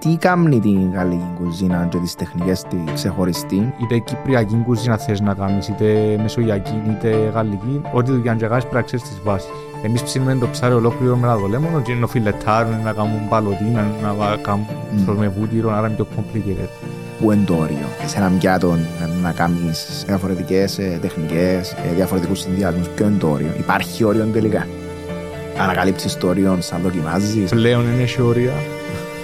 τι κάνει την γαλλική κουζίνα και τις τεχνικές τη ξεχωριστή; Είτε κυπριακή κουζίνα θες να κάνεις, είτε μεσογειακή, είτε γαλλική, ό,τι δουλειά και κάνεις πρέπει να ξέρεις τις βάσεις. Εμείς ψήνουμε το ψάρι ολόκληρο με το λέμονο και είναι φιλετάρουν, να κάνουν παλωτίνα, να κάνουν mm. με βούτυρο, άρα είναι πιο complicated. Πού είναι το όριο, σε έναν πιάτο να κάνεις διαφορετικές ε, τεχνικές, ε, διαφορετικούς συνδυασμούς, ποιο είναι το όριο, υπάρχει όριο τελικά; Ανακαλύψεις το όριο σαν δοκιμάζεις; Πλέον είναι σε όρια,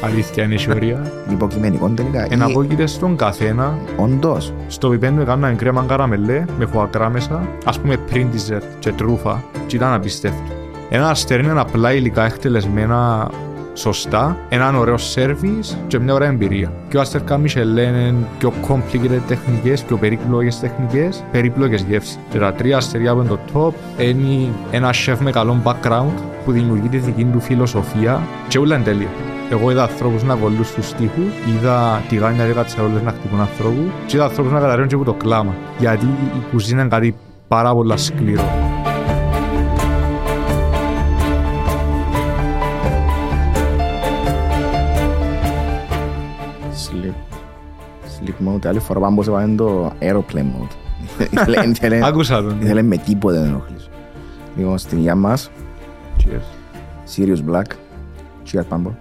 Αλήθεια είναι η ορία. Υποκειμενικό τελικά. Ένα απόκειται στον καθένα. Όντως. Στο πιπέντο έκανα κρέμα καραμελέ με φουακρά μέσα, ας πούμε πριν dessert και τρούφα, και ήταν απίστευτο. Ένα αστέρι είναι απλά υλικά εκτελεσμένα σωστά, έναν ωραίο σερβις και μια ωραία εμπειρία. Και ο Άστερ Καμίσελ είναι πιο complicated τεχνικές, πιο περίπλοκες τεχνικές, περίπλοκες γεύσεις. Και τα τρία αστεριά από το top είναι ένα chef με καλό background που δημιουργεί τη δική του φιλοσοφία και όλα είναι τέλεια. Εγώ είδα ανθρώπους να κολλούν στους τοίχους, είδα τηγάνια και κατσαρόλες να χτυπούν ανθρώπους και είδα ανθρώπους να καταρρέουν και από το κλάμα. Γιατί η κουζίνα είναι κάτι πάρα πολύ σκληρό. Sleep mode. Άλλη φορά πάμε σε το aeroplane mode. Άκουσα τον. Ήθελε με τίποτε δεν ενοχλήσω. Λοιπόν, στην υγεία μας. Cheers. Sirius Black. Cheers, Πάμπο.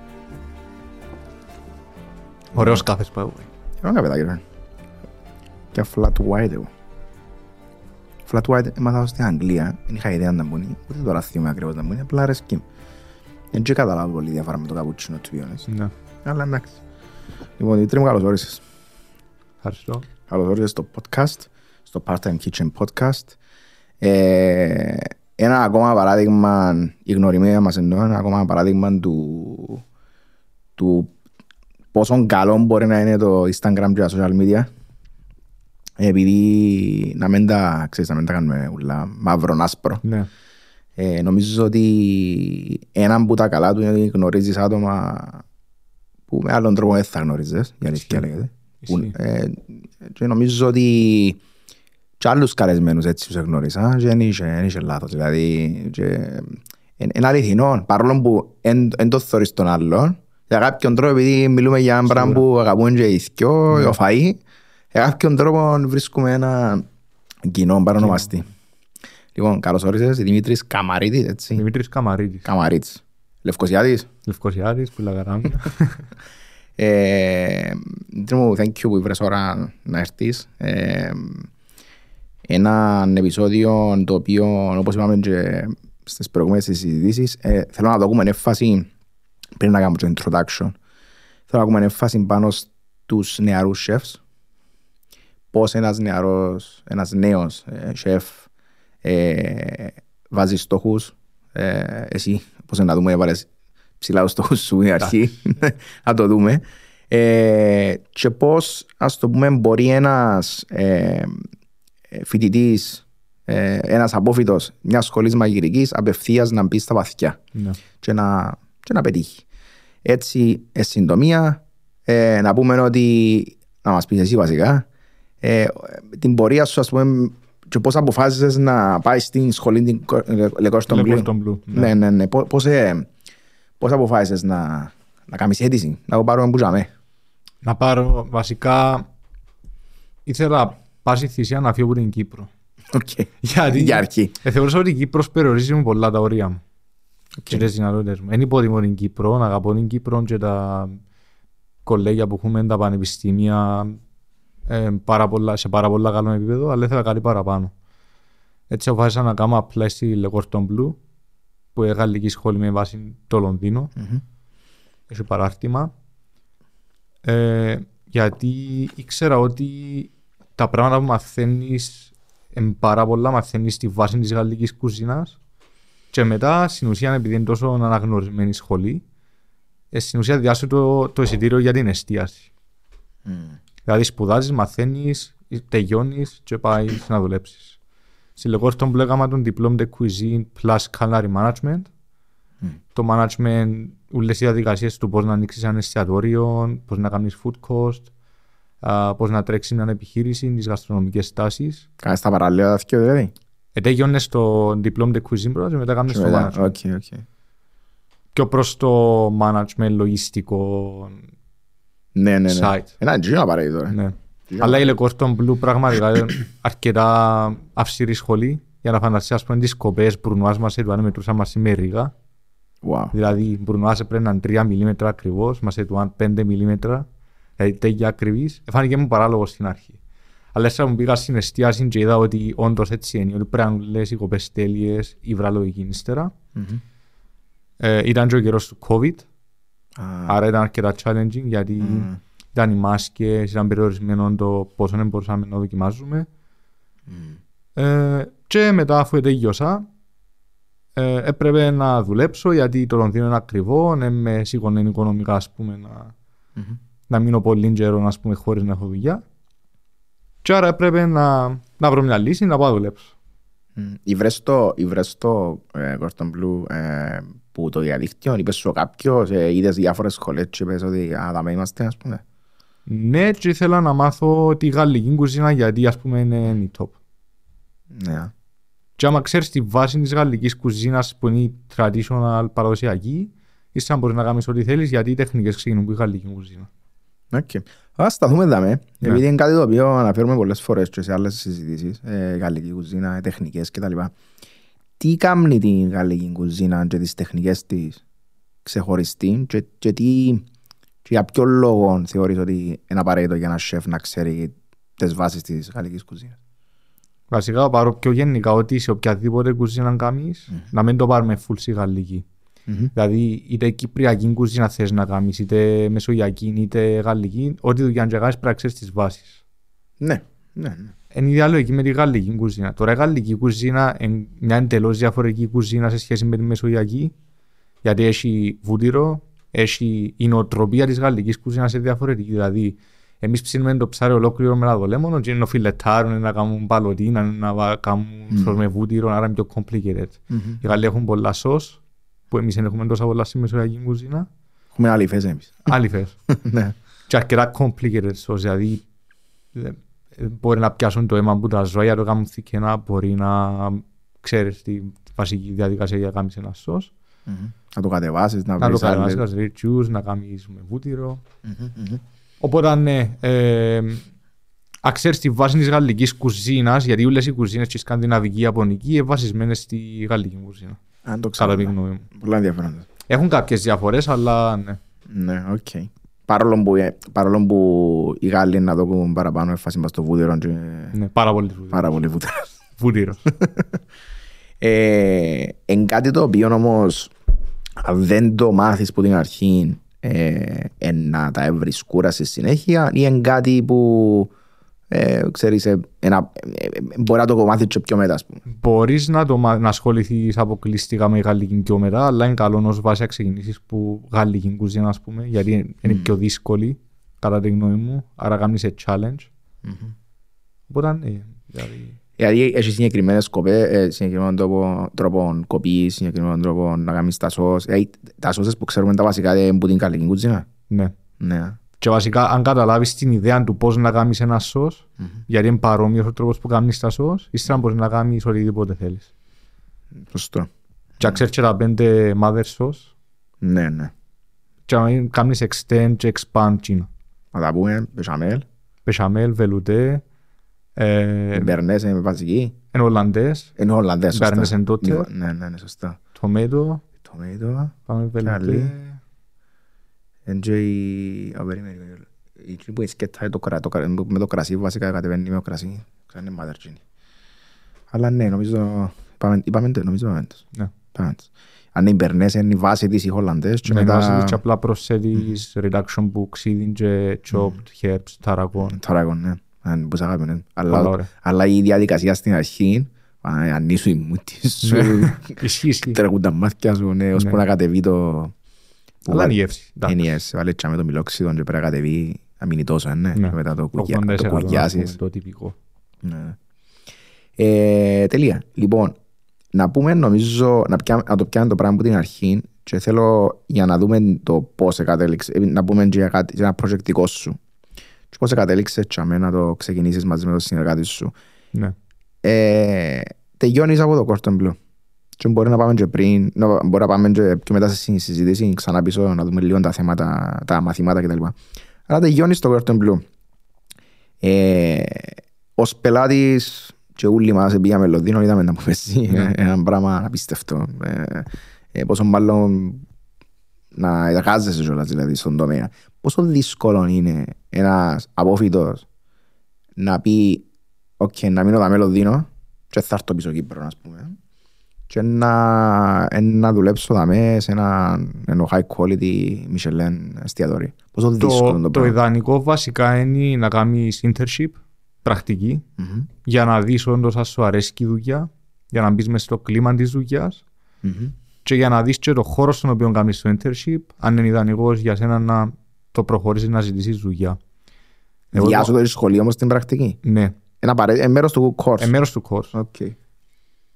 Ωραίος καφές που έχω. Ωραίο καφεδάκι, ρε. Και flat white εγώ. Flat white έμαθα στην Αγγλία. Δεν είχα ιδέα να μπουν. Ούτε τώρα θυμάμαι ακριβώς να μπουν. Απλά αρέσκει. Δεν και καταλάβω πολύ διαφορά με το καπουτσίνο του βιώνες. Ναι. Αλλά εντάξει. Λοιπόν, Δημήτρη μου, καλώς όρισες. Ευχαριστώ. Καλώς όρισες στο podcast, στο Part-Time Kitchen Podcast. Ε, ένα ακόμα παράδειγμα, η γνωριμία μας εννοώ, ένα ακόμα παράδειγμα του, του πόσο καλό μπορεί να είναι το Instagram και τα social media. Επειδή να μην τα, ξέρεις, να μην τα κάνουμε ούλα μαύρο άσπρο. Ναι. Ε, νομίζω ότι έναν που τα καλά του είναι ότι γνωρίζεις άτομα που με άλλον τρόπο δεν θα γνωρίζεις, για αλήθεια λέγεται. Ισχύει. Ε, και νομίζω ότι και άλλους καλεσμένους έτσι τους γνώρισα και δεν είχε, δεν είχε λάθος. Δηλαδή, και, είναι αληθινό, παρόλο που δεν το θωρείς τον άλλον, για κάποιον τρόπο, επειδή μιλούμε για ένα πράγμα που αγαπούν και οι δυο, το φαΐ, για κάποιον τρόπο βρίσκουμε ένα κοινό παρονομαστή. Λοιπόν, καλώς όρισες, Δημήτρης Καμαρίτης, έτσι. Δημήτρης Καμαρίτης. Καμαρίτης. Λευκοσιάτης. Λευκοσιάτης, που λαγαράμια. Ε, Δημήτρη μου, thank you που βρες ώρα να έρθεις. Ε, ένα επεισόδιο το οποίο, όπως είπαμε και στις προηγούμενες συζητήσεις, ε, θέλω να δούμε έμφαση πριν να κάνουμε το introduction. Θέλω να κάνουμε έμφαση πάνω στους νεαρούς chefs. Πώς ένας νεαρός, ένας νέος ε, chef ε, βάζει στόχους. Ε, εσύ, πώς να δούμε, έβαλες ψηλά τους στόχους σου η αρχή. να το δούμε. Ε, και πώς, ας το πούμε, μπορεί ένας ε, φοιτητής, ε, ένας απόφοιτος μιας σχολής μαγειρικής απευθείας να μπει στα βαθιά Ναι. και να, και να πετύχει. Έτσι, ε, συντομία, ε, να πούμε ότι, να μας πεις εσύ βασικά, ε, την πορεία σου, ας πούμε, και πώς αποφάσισες να πάεις στην σχολή την Le Cordon Bleu. Cordon Bleu, ναι. Ναι, ναι, ναι. Πώς, πώς, ε, πώς αποφάσισες να, να κάνεις αίτηση, να το πάρουμε που τζιαμέ. Να πάρω, βασικά, ήθελα πάση θυσία να φύγω από την Κύπρο. Οκ. Γιατί; Για αρχή. ε, θεωρούσα ότι η Κύπρος περιορίζει μου πολλά τα όρια μου. Και τις δυνατότητες μου. Δεν υποτιμώ την Κύπρο, αγαπώ την Κύπρο και τα κολέγια που έχουμε, τα πανεπιστήμια, ε, πάρα πολλά, σε πάρα πολλά καλό επίπεδο, αλλά ήθελα κάτι παραπάνω. Έτσι αποφάσισα να κάνω απλά στη Le Cordon Bleu, που είναι γαλλική σχολή με βάση το Λονδίνο. Μμμ. Έχει παράρτημα. Ε, γιατί ήξερα ότι τα πράγματα που μαθαίνεις πάρα πολλά μαθαίνεις στη βάση της γαλλικής κουζίνας. Και μετά, στην ουσία, επειδή είναι τόσο αναγνωρισμένη σχολή, ε, στην ουσία διάσου το, το εισιτήριο για την εστίαση. Μμ. Δηλαδή, σπουδάζεις, μαθαίνεις, τελειώνεις και πάει να δουλέψεις. Στη Le Cordon Bleu έκαμα το Diplôme de Cuisine plus Culinary Management. Το management, όλες οι διαδικασίες του πώς να ανοίξεις ένα εστιατόριο, πώς να κάνεις food cost, πώς να τρέξεις μια επιχείρηση, τις γαστρονομικές τάσεις. Κάνεις τα παράλληλα τα δυο, δηλαδή. Τελειώνεις το Diplôme de Cuisine πρώτα και μετά κάνεις Και το μετά, management. Οκ, οκ. Πιο προς το management λογιστικό, Ναι, ναι, ναι. site. Ένα είναι απαραίτητο. ρε. Ναι. Αλλά η Lecorton Blue πραγματικά είναι αρκετά αυστηρή σχολή για να φανταστείς ας πούμε τις σκοπές μπουρνουάς μας έτουαν μετρούσαν μας με ρίγα. Wow. Δηλαδή μπουρνουάς έπρεπε να είναι 3 μιλίμετρα ακριβώς, μας έτουαν 5 μιλίμετρα. Δηλαδή τέτοια ακριβής. Εφάνηκε μου παράλογο στην αρχή. Αλλά έστω μου πήγα στην εστίαση και είδα ότι όντως έτσι είναι. Ότι πρέπει να λες οι κοπές τέλειες, η βραλογική ύστερα. Μμμ. Ε, ήταν και ο καιρός του COVID, Α, άρα ήταν αρκετά challenging γιατί μμ, ήταν οι μάσκες, ήταν περιορισμένο το πόσο δεν μπορούσαμε να δοκιμάζουμε. μμ. Ε, και μετά αφού τελειώσα, ε, έπρεπε να δουλέψω γιατί το Λονδίνο είναι ακριβό, δεν με σήκωνε οικονομικά ας πούμε, να, Μμμ. να μείνω πολύ καιρό ας πούμε, χωρίς να έχω δουλειά. Και άρα έπρεπε να, να βρω μια λύση να πάω να δουλέψω. Μμ. Ήβρες το, ήβρες το ε, Cordon Bleu ε, που το διαδίκτυο, είπες σου κάποιος, ε, είδες διάφορες σχολές και είπες ότι α, δαμέ είμαστε, ας πούμε. Ναι, και ήθελα να μάθω τη γαλλική κουζίνα γιατί ας πούμε είναι η top. Ναι. Και άμα ξέρεις τη βάση της γαλλικής κουζίνας που είναι η traditional παραδοσιακή, ύστερα μπορείς να κάνεις ό,τι θέλεις γιατί οι τεχνικές ξεκινούν που η γαλλική κουζίνα. Οκ. Ας σταθούμε δαμέ, Ναι. επειδή είναι κάτι το οποίο αναφέρουμε πολλές φορές και σε άλλες συζητήσεις, ε, γαλλική κουζίνα, τεχνικές κτλ. Τι κάνει την γαλλική κουζίνα και τις τεχνικές της ξεχωριστή και, και, τι, και για ποιο λόγο θεωρείς ότι είναι απαραίτητο για ένα σεφ να ξέρει τις βάσεις της γαλλικής κουζίνας; Βασικά πάρω πιο γενικά ότι σε οποιαδήποτε κουζίνα κάνεις, να μην το πάρουμε full στη γαλλική. Μμμ. Δηλαδή είτε κυπριακή κουζίνα θες να κάνεις, είτε μεσογειακή, είτε γαλλική, ό,τι δουλειά και κάνεις πρέπει να ξέρεις τις βάσεις. Ναι, ναι, ναι. Είναι ιδεαλογική με τη γαλλική κουζίνα. Τώρα η γαλλική κουζίνα είναι μια εντελώς διαφορετική κουζίνα σε σχέση με τη μεσογειακή, γιατί έχει βούτυρο, έχει η νοοτροπία της γαλλικής κουζίνας είναι διαφορετική. Δηλαδή, εμείς ψήνουμε το ψάρι ολόκληρο με λαδολέμονο, και είναι να φιλετάρουν, να κάνουν παλωτίνα, να βα- κάνουν mm. με βούτυρο, άρα είναι πιο complicated. Μμμ. Οι Γάλλοι έχουν πολλά σος, που εμείς δεν έχουμε τόσα πολλά στη μεσογειακή κουζίνα. Έχουμε άλλη φέση εμείς. Άλλη φες. Ναι. και αρκετά complicated sauce, δηλαδή ε, ε, μπορεί να πιάσουν το αίμα που τα ζώα για το κάνουν θηκένα, μπορεί να ξέρεις τη βασική διαδικασία για να κάνεις ένα σως. Μμμ. Να το κατεβάσεις, να Να το βρεις κάνεις, άλλες. να κάνεις juice, να κάνεις με βούτυρο. Μμμ, μμμ. Οπότε ναι, ε, αν ξέρεις τη βάση της γαλλικής κουζίνας, γιατί όλες οι κουζίνες και η σκανδιναβική, η ιαπωνική, είναι βασισμένες στη γαλλική κουζίνα. Αν το Κατά ξέρω. τη γνώμη μου. Πολλά ενδιαφέροντας. Έχουν κάποιες διαφορές, αλλά ναι. Ναι, οκ. Παρόλο που, ε, παρόλο που οι Γάλλοι διούν παραπάνω έμφαση μες στο βούτυρο και ναι πάρα πολύ βούτυρος. πάρα πολύ βούτυρος. Βούτυρος. Ε, εν κάτι το οποίο όμως αν δεν το μάθεις που την αρχή ε, ε, εν να τα έβρεις σκούρα στη συνέχεια ή εν κάτι που ε, ξέρεις, ε, ένα, ε, ε, μπορεί να το μάθεις και πιο μετά ας πούμε. Μπορείς να, το, μα- να ασχοληθείς αποκλειστικά με γαλλική πιο μετά, αλλά είναι καλό ως βάση να ξεκινήσεις που γαλλική κουζίνα, ας πούμε, γιατί είναι- είναι πιο δύσκολη, κατά τη γνώμη μου. Άρα κάνεις σε challenge. Οπότε, ναι, δηλαδή. Γιατί έχει συγκεκριμένες σκοπές, ε, συγκεκριμένο τρόπο, τρόπο κοπής, συγκεκριμένο τρόπο να κάνεις τα σως. Ε, τα σώσεις που ξέρουμε τα βασικά είναι που την γαλλική κουζίνα. Ναι. Ναι. Και βασικά, αν καταλάβεις την ιδέα του πώς να κάνεις ένα σως, γιατί είναι παρόμοιος ο τρόπος που κάνεις τα σως, ύστερα μπορείς να κάνεις οτιδήποτε θέλεις. Σωστό. Και αν ξέρεις και τα πέντε mother sauce, Ναι, ναι. και αν κάνεις extend και expand china. Να τα πούμε, μπεσαμέλ, Bechamel, velouté, ε, μπερνές είναι βασική. εν Ολλανδές, Είναι Ολλανδές, σωστά. Μπέρνες εν τότε. Ναι, ναι, ναι, σωστά. tomato, Tomato, πάμε Καλή. velouté. εν και η... Α, περίμενε, περίμενε. Η τσίνη που είναι σκέτα είναι το κρα- το κρα- με το κρασί, βασικά κατεβαίνει με το κρασί. Ξέρετε, είναι μάταρ τσίνη. Αλλά ναι, νομίζω... Είπαμε, είπαμε το, νομίζω είπαμε το. Ναι. Είπαμε το. Αν είναι οι μπερνές, είναι η βάση της οι Ολλανδές και Με βάση μετά... της και απλά προσθέτεις reduction που ξύδιν και chopped herbs, tarragon. Ταράγων, ναι. Αν που σ' αγάπη, ναι. Πολλά Αλλά, ωραία. αλλά η διαδικασία στην αρχή, α, ανήσου η μούτης σου, Ισχύει, ισχύει. τρέχουν τα μάτια σου, ναι, ώσπου Ναι. να κατεβεί το... Αλλά είναι η γεύση. εντάξει. Είναι η έσαι, βάλε τσάμε το μιλόξιδο και πρέπει να κατεβεί, να μείνει τόσο, ναι. Ναι. Και μετά το, κουγιά, 80% το να πούμε, κουγιάσεις. Το τυπικό. Ναι. Ε, τελεία. Λοιπόν, να πούμε νομίζω, να, πιά, να το πιάνουμε το πράγμα από την αρχή και θέλω για να δούμε το πώς κατέληξε, ε, να πούμε και για, κάτι, για ένα προτζεκτικό σου. Και πώς κατέληξε τσάμε να το ξεκινήσεις μαζί με τον συνεργάτη σου. Ναι. Ε, τελειώνεις από το Cordon Bleu. Και μπορεί να πάμε και πριν, να, μπορεί να πάμε και πιο μετά στη συζήτηση ξανά πίσω να δούμε λίγο τα θέματα, τα μαθήματα κτλ. Αλλά τελειώνεις το Gordon Blue. Ε, ως πελάτης και όλοι μας πήγαμε Λονδίνο, είδαμε να πούμε εσύ, Ναι. ένα πράγμα απίστευτο. Ε, ε, πόσο μάλλον να εργάζεσαι κιόλας δηλαδή στον τομέα. Πόσο δύσκολο είναι ένας απόφοιτος να πει «ΟΚ, να μείνω τα Λονδίνο και θα έρθω πίσω Κύπρο, ας πούμε» και να, ε, να δουλέψω δαμέ σε ένα ενώ high quality Michelin εστιατόριο. Πόσο δύσκολο Το, το το πράγμα. ιδανικό βασικά είναι να κάνεις internship, πρακτική, Μμμ, για να δεις όντως αν σου αρέσει η δουλειά, για να μπεις μέσα στο κλίμα της δουλειάς μμμ. Και για να δεις και το χώρο στον οποίο κάνεις το internship, αν είναι ιδανικός για σένα να το προχωρήσεις να ζητήσεις δουλειά. Εγώ Διά το- σου το σχολείο όμως στην πρακτική. Ναι, Ένα απαραίτητο, ε, μέρος του course. ε, μέρος του course. Οκ.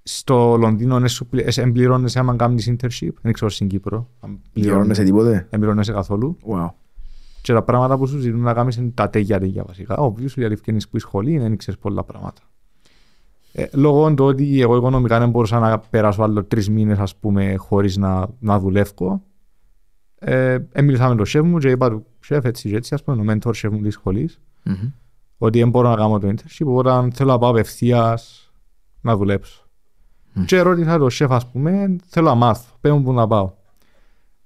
Στο Λονδίνο είναι σου πλη- ε, εν πληρώνεσαι άμα κάνεις internship, δεν ξέρω στην Κύπρο. αν Πληρώνεσαι τίποτε; Εν πληρώνεσαι καθόλου. Wow. Και τα πράγματα που σου ζητούν να κάνεις είναι τα τέγια τέγια βασικά. Obviously, γιατί ευκαινείς που η σχολή δεν ξέρεις πολλά πράγματα. Ε, λόγω του ότι εγώ οικονομικά δεν μπορούσα να περάσω άλλο τρεις μήνες, ας πούμε, χωρίς να, να δουλεύω. Ε, μίλησα με τον σεφ μου και είπα του σεφ έτσι και έτσι, ας πούμε, ο mentor σεφ μου της σχολής, Μμμ. ότι δεν μπορώ να κάνω το internship, οπότε θέλω να πάω απευθείας να δουλέψω. Μμ. Και ρώτησα τον σεφ, ας πούμε, θέλω να μάθω, πέ μου που να πάω.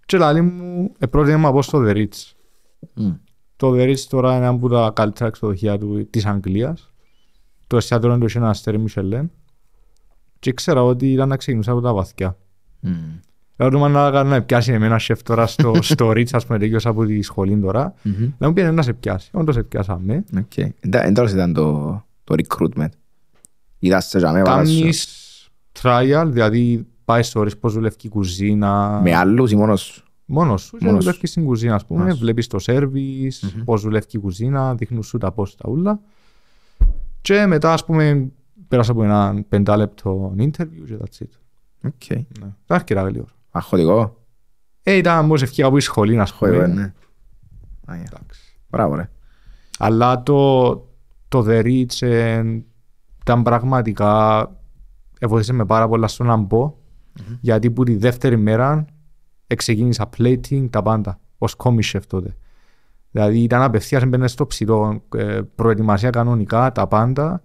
Και λέει μου, ε, πρότεινε μου να πάω στο The Ritz. Μμ. Το The Ritz τώρα είναι ένα από τα καλύτερα ξενοδοχεία του, της Αγγλίας. Το εστιατόριο του είχε ένα αστέρι Michelin. Και ήξερα ότι ήταν να ξεκινούσα από τα βαθιά. Μμ. Ρωτούμε να κάνω να πιάσει εμένα σεφ τώρα στο, στο Ritz, ας πούμε, τελειώσα από τη σχολή τώρα. Μμμ. Να μου πει να σε πιάσει. Όντως σε πιάσαμε. Οκ. Εντά- Εντός ήταν το το recruitment. Είδαν σε τζιαμέ, εβάλαν σου. Κάνεις trial, δηλαδή πάεις στο Ritz πώς δουλεύει η κουζίνα. Με άλλους ή μόνος σου; Μόνος σου και Μόνος σου. δουλεύει στην κουζίνα, ας πούμε. Μόνος σου. Βλέπεις το service, Μμμ. πώς δουλεύει η κουζίνα, δείχνουν σου τα πώς τα ούλα. Και μετά, ας πούμε, πέρασα από ένα πεντάλεπτο interview και that's it. Οκ. Ναι. Ήταν αρκετά γλήορο. Αγχωτικό. Ε, ήταν μόλις εφκήκα από τη σχολή, ας πούμε. Χωριό, ναι. Α, yeah. Εντάξει. Μπράβο ρε. Αλλά το, το The Ritz ε, ήταν πραγματικά βοήθησε με πάρα πολλά στο να μπω γιατί που τη δεύτερη μέρα ξεκίνησα plating τα πάντα ως commie chef τότε. Δηλαδή ήταν απευθείας μπαίνε στο ψητό, ε, προετοιμασία κανονικά, τα πάντα,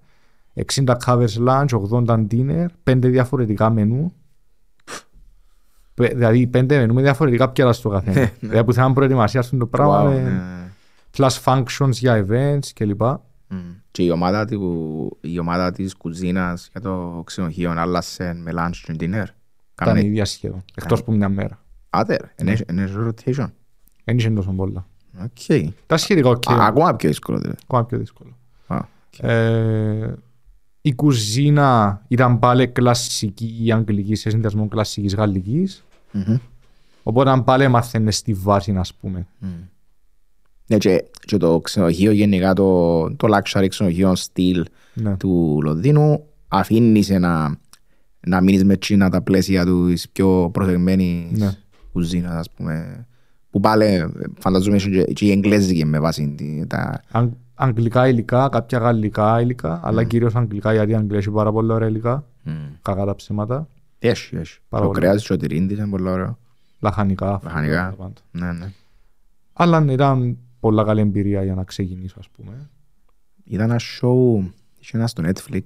60 covers lunch, 80 dinner, 5 διαφορετικά μενού. Πε- Δηλαδή πέντε μενού με διαφορετικά πιάτα στο καθένα. δηλαδή που θέλαν προετοιμασία στο πράγμα Wow, με ναι. plus functions για events κλπ. Μμ. Και η ομάδα, του, η ομάδα της κουζίνας για το ξενοδοχείο άλλασε με lunch και dinner. Ήταν Κάμανε- η ίδια σχεδόν. Εκτός που μια μέρα. Άντε ρε, είναι- είναι rotation. Δεν είχε τόσο πολλά. Οκ. Τα σχετικά οκ. Α, Ακόμα πιο δύσκολο δηλαδή. Ακόμα πιο δύσκολο. Α, οκ. Ε, η κουζίνα ήταν πάλι κλασική αγγλική σε συνδυασμό κλασικής γαλλικής. Μμμ. Οπότε πάλι μαθαίνε στη βάση, ας πούμε. Ναι, και, και το ξενοδοχείο γενικά, το, το luxury ξενοδοχείο στυλ Ναι. του Λονδίνου αφήνεις να, να μείνεις με τσίνα τα πλαίσια τους πιο προσεγμένης Ναι. κουζίνας, ας πούμε. Που πάλι φανταζόμαι και, και η εγγλέζικη με βάση τη- τα... Αγ- αγγλικά υλικά, κάποια γαλλικά υλικά, αλλά κυρίως αγγλικά γιατί η Αγγλία έχει πάρα πολλά ωραία υλικά. Μμ. Κακά τα ψέματα. Έχει, έχει. Πάρα Το πολύ. κρέας και ο τυρίν της είναι πολύ ωραίο. Λαχανικά. Λαχανικά. τα πάντα. Ναι, ναι. Αλλά ναι, ήταν πολλά καλή εμπειρία για να ξεκινήσω, ας πούμε. Είδα ένα show, είχε ένα στο Netflix.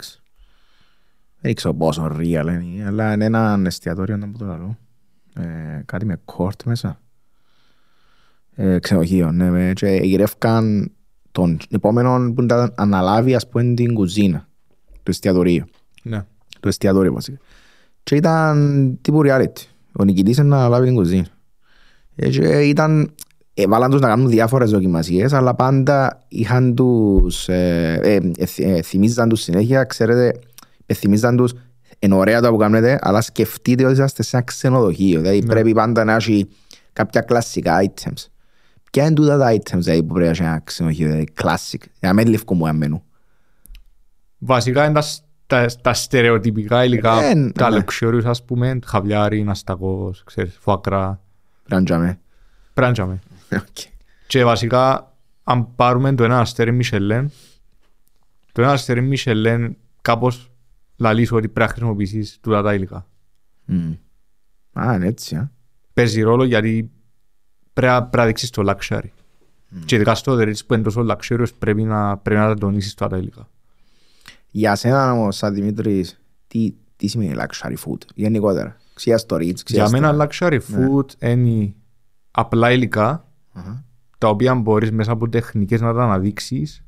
Δεν ξέρω πόσο real είναι, αλλά είναι ένα εστιατόριο να πω το λαλό. Ε, κάτι με court μέσα. Ε, ξενοδοχείο, ναι. με- Και γυρεύκαν τον επόμενο που ήταν αναλάβει, ας πούμε, την κουζίνα του εστιατορίου. Ναι. Το εστιατόριο βασικά. Και ήταν τύπου reality. Ο νικητής είναι να αναλάβει την κουζίνα. Ε, Και ήταν, έβαλαν τους να κάνουν διάφορες δοκιμασίες, αλλά πάντα είχαν τους, ε, ε, ε, θυ- ε, θυμίζαν τους συνέχεια, ξέρετε, ε, θυμίζαν τους, είναι ωραία το που κάνετε, αλλά σκεφτείτε ότι είσαστε σε ένα ξενοδοχείο. Δηλαδή πρέπει πάντα να έχει κάποια κλασικά items. Ποια είναι τούτα τα items δηλαδή, που πρέπει να έχει ένα ξενοδοχείο, δηλαδή classic, για να μην λευκό μου αμένου. Βασικά είναι τα, σ- τα, τα στερεοτυπικά υλικά, Ε, τα ναι. luxurious ας πούμε, χαβιάρι, αστακός, ξέρεις, φουαγκρά, Πρέπει να τζάμε. πράντζαμε. Οκ. Και βασικά, αν πάρουμε το ένα αστέρι Μισελέν, το ένα αστέρι Μισελέν κάπως λαλείς ότι πρέπει να χρησιμοποιήσεις τούτα τα υλικά. Μμ. Α, είναι έτσι, α. Παίζει ρόλο γιατί πρέπει να- πρέπει να δείξεις το luxury. Και ειδικά στο τερίτσι που είναι τόσο luxurious πρέπει να, πρέπει να τα τονίσεις τα υλικά. Για σένα όμως, σαν Δημήτρης, τι, τι σημαίνει luxury food, γενικότερα; Ξία στο Ritz, ξία Για στο... μένα luxury food είναι απλά υλικά Αχα. τα οποία μπορείς μέσα από τεχνικές να τα αναδείξεις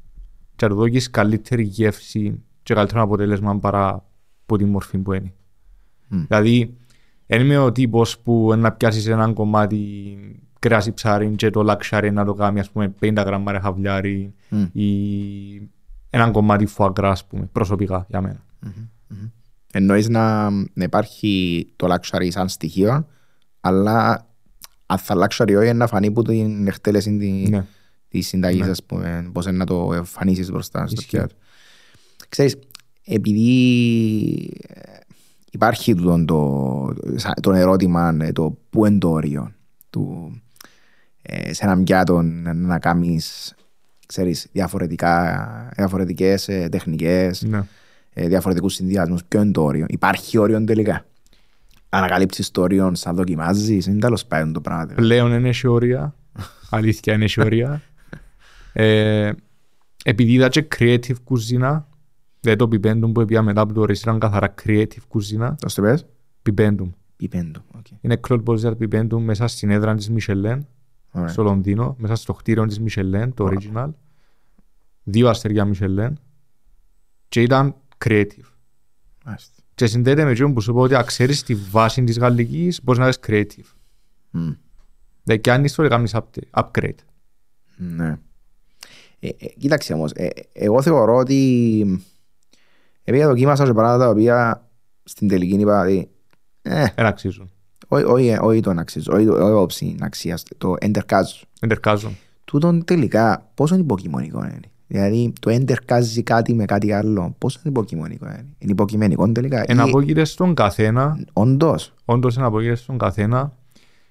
και να του δώσεις καλύτερη γεύση και καλύτερο αποτέλεσμα παρά από τη μορφή που είναι. Μμ. Δηλαδή, δεν είμαι ο τύπος που να πιάσεις έναν κομμάτι κρέας ή ψάρι και το luxury να το κάνει ας πούμε 50 γραμμάρια ρε χαβλιάρι Μμ. ή έναν κομμάτι φουαγκρά ας πούμε προσωπικά για μένα. Εννοείς να, να υπάρχει το luxury σαν στοιχείο, αλλά αν θα luxury όχι να φανεί που την εκτέλεση τη, Ναι. της συνταγής, Ναι. ας πούμε, πώς είναι να το εμφανίσεις μπροστά στο Ισχύει. πιάτο. Ξέρεις, επειδή ε, υπάρχει τούτον το, σα- το ερώτημα ε, το πού είναι το όριο του ε, σε έναν πιάτο να, να κάνεις ξέρεις, διαφορετικά, διαφορετικές ε, τεχνικές, Ναι. ε, διαφορετικούς συνδυασμούς. Ποιο είναι το όριο; Υπάρχει όριο τελικά; Ανακαλύψεις το όριο σαν δοκιμάζεις; Είναι τέλος πάντων το πράγμα. Πλέον είναι σε όρια. Αλήθεια είναι σε όρια. ε, επειδή είδα και creative κουζίνα, δηλαδή το πιπέντουμ που έπια μετά από το ρεσί ήταν καθαρά creative κουζίνα, Το στο πες. Bibendum. Bibendum. οκ. Είναι Claude Bosi at Bibendum μέσα στην έδρα της Michelin, Ωραία. στο Λονδίνο, μέσα στο κτίριο της Michelin, το original. Δύο αστέρια Michelin και ήταν creative. Μάλιστα. Και συνδέεται με εκείνο που σου είπα ότι αν ξέρεις τη βάση της γαλλικής μπορείς να είσαι creative. Μμ. Δηλαδή και αν είσαι το κάνεις update- upgrade. Ναι. Ε, ε, κοίταξε όμως, ε, ε, εγώ θεωρώ ότι επειδή δοκίμασα και πράγματα τα οποία στην τελική είπα ότι ε, Δεν αξίζουν. Όχι- όχι όχι τον αξίζω, όχι το- όχι όψη αξίας, το εντερκάζω. Εντερκάζουν. Τούτον τελικά πόσο υποκειμονικό είναι. Δηλαδή το εντερκάζει κάτι με κάτι άλλο, πόσο υποκειμονικό είναι. Είναι υποκειμενικό τελικά. Εναπόκειται στον καθένα, Όντως. όντως εναπόκειται στον καθένα,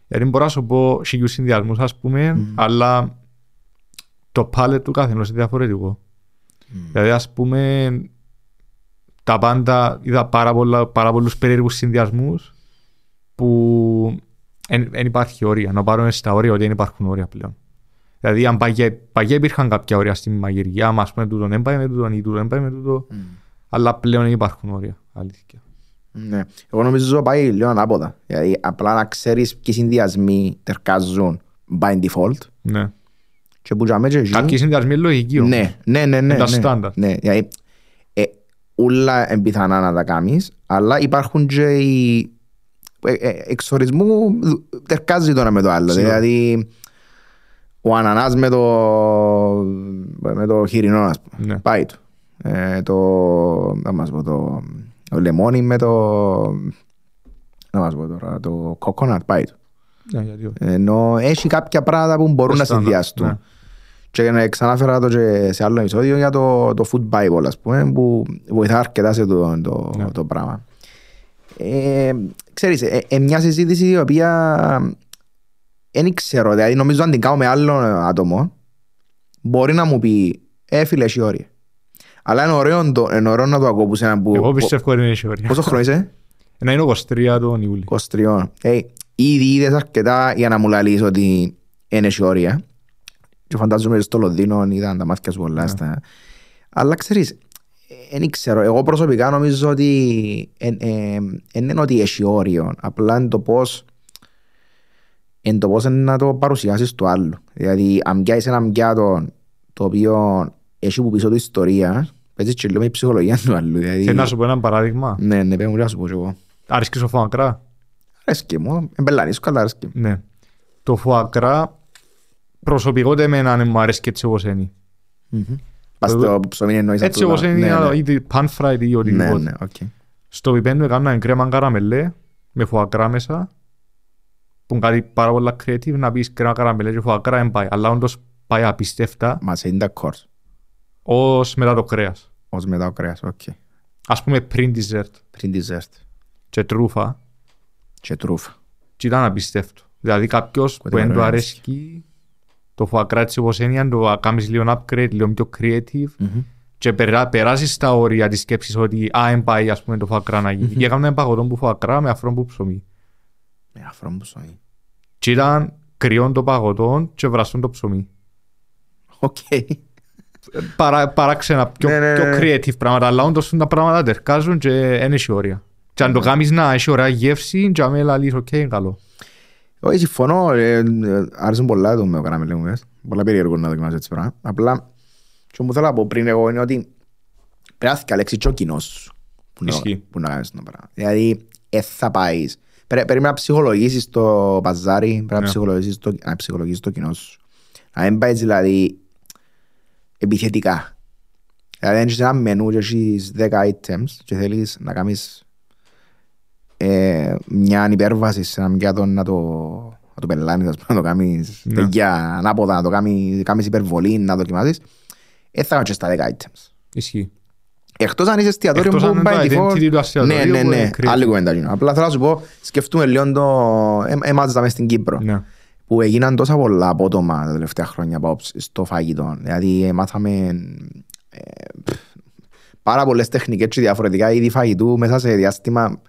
γιατί μπορώ να σου πω χιλιούς συνδυασμούς ας πούμε, αλλά το πάλετ του καθενός είναι διαφορετικό. Δηλαδή ας πούμε τα πάντα είδα πάρα, πολλά, πάρα πολλούς περίεργους συνδυασμούς που δεν υπάρχει όρια. Να πάρουμε στα όρια ότι δεν υπάρχουν όρια πλέον. Δηλαδή αν παγιά, παγιά υπήρχαν κάποια όρια στην μαγειριά, μας ας πούμε τούτον δεν πάει με τούτον ή τούτον δεν πάει με τούτο, αλλά πλέον δεν υπάρχουν όρια. Αλήθεια. Ναι. Εγώ νομίζω πάει λίγο ανάποδα. Δηλαδή απλά να ξέρεις ποιοι συνδυασμοί τερκάζουν by default Ναι. και που τζάμε και εκεί- Κάποιοι συνδυασμοί είναι λογικοί όμως. Ναι, ναι, ναι, ναι. τα ναι. στάνταρ. Ναι, δηλαδή, ε, ούλα είναι πιθανά να τα κάνεις, αλλά υπάρχουν και οι ε, ε, εξορισμού δου- τερκάζει το ένα με το άλλο. Σίγουρα. Δηλαδή, ο ανανάς με το, με το χοιρινό, ας πούμε. Ναι. Πάει του. Ε, το, να μας πω, το, το λεμόνι με το, να μας πω τώρα, το κοκόνατ πάει του. Ναι, γιατί όχι. Ενώ έχει κάποια πράγματα που μπορούν να Στάνταρ, συνδυαστούν. ναι. Και να ξανάφερα το και σε άλλο επεισόδιο για το, το food bible, ας πούμε, που βοηθά αρκετά σε το, το, Ναι. το πράγμα. Ε, ξέρεις, ε, ε, μια συζήτηση η οποία δεν ξέρω, δηλαδή νομίζω αν την κάνω με άλλο άτομο, μπορεί να μου πει, ε, φίλε, έχει όρια. Αλλά είναι ωραίο, το, είναι ωραίο να το ακούω που σε έναν που... Εγώ πιστεύω ότι είναι έχει όρια. Πόσο χρόνο είσαι; Να είναι 23 τον Ιούλιο. 23. Ε, ήδη είδες αρκετά για να μου λαλείς ότι είναι έχει όρια. Και φαντάζομαι στο Λονδίνο είδαν τα μάτια σου πολλά. Στα... Αλλά ξέρεις, δεν ξέρω. Εγώ προσωπικά νομίζω ότι δεν είναι ότι έχει όριο. Απλά είναι το πώς είναι το πώς να το παρουσιάσεις του άλλου. Δηλαδή, αν πιάσεις έναν πιάτο το οποίο έχει που πίσω του ιστορία, παίζεις και λίγο με η ψυχολογία του άλλου. Δηλαδή, Θέλω να σου πω ένα παράδειγμα. ναι, ναι, πρέπει να σου πω και εγώ. Αρέσκει σου το φουαγκρά. Αρέσκει μου, εμπελάνεις, καλά αρέσκει. Ναι. Το φουαγκρά προσωπικά εμένα δεν μου αρέσει έτσι όπως είναι. Πας στο ψωμί εννοείς Έτσι αυτό, όπως ναι, είναι ναι. είτε pan fried ή Ναι, οτιδήποτε. ναι, οκ. Στο Bibendum έκανα κρέμα καραμελέ με φουαγκρά μέσα που είναι κάτι πάρα πολλά creative να πεις κρέμα καραμελέ και φουαγκρά δεν πάει. Αλλά όντως πάει απίστευτα Μας είναι τα course, ως μετά το κρέας. ως μετά ο κρέας, οκ. Ας πούμε πριν dessert Πριν dessert και τρούφα και τρούφα. και ήταν απίστευτο. Δηλαδή κάποιος που δεν του ωραία αρέσκει το φουαγκρά έτσι όπως είναι, αν το κάνεις λίγο upgrade, λίγο πιο creative και περά, περάσεις στα όρια της σκέψης ότι α, εν πάει ας πούμε το φουαγκρά να γίνει. Και έκανα ένα παγωτό που φουαγκρά με αφρό που ψωμί. Με αφρό που ψωμί. Και ήταν κρυόν το παγωτό και βραστόν το ψωμί. οκ. παρά, παράξενα, πιο, Ναι, ναι, πιο ναι. creative πράγματα, αλλά όντως τα πράγματα ταιρκάζουν και δεν έχει όρια. Και αν το κάνεις να έχει ωραία γεύση, και άμα λαλείς, οκ, είναι καλό. Όχι, συμφωνώ. ε, ε, Άρεσε πολλά το με το καραμελί μου. πες. Πολλά περίεργο να δοκιμάσεις έτσι πράγμα. Απλά, και μου θέλω να πω πριν εγώ είναι ότι πρέπει να δκιαλέξει και ο κοινός σου. Που να, Ισχύει. που να κάνεις το πράγμα. Δηλαδή, ε, θα πάεις. Πρέ- Πρέπει να ψυχολογήσεις το παζάρι, πρέπει να Ναι. ψυχολογήσεις το, να ψυχολογήσεις το κοινό σου. Να μην πάεις δηλαδή επιθετικά. Δηλαδή, αν έχεις ένα μενού και έχεις 10 items και θέλεις να κάνεις ε, μια υπέρβαση σε έναν πιάτο να το, να το πελάνεις, ας πούμε, να το κάνεις Ναι. τέτοια ανάποδα, να το κάνεις, κάνεις υπερβολή, να δοκιμάσεις, ε, θα κάνεις και στα 10 items. Ισχύει. Εκτός αν είσαι εστιατόριο Εκτός αν που είναι by το default- identity του εστιατορίου Ναι, ναι, που ναι. είναι creative. Άλλη κουβέντα γίνω. Απλά θέλω να σου πω, σκεφτούμε λίγο το... ε, Εμάς μέσα στην Κύπρο Ναι. που έγιναν τόσα πολλά απότομα τα τελευταία χρόνια πάω στο φαγητό. Δηλαδή ε, μάθαμε ε, πφ, πάρα πολλές τεχνικές και διαφορετικά είδη φαγητού μέσα σε διάστημα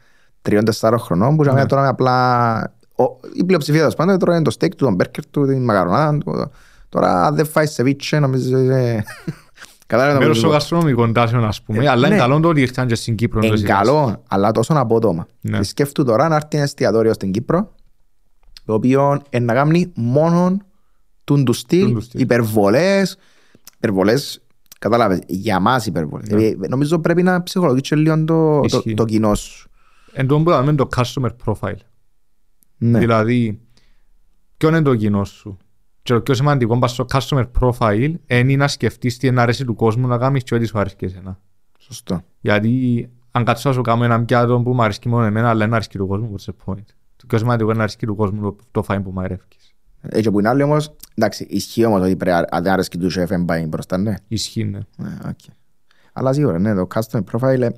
τριών-τεσσάρων χρονών που Ναι. yeah. τώρα απλά ο- η πλειοψηφία τέλος πάντων τρώει το steak του, τον μπέρκερ του, την μακαρονάδα του. Τώρα αν δεν φάεις σεβίτσε νομίζω είσαι... Κατάλαβα Μέρος το των γαστρονομικών τάσεων, ας πούμε, Ε, αλλά είναι ναι. καλό το ότι ήρθαν και στην Κύπρο. Είναι εντός καλό, αλλά τόσο απότομα. Ναι. Και σκέφτου τώρα να έρθει ένα εστιατόριο στην Κύπρο, το οποίο είναι να κάνει μόνο τούν του στυλ, Τούν του στυλ. υπερβολές, υπερβολές, κατάλαβες, για μας υπερβολές. Ναι. Ε, Νομίζω πρέπει να ψυχολογήσεις λίγο το, το, Ισχύει. το κοινό σου. Εν τω που λέμε το customer profile. Ναι. Δηλαδή, ποιο είναι το κοινό σου; Και το πιο σημαντικό πας στο customer profile είναι να σκεφτείς τι είναι αρέσει του κόσμου να κάνεις και ό,τι σου αρέσει και εσένα. Σωστό. Γιατί αν κάτσω να σου κάνω έναν πιάτο που μου αρέσει μόνο εμένα, αλλά δεν αρέσει του κόσμου, what's the point; Το πιο σημαντικό είναι να αρέσει του κόσμου το, το φάιν που μαγειρεύκεις. Έτσι που είναι άλλοι όμως, εντάξει, ισχύει όμως ότι πρέπει, αν δεν αρέσει του σεφ, δεν πάει μπροστά, ναι. Ισχύει, ναι. Ναι, οκ. Αλλά σίγουρα, ναι, το customer profile ε,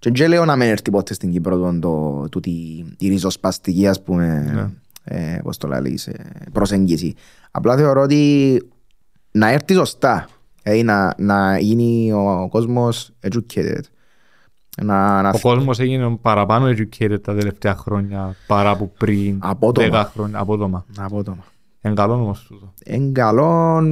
και δεν λέω να μην έρθει ποτέ στην Κύπρο το, το, τούτη, η ριζοσπαστική ας πούμε Ναι. ε, πώς το λαλείς, ε, προσέγγιση. Απλά θεωρώ ότι να έρθει σωστά, δηλαδή να, να γίνει ο κόσμος educated. Να, να Ο κόσμος έγινε παραπάνω educated τα τελευταία χρόνια παρά από πριν Απότομα. 10 χρόνια. Απότομα. απότομα. Εν καλό όμως τούτο. Είναι καλό,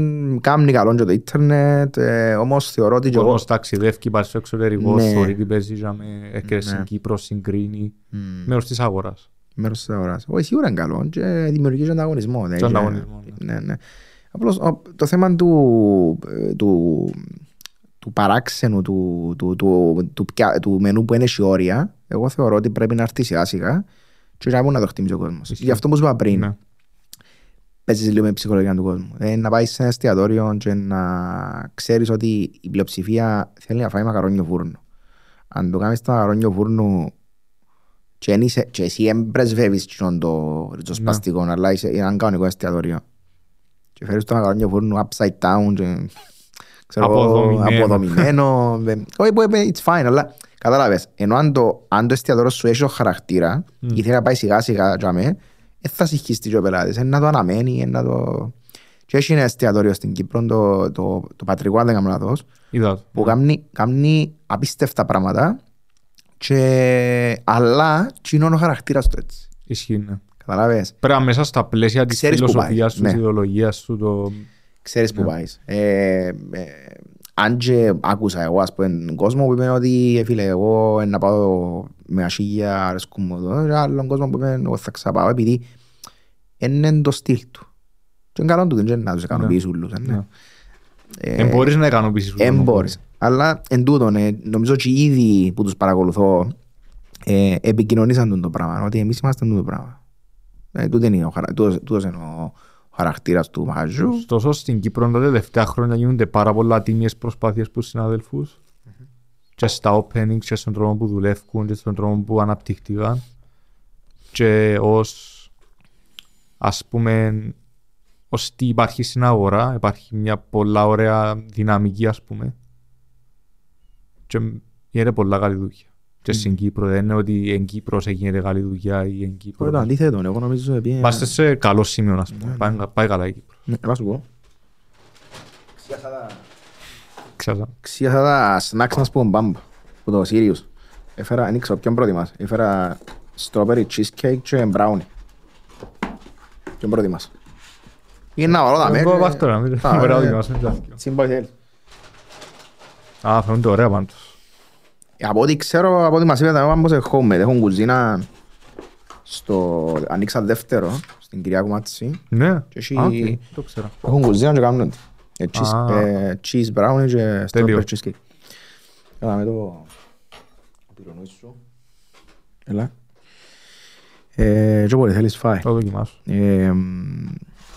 κάνει καλό και το ίντερνετ, ε, όμως θεωρώ ότι Ο και εγώ... κόσμος ταξιδεύει, πάει στο εξωτερικό, Ναι. θεωρεί τι παίζει, ζάμε, έρχεται στην Ναι. Κύπρο, συγκρίνει. Μμ. Μέρος της αγοράς. μέρος της αγοράς. Όχι, σίγουρα είναι καλό και δημιουργεί και ανταγωνισμό. ναι, Και και- ανταγωνισμό, Ναι, ναι. Απλώς ο- το θέμα του, ε, του, του παράξενου, του, του, του, του, πια- του μενού που είναι σε όρια, εγώ θεωρώ ότι πρέπει να έρθει σιγά σιγά και να να το χτιμήσει ο κόσμος. Ισχύει. Γι' αυτό που σου είπα πριν, Ναι. Παίζεις λίγο με ψυχολογία του κόσμου. Ε, να πάεις σε ένα εστιατόριο και να ξέρεις ότι η πλειοψηφία θέλει να φάει μακαρόνιο φούρνο. Αν το κάνεις το μακαρόνιο φούρνο και, εν είσαι, και εσύ εμπρεσβεύεις κοινόν το ριζοσπαστικό, αλλά είσαι είναι ένα κανονικό εστιατόριο. Και φέρεις το μακαρόνιο φούρνο upside down και ξέρω εγώ, Αποδομημένο. αποδομημένο. Ε, Όχι, που είπε, it's fine, αλλά κατάλαβες. Ενώ αν το, αν το εστιατόριο σου έχει το χαρακτήρα ή θέλει να πάει σιγά σιγά για μέ, δεν θα συγχύσει και ο πελάτης. Είναι να το αναμένει, είναι να το... Και έχει ένα εστιατόριο στην Κύπρο, το, το, το πατρικό, αν δεν κάνω λάθος, Είδα το. που κάνει, κάνει απίστευτα πράγματα και, αλλά κοινώνει ο χαρακτήρας του έτσι. Ισχύει, ναι. Καταλάβες; Πρέπει να μέσα στα πλαίσια της Ξέρεις που φιλοσοφίας πάει, σου, της ναι. ιδεολογίας σου, το... Ξέρεις που πάεις. Ε, ε, αν και άκουσα εγώ ας πούμε τον κόσμο που είπε ότι ε, φίλε εγώ ε, να πάω με ασίγια αρέσκουν μου εδώ και άλλον κόσμο που είπε εγώ θα ξαπάω επειδή είναι το στυλ του. Και είναι καλό του, δεν είναι να τους ικανοποιήσει ούλους. ε, ναι. Ναι. Ε, Εν μπορείς να ικανοποιήσεις Εν τον μπορείς. Αλλά εν τούτον, ε, νομίζω ότι ήδη που τους παρακολουθώ ε, επικοινωνήσαν τον το πράγμα, ότι εμείς είμαστε το πράγμα. Ε, τούτο είναι ο, χαρα- τούτος, τούτος είναι ο χαρακτήρας του μαγαζιού. Ωστόσο στην Κύπρο τα τελευταία χρόνια γίνονται πάρα πολλά τίμιες προσπάθειες από τους συναδελφούς και στα openings και στον τρόπο που δουλεύουν και στον τρόπο που αναπτύχθηκαν. Και ως ας πούμε ως τι υπάρχει στην αγορά υπάρχει μια πολλά ωραία δυναμική ας πούμε. Και γίνεται πολλά καλή δουλειά και στην Κύπρο δεν είναι ότι εν Κύπρος έγινε καλή δουλειά ή εν Το Κύπρο αντίθετο, εγώ νομίζω ότι... Είμαστε σε καλό σημείο ας πούμε πάει, πάει καλά η Κύπρο Ναι, να σου πω. Ξέρω. Ξίασα τα snacks μας που μπαμπ, που το Sirius. Έφερα, δεν ξέρω ποιον προτιμάς. Έφερα strawberry cheesecake και brownie. Ποιον προτιμάς. Είναι να βάλω τα Εγώ μέτρα. βάζω τώρα, μην- Α, μπορεί να ε, δοκιμάσουμε και τα δυο. Συμπάει θέλει. Α, φαίνονται ωραία πάντως. Από ό,τι ξέρω, από ό,τι μας είπατε, πάμε σε home. Έχουν κουζίνα στο... Ανοίξα δεύτερο, στην κυρία Κουμάτση. Ναι, Και έχει- Α, οκ, το ξέρω. Έχουν κουζίνα και κάνουν ε, cheese- Α. ε, cheese brownie και Τέλειο. strawberry cheesecake. Έλα με το πυρονούι σου. Έλα. Ε, και όποτε θέλεις φάει. Θα το δοκιμάσω. Ε, μ,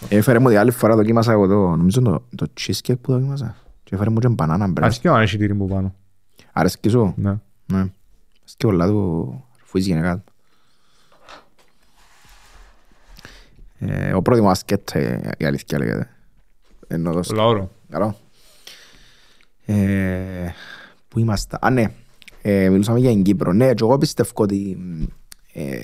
Έφερε μου την άλλη φορά δοκίμασα εγώ το, νομίζω το, το cheesecake που δοκίμασα. Και έφερε μου και banana bread. Αρέσκει αν έχει τυρί μου πάνω. Αρέσκει σου. Ναι. Ναι. Αρέσκει πολλά του αρφούης γενικά του. Ε, ο πρώτος μου ασκέτ, ε, η αλήθεια λέγεται. Ενώ το Πολλά ωραίο. Καλό. Ε, πού είμαστε; Α, ναι. Ε, μιλούσαμε για την Κύπρο. Ναι, και εγώ πιστεύω ότι ε,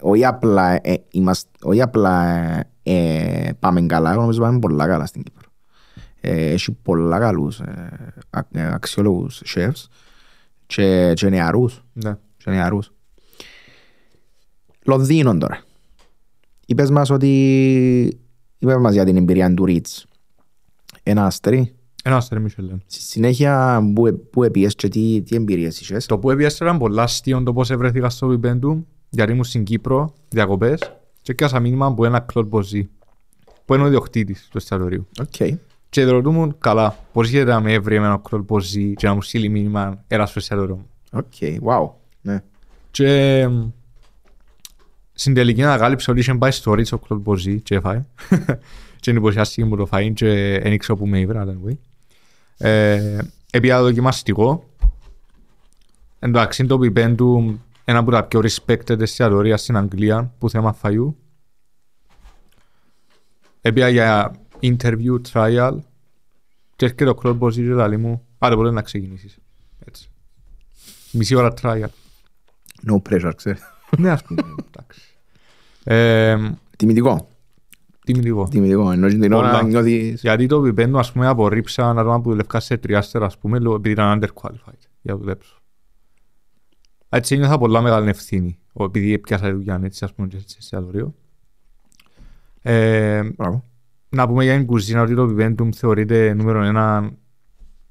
όχι απλά, ε, είμαστε, όχι απλά ε, πάμε καλά, εγώ νομίζω πάμε πολλά καλά στην Κύπρο. Ε, έχει πολλά καλούς ε, α- ε, αξιόλογους chefs και, και νεαρούς. Ναι. Και νεαρούς. Λονδίνο τώρα. Είπες μας ότι... Είπες μας για την εμπειρία του Ritz. Ένα αστέρι. Ένα αστέρι Μισελέν. Στη συνέχεια που, που επήες και τι, τι εμπειρίες είχες; Το που έπιασε ήταν πολλά αστείο το πώς ευρέθηκα στο Bibendum, γιατί ήμουν στην Κύπρο, διακοπές, και έκανα μήνυμα από ένα Claude Bosi, που είναι ο ιδιοκτήτης του εστιατορίου. Οκ. Και ρωτούμουν καλά, πώς γίνεται να με έβρει εμένα ο Claude Bosi και να μου στείλει μήνυμα έλα στο εστιατόριο μου. Οκ. Wow. Ναι. Και μ, στην τελική ανακάλυψα ότι είχε πάει στο Ρίτσο κλοντ μποζί και έφαε. και εντυπωσιάστηκε μου το φαΐν και ένιξα που με ήβρα, anyway. Ε, Επία δοκιμαστικό. Εντάξει, το πιπέντου ένα από τα πιο respected εστιατορία στην Αγγλία που θέμα φαγιού. Επία για interview, trial και έρχεται ο Κλοντ Μποζί και λέει μου «Άρα μπορεί να ξεκινήσεις». Έτσι. Μισή ώρα trial. No pressure, ξέρεις. Ναι, ας πούμε. Εντάξει. Ε, Τιμητικό. τιμητικό. Τιμητικό. Ενώ την ώρα Πολλά. νιώθεις... Γιατί το πιπέντο, ας πούμε, απορρίψα ένα άτομα που δουλεύκα σε τριάστερα, ας πούμε, λόγω- επειδή ήταν underqualified για να δουλέψω. Έτσι ένιωθα πολλά μεγάλη ευθύνη, ο- επειδή έπιασα τη δουλειά έτσι, ας πούμε, και σε εστιατόριο. Ε, Μπράβο. Να πούμε για την κουζίνα ότι το πιπέντο μου θεωρείται νούμερο ένα,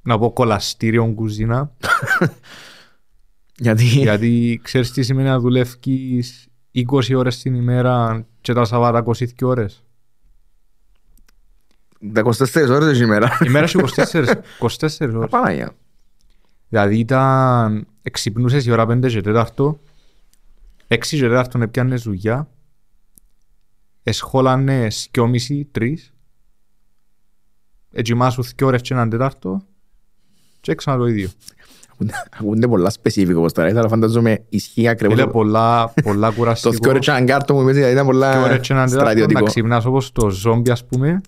να πω κολαστήριο κουζίνα, Γιατί... γιατί ξέρεις τι σημαίνει να δουλεύεις 20 ώρες την ημέρα και τα Σαββάτα 22 ώρες; Τα 24 ώρες την ημέρα. Η μέρα σου 24, 24 ώρες. Παναγία. Δηλαδή ήταν, εξυπνούσες η ώρα 5 και 4, 6 και 4 έπιανες δουλειά, εσχόλανες 2,5, 3, ετοιμάσου 2 ώρες και έναν τέταρτο και έξανα το ίδιο. Ακούνται- Ακούνται πολλά specific όπως τώρα. Ήθελα να φαντάζομαι ισχύει ακριβώς. Είναι πολλά, πολλά Το κουραστικό. δυο ώρες και έναν κάρτο μου είπες, ήταν Δύο πολλά ώρες και έναν τέταρτο να στρατιωτικό. ξυπνάς όπως το ζόμπι ας πούμε.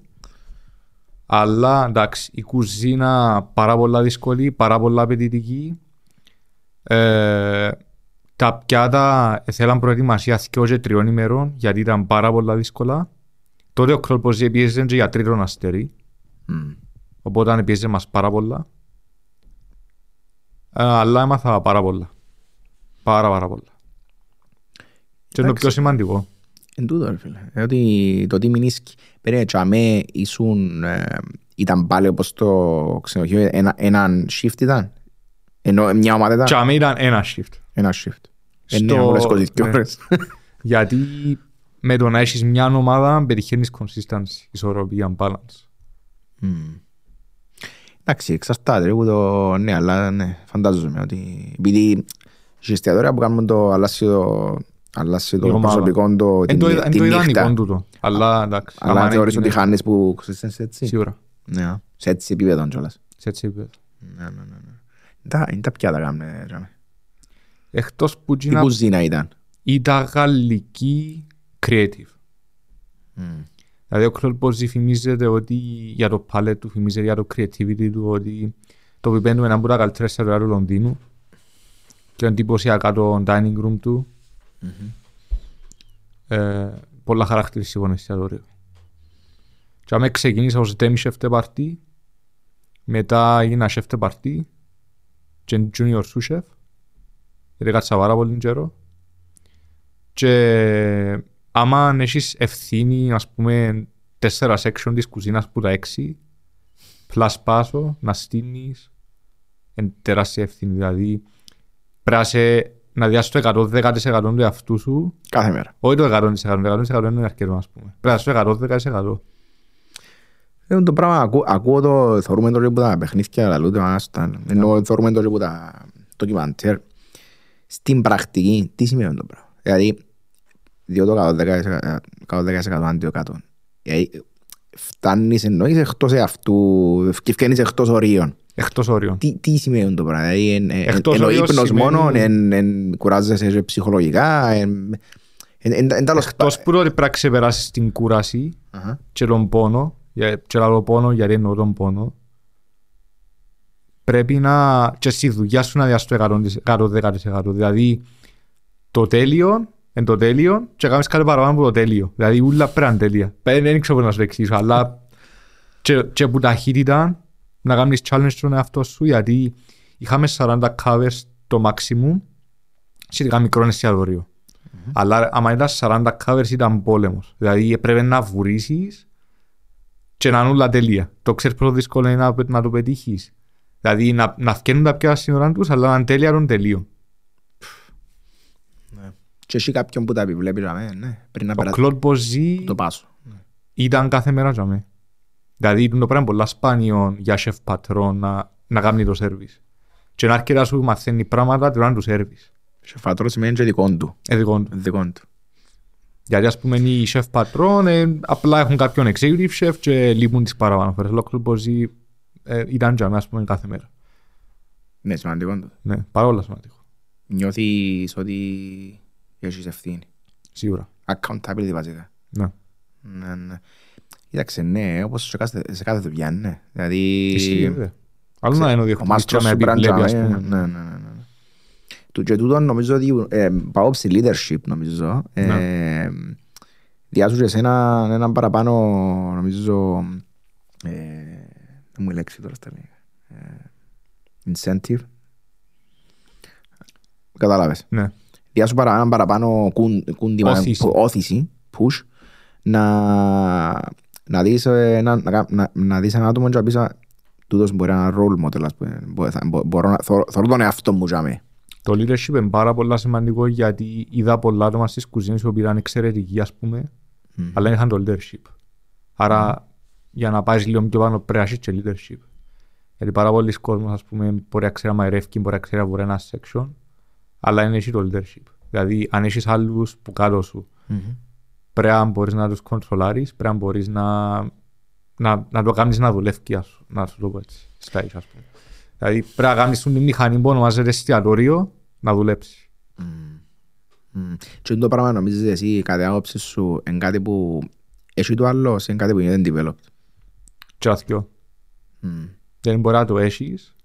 Αλλά εντάξει, η κουζίνα πάρα πολλά δύσκολη, πάρα πολλά απαιτητική. Ε, τα πιάτα θέλαν προετοιμασία δυο και τριών ημερών γιατί ήταν πάρα πολλά δύσκολα. Τότε ο Κρόλπος πίεζε και για τρίτον αστέρι. Μμ. Οπότε πίεζε μας πάρα πολλά. Ε, αλλά έμαθα πάρα πολλά. Πάρα πάρα πολλά. Και είναι το Εντάξει. πιο σημαντικό. Εν τούτο ρε φίλε. Ε, Ότι το τι μηνίσκει. Πέρα τσαμέ ήσουν... ε, Ήταν πάλι όπως το ξενοδοχείο. Ένα, έναν shift ήταν; Ενώ μια ομάδα ήταν; Και αμέ ήταν ένα shift. Ένα shift. Ε, Στο- ναι, όλες κολλήσεις και ναι. ώρες. Γιατί με το να έχεις μια ομάδα πετυχαίνεις consistency, ισορροπία, balance. Μμ. Εντάξει, εξαρτάται ρε, που το... Ναι, αλλά ναι, φαντάζομαι ότι... Επειδή σε εστιατόρια που κάνουν το αλλάσει το... Αλλάσει Η το ομάδα. προσωπικό το, Εν την, το, εν τη το ιδανικό νύχτα. τούτο. Αλλά εντάξει. Αλλά άμα θεωρείς είναι- ότι χάνεις που ξέρεις έτσι; Σίγουρα. Ναι, σε έτσι επίπεδο κιόλας. Σε έτσι επίπεδο. Ναι, ναι, ναι. ναι. Τα- Είναι τα πιάτα κάνουν. Ρε, ρε. Εκτός που Τι γίνα κουζίνα ήταν; ήταν γαλλική creative. Μμ. Δηλαδή ο Κλοντ Μποζί φημίζεται ότι για το palette του, φημίζεται για το creativity του, ότι το πιπέντου είναι ένα από τα καλύτερα εστιατόρια του Λονδίνου και εντυπωσιακά το dining room του. Ε, πολλά χαρακτηριστικό εστιατόριο. Και άμα ξεκίνησα ως demi chef de partie, μετά έγινα chef de partie και junior sous chef, γιατί κάτσα πάρα πολύ καιρό. Και άμα έχεις ευθύνη, ας πούμε, τέσσερα section της κουζίνας που τα έξι, πλάς πάσο, να στείνεις, είναι τεράστια ευθύνη. Δηλαδή, πρέπει να, σε, να διάσεις το 110% του εαυτού σου, Κάθε μέρα. όχι το 100%, το 100% είναι αρκετό, ας πούμε. Πρέπει να διάσεις το 110%. Ε, το πράγμα, ακού, ακούω το, θεωρούμε το που τα παιχνίδια, αλλά λούτε μας, τα, ενώ θεωρούμε το που τα ντοκιμαντέρ. Στην πρακτική, τι σημαίνει το πράγμα; Δηλαδή, διότι το 110% αντί το 100. Δηλαδή, φτάνεις εννοείς εκτός εαυτού και φτιάχνεις εκτός ορίων. Εκτός όριων. Τι, τι σημαίνει το πράγμα, δηλαδή εν, εν, Εκτός εν, ο ορίων ύπνος σημαίνει- μόνο, εν, εν, κουράζεσαι και ψυχολογικά, εν, εν, εν, εν, τέλος Εκτός που το ότι πρέπει να ξεπεράσεις την κούραση Αχα. και τον πόνο, για- και άλλο πόνο γιατί εννοώ τον πόνο, πρέπει να και στη δουλειά σου να διάσεις το 110%. Δηλαδή το τέλειο εν το τέλειο και κάνεις κάτι παραπάνω από το τέλειο. Δηλαδή ούλα πρέπει να είναι τέλεια. Ε, Δεν ξέρω πώς να σου το εξηγήσω, αλλά και, και που ταχύτητα να κάνεις challenge στον εαυτό σου γιατί είχαμε 40 covers το maximum σχετικά μικρό εστιατόριο. Αλλά άμα ήταν 40 covers ήταν πόλεμος. Δηλαδή έπρεπε να βουρίσεις και να είναι όλα τέλεια. Το ξέρεις πόσο δύσκολο είναι να, να το πετύχεις. Δηλαδή να, να φτιάχνουν τα πια στην ώρα τους αλλά να είναι τέλεια των τελείων. Και έχει κάποιον που τα επιβλέπει, δηλαδή, ναι, πριν να Ο περάσει Κλοντ Μποζή το πάσο. ήταν κάθε μέρα για μέ. Δηλαδή το πράγμα είναι πολλά σπάνιο για σεφ πατρό να, να κάνει το σέρβις. Και να έρχεται να σου μαθαίνει πράγματα την ώρα του σέρβις. Σε φατρό σημαίνει και δικό του. Ε, δικό του. Δικό του. Γιατί ας πούμε οι σεφ πατρών ε, απλά έχουν κάποιον executive chef και λείπουν τις παραπάνω φορές. Ο Κλοντ Μποζή ε, ήταν για μέ ας πούμε κάθε μέρα. Ναι, σημαντικό του. Ναι, παρόλα σημαντικό. Νιώθεις ότι έχεις ευθύνη. Σίγουρα. Accountability βασικά. Ναι. Ναι, ναι. Κοίταξε, ναι, όπως σε κάθε, σε κάθε δουλειά, ναι. Δηλαδή... Ισχύει, βέβαια. Άλλο να είναι ο Ο διοικητής μάστρος και να σου πρέπει επιβλέπει να ας είναι- πούμε. Ναι, ναι, ναι. ναι. Του και τούτο νομίζω ότι ε, πάω στη leadership νομίζω. Ε, Ναι. Διάσου και εσένα έναν παραπάνω νομίζω ε, δεν μου η λέξη τώρα στα ελληνικά. Ε, incentive. Κατάλαβες. Ναι. Διάσου παρα, έναν παραπάνω κουν, κούντιμα, Όθηση. που- όθηση, push, να, να, δεις, ε, ένα, να, κα- να, να δεις ένα άτομο και να πεις «Α, τούτος μπορεί να είναι role model, ας πούμε. Μπο- θα- μπο- Μπορώ να θω- θωρώ τον εαυτό μου για μέ. Το leadership είναι πάρα πολύ σημαντικό γιατί είδα πολλά άτομα στις κουζίνες που ήταν εξαιρετικοί ας πούμε αλλά δεν είχαν το leadership. Άρα για να πάεις λίγο πιο πάνω πρέπει να έχεις και leadership. Γιατί πάρα πολλοί κόσμος ας πούμε μπορεί να ξέρει να μαϊρεύει, μπορεί να ξέρει να βρει ένα section αλλά δεν έχει το leadership. Δηλαδή αν έχεις άλλους που κάτω σου πρέπει να μπορείς να τους κοντρολάρεις, πρέπει να μπορείς να, να, να το κάνεις να δουλεύει ας σου, να σου το πω έτσι, στα ίσα, ας πούμε. Δηλαδή πρέπει να κάνεις την μηχανή που ονομάζεται εστιατόριο να δουλέψεις. Μμ. Και το πράγμα νομίζεις εσύ κατά άποψη σου είναι κάτι που έχει το άλλο, είναι κάτι που είναι developed; Και αθιό. Μμ. Δεν μπορεί να το έχεις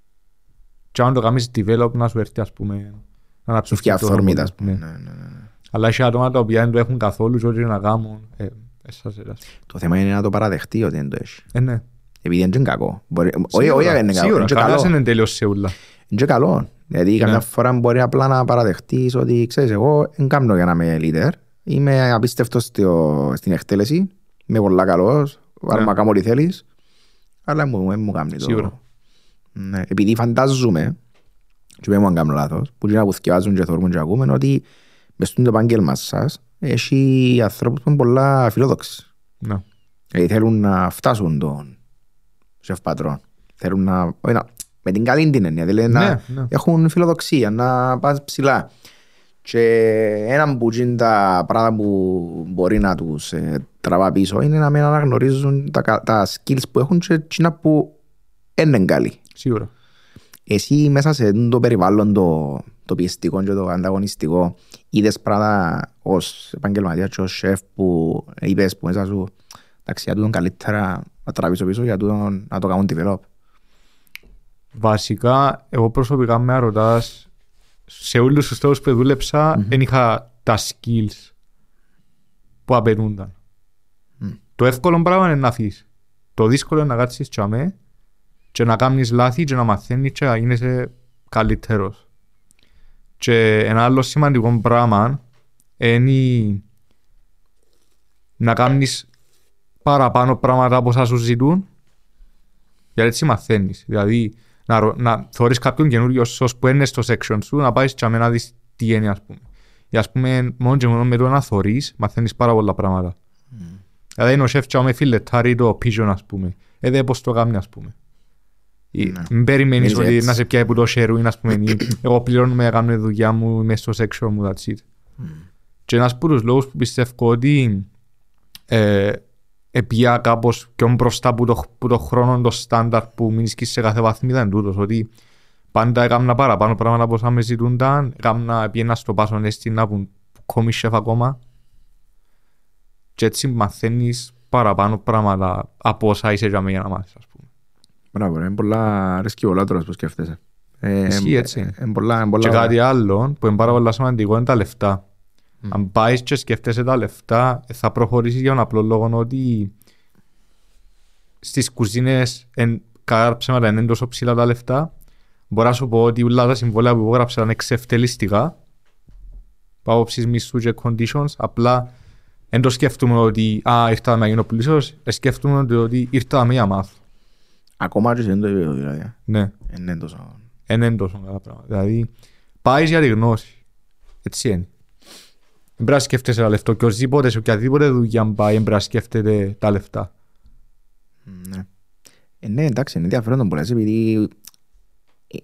και αν το κάνεις develop να σου έρθει ας πούμε να Σου αναψυχθεί φτιάχνει το αυθόρμητα, ρόλο. ας πούμε. Ναι. Ναι, ναι, ναι, ναι. Αλλά έχει άτομα τα οποία δεν το έχουν καθόλου και ό,τι να κάνουν. Ε, εσάς, εσάς. Το θέμα είναι να το παραδεχτεί ότι δεν το έχει. Ε, ναι. Επειδή δεν είναι κακό. Μπορεί- Όχι, Σίγουρα, όχι, δεν είναι κακό. Σίγουρα, Είναι και κανένας καλό. δεν είναι τέλειος σε ούλα. Είναι και καλό. Δηλαδή καμιά Ναι. φορά μπορεί απλά να παραδεχτείς ότι ξέρεις εγώ δεν κάνω για να είμαι leader. Είμαι απίστευτος στο- στην εκτέλεση. Είμαι πολλά καλός. Βάλε Ναι. να κάνω ό,τι θέλεις. Αλλά μου, δεν μου κάνει το. Σίγουρα. Ναι. Επειδή φαντάζομαι και δεν μου αν κάνω λάθος που είναι που θυκευάζουν και θεωρούν και ακούμε ότι μες στο επάγγελμα σας έχει ανθρώπους που είναι πολλά φιλόδοξοι. Ναι. Δηλαδή θέλουν να φτάσουν τον σεφ πατρόν. Θέλουν να, όχι να με την καλή την έννοια, δηλαδή να Ναι, ναι. έχουν φιλοδοξία, να πας ψηλά. Και ένα που είναι τα πράγματα που μπορεί να τους ε, τραβά πίσω είναι να μην αναγνωρίζουν τα, κα- τα skills που έχουν και εκείνα που δεν είναι καλοί. Σίγουρα. Εσύ μέσα σε το περιβάλλον το, το πιεστικό και το ανταγωνιστικό είδες πράγματα ως επαγγελματίας και ως σεφ που είπες που μέσα σου εντάξει για τούτον καλύτερα να τραβήσω πίσω για τούτον να το κάνουν develop. Βασικά, εγώ προσωπικά με ρωτάς, σε όλους τους τόπους που δούλεψα, δεν είχα τα skills που απαιτούνταν. Το εύκολο πράγμα είναι να αφήσεις. Το δύσκολο είναι να κάτσεις τσαμέ και να κάνεις λάθη και να μαθαίνεις και να γίνεσαι καλύτερος. Και ένα άλλο σημαντικό πράγμα είναι να κάνεις παραπάνω πράγματα από όσα σου ζητούν. Γιατί έτσι μαθαίνεις. Δηλαδή, να, ρω- να θωρείς κάποιον καινούριο σως που είναι στο section σου, να πάεις και να δεις τι είναι, ας πούμε. Ή ας πούμε, μόνο και μόνο με το να θωρείς, μαθαίνεις πάρα πολλά πράγματα. Δηλαδή, είναι ο σεφ και με φιλετάρει το pigeon, ας πούμε. Ε, δεν πώς το κάνει, ας πούμε. Ή Ναι. Μην περιμένεις Μείνεις ότι έτσι. να σε πιάει που το sharing, ας πούμε. ή Εγώ πληρώνω να κάνω τη δουλειά μου, είμαι στο section μου, that's it. Και ένας από τους λόγους που πιστεύω ότι ε, επία κάπως πιο μπροστά που το, που το χρόνο το στάνταρ που μείνεις σε κάθε βαθμίδα είναι τούτος ότι πάντα έκανα παραπάνω πράγματα από όσα με ζητούνταν έκανα πιένα στο πάσο έστεινα που κόμι σεφ ακόμα και έτσι μαθαίνεις παραπάνω πράγματα από όσα είσαι για μένα να μάθεις ας πούμε. Μπράβο, ρε. Είναι πολλά αρέσκει πολλά τώρα που σκέφτεσαι. Ε, Ισχύει ε, έτσι. ε, Είναι πολλά, είναι πολλά Και κάτι άλλο που είναι πάρα πολύ σημαντικό είναι τα λεφτά. Αν πάεις και σκέφτεσαι τα λεφτά, θα προχωρήσεις για τον απλό λόγο ότι στις κουζίνες, κατά ψέματα, είναι τόσο ψηλά τα λεφτά. Μπορώ να σου πω ότι όλα τα συμβόλαια που υπόγραψα ήταν εξευτελιστικά. Πάω ψης μισθούς και conditions. Απλά δεν το σκέφτομαι ότι α, ήρθα να γίνω πλούσιος. ε, Σκέφτομαι ότι ήρθα με για μάθω. Ακόμα και σε αυτό το επίπεδο δηλαδή. Ναι. Ε, Είναι τόσο... Δεν είναι τόσο καλά πράγματα. Δηλαδή, πάεις για τη γνώση. Έτσι είναι. Δεν πρέπει να σκέφτεσαι τα λεφτά. Και οσδήποτε, σε οποιαδήποτε δουλειά πάει, δεν πρέπει να σκέφτεται τα λεφτά. Ναι. Ε, ναι, εντάξει, είναι ενδιαφέρον που λες, επειδή ε,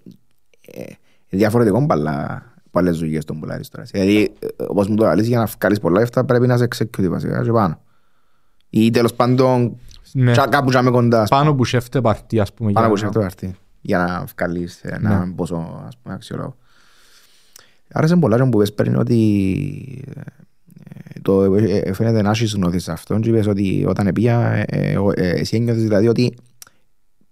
ε, ε, διαφορετικό παλά από άλλες δουλειές των πουλάρεις τώρα. Δηλαδή, ε, όπως μου το λες, για να βγάλεις πολλά λεφτά πρέπει να είσαι executive βασικά και πάνω. Ή τέλος πάντων, Ναι. τσα- κάπου τζάμε κοντά, ας Πάνω που σκέφτεται παρτί, ας πούμε. Πάνω για από να- αυτό έρθει. Για να βγάλεις ένα Ναι. ποσό ας πούμε, αξιολόγο. Άρεσε πολλά και που είπες πριν ότι ε, το, ε, ε, φαίνεται να έχεις γνώθει σε αυτόν και είπες ότι όταν επία ε, ε, ο- ε, εσύ ένιωθες δηλαδή ότι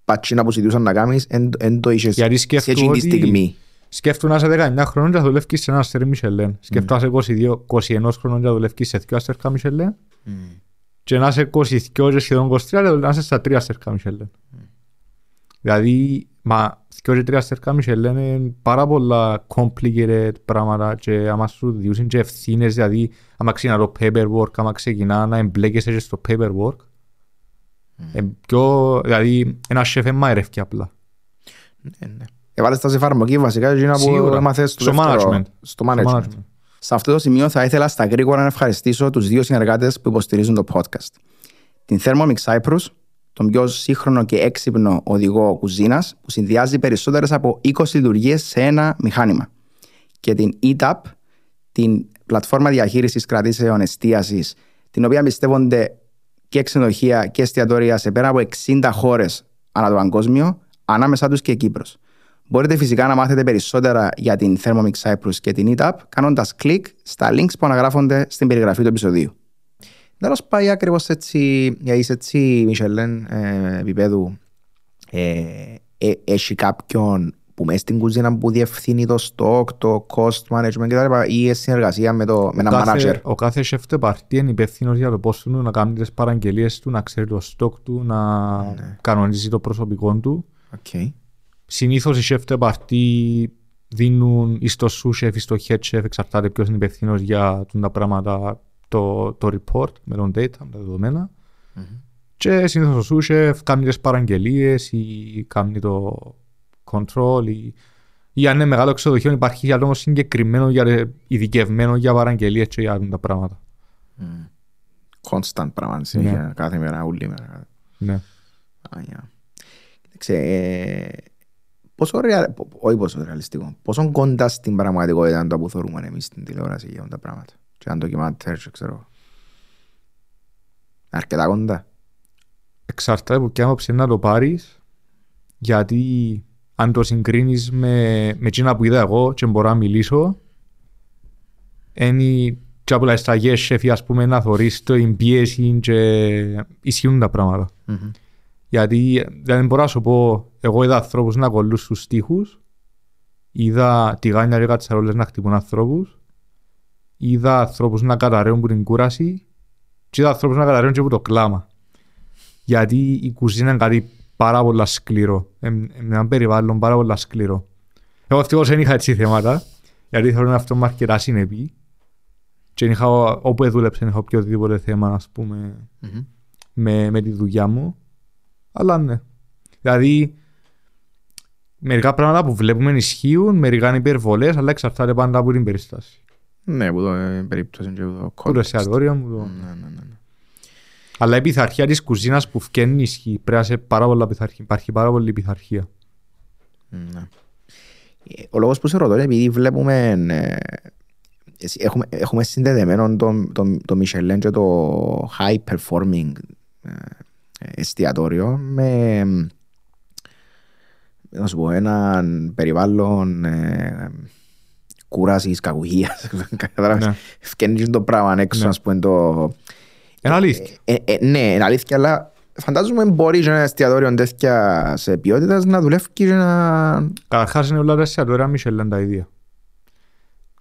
πατσίνα που ζητούσαν να κάνεις εν το είχες Γιατί σε σκέφτομαι εκείνη τη ότι- στιγμή. Σκέφτομαι να είσαι 19 χρόνων και να δουλεύεις σε ένα αστέρι Μισελέν. Σκέφτομαι να είσαι 22, 21 χρόνων και να δουλεύεις σε δύο αστέρκα Μισελέν. Και να είσαι 22 και σχεδόν 23 και να είσαι στα τρία αστέρκα Μισελέν. Δηλαδή, μα δύο και τρία αστέρκα Μισελέν είναι πάρα πολλά complicated πράγματα και άμα σου διούσουν και ευθύνες, δηλαδή άμα ξεκινά το paperwork, άμα ξεκινά να εμπλέκεσαι και στο paperwork. Ε, πιο, δηλαδή, ένα σεφ δεν μαερεύει απλά. Ε, ναι. Έβαλες τα σε εφαρμογή βασικά εκείνα που Σίγουρα. έμαθες στο Στο δεύτερο- management. Στο management. management. Σε αυτό το σημείο θα ήθελα στα γρήγορα να ευχαριστήσω τους δύο συνεργάτες που υποστηρίζουν το podcast. Την Thermomix Cyprus, τον πιο σύγχρονο και έξυπνο οδηγό κουζίνας που συνδυάζει περισσότερες από 20 λειτουργίες σε ένα μηχάνημα. Και την ETAP, την πλατφόρμα διαχείρισης κρατήσεων εστίασης, την οποία εμπιστεύονται και ξενοδοχεία και εστιατόρια σε πέρα από 60 χώρες ανά το παγκόσμιο, ανάμεσά τους και η Κύπρος. Μπορείτε φυσικά να μάθετε περισσότερα για την Thermomix Cyprus και την ETAP κάνοντας κλικ στα links που αναγράφονται στην περιγραφή του επεισοδίου. Τέλος πάει ακριβώς έτσι, γιατί είσαι έτσι, Μισελέν, ε, επίπεδου. Ε, ε, έχει κάποιον που μέσα στην κουζίνα που διευθύνει το stock, το cost management κτλ. ή η συνεργασία με, το, με ένα manager. Κάθε, ο κάθε chef de party είναι υπεύθυνος για το πώς του να κάνει τις παραγγελίες του, να ξέρει το stock του, να Ναι. κανονίζει το προσωπικό του. Okay. Συνήθως οι chef de party δίνουν ή στο sous chef ή στο head chef, εξαρτάται ποιος είναι υπεύθυνος για τα πράγματα, το, το report με τον data, με τα δεδομένα. Και συνήθως ο sous chef κάνει τις παραγγελίες ή κάνει το control ή, ή αν είναι μεγάλο ξεδοχείο υπάρχει άλλο όμως συγκεκριμένο για, ειδικευμένο για παραγγελίες και για τα πράγματα. Constant πράγμα, Ναι. συνέχεια, κάθε μέρα, όλη μέρα. Ναι. Α, yeah. Κοίταξε, ε, πόσο ρεα... πο- όχι πόσο ρεαλιστικό, πόσο κοντά στην πραγματικότητα είναι το που θεωρούμε εμείς στην τηλεόραση για τα πράγματα. Και αν ντοκιμαντέρ, και ξέρω. Αρκετά κοντά. Εξαρτάται από ποια άποψη να το πάρεις γιατί αν το συγκρίνεις με, με εκείνα που είδα εγώ και μπορώ να μιλήσω είναι και από τα εσταγές σεφ ας πούμε να θωρείς το πίεση και ισχύουν τα πράγματα. Μμμ. Γιατί δεν μπορώ να σου πω, εγώ είδα ανθρώπους να κολλούν στους τοίχους, είδα τηγάνια και κατσαρόλες να χτυπούν ανθρώπους, είδα ανθρώπους να καταραίουν που την κούραση και είδα ανθρώπους να καταραίουν και από το κλάμα. Γιατί η κουζίνα είναι κάτι πάρα πολλά σκληρό. Είναι ένα περιβάλλον πάρα πολλά σκληρό. Εγώ ευτυχώς δεν είχα έτσι θέματα, γιατί θέλω να αυτό με αρκετά συνεπή. Και είχα, όπου δούλεψα, είχα οποιοδήποτε θέμα, ας πούμε, Μμμ. με, με τη δουλειά μου. Αλλά ναι. Δηλαδή, μερικά πράγματα που βλέπουμε ισχύουν, μερικά είναι υπερβολές, αλλά εξαρτάται πάντα από την περιστάση. Ναι, που το ε, περίπτωση και που το Που το εστιατόριο μου το... Ναι, ναι, ναι, ναι. Αλλά η πειθαρχία της κουζίνας που φκένει ισχύει. Πρέπει να είσαι πάρα πολλά πειθαρχία. Υπάρχει πάρα πολύ πειθαρχία. Ναι. Ε, Ο λόγος που σε ρωτώ είναι επειδή βλέπουμε ε, εσύ- έχουμε, έχουμε συνδεδεμένο το, το, το Michelin και το high performing ε, εστιατόριο με να σου πω, ένα περιβάλλον ε, κούρασης, κακουγίας. Κατάλαβες; Ναι. Φκένεις το πράγμα έξω, Ναι. ας πούμε, το... Είναι αλήθεια. Ε, ε, ναι, είναι αλήθεια, αλλά φαντάζομαι μπορεί και ένα εστιατόριο τέτοια σε ποιότητας να δουλεύει και να... Καταρχάς είναι όλα τα εστιατόρια Μισελέν τα ίδια.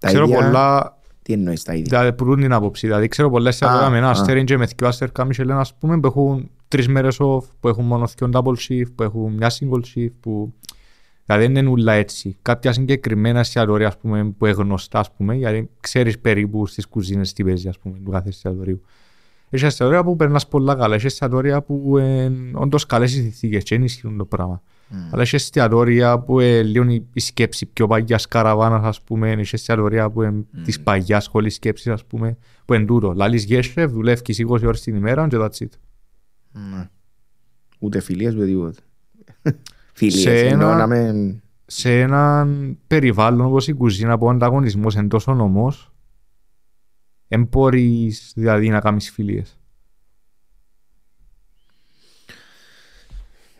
Τα Ξέρω ίδια- πολλά, Τι εννοείς τα ίδια; δηλαδή που την άποψη. Δηλαδή ξέρω πολλά εστιατόρια Α, με ένα α. αστέρι και με δυο αστέρκα Μισελέν ας πούμε που έχουν τρεις μέρες off, που έχουν μόνο δυο double shift, που έχουν μια single shift, που... Δηλαδή δεν είναι ούλα έτσι. Κάποια συγκεκριμένα εστιατόρια ας πούμε, που είναι γνωστά, ας πούμε, γιατί ξέρεις περίπου στις κουζίνες τι παίζει ας πούμε, του κάθε εστιατορίου. Έχεις εστιατόρια που περνάς πολλά καλά, έχεις εστιατόρια που είναι όντως καλές οι συνθήκες και ενισχύουν το πράγμα. Αλλά έχεις εστιατόρια που είναι λίγο η- η σκέψη πιο παγιάς καραβάνας ας πούμε, έχεις εστιατόρια που είναι της παγιάς σχολής σκέψης ας πούμε, που είναι τούτο. Λάλης γέσχευ, δουλεύεις 20 ώρες την ημέρα και that's it. Ναι. Ούτε φιλίες, ούτε τίποτα. Φιλίες, Σε εννοώ ένα- να με... σε έναν περιβάλλον όπως η κουζίνα που ο ανταγωνισμός είναι τόσο νομός δεν μπορείς δηλαδή να κάνεις φιλίες.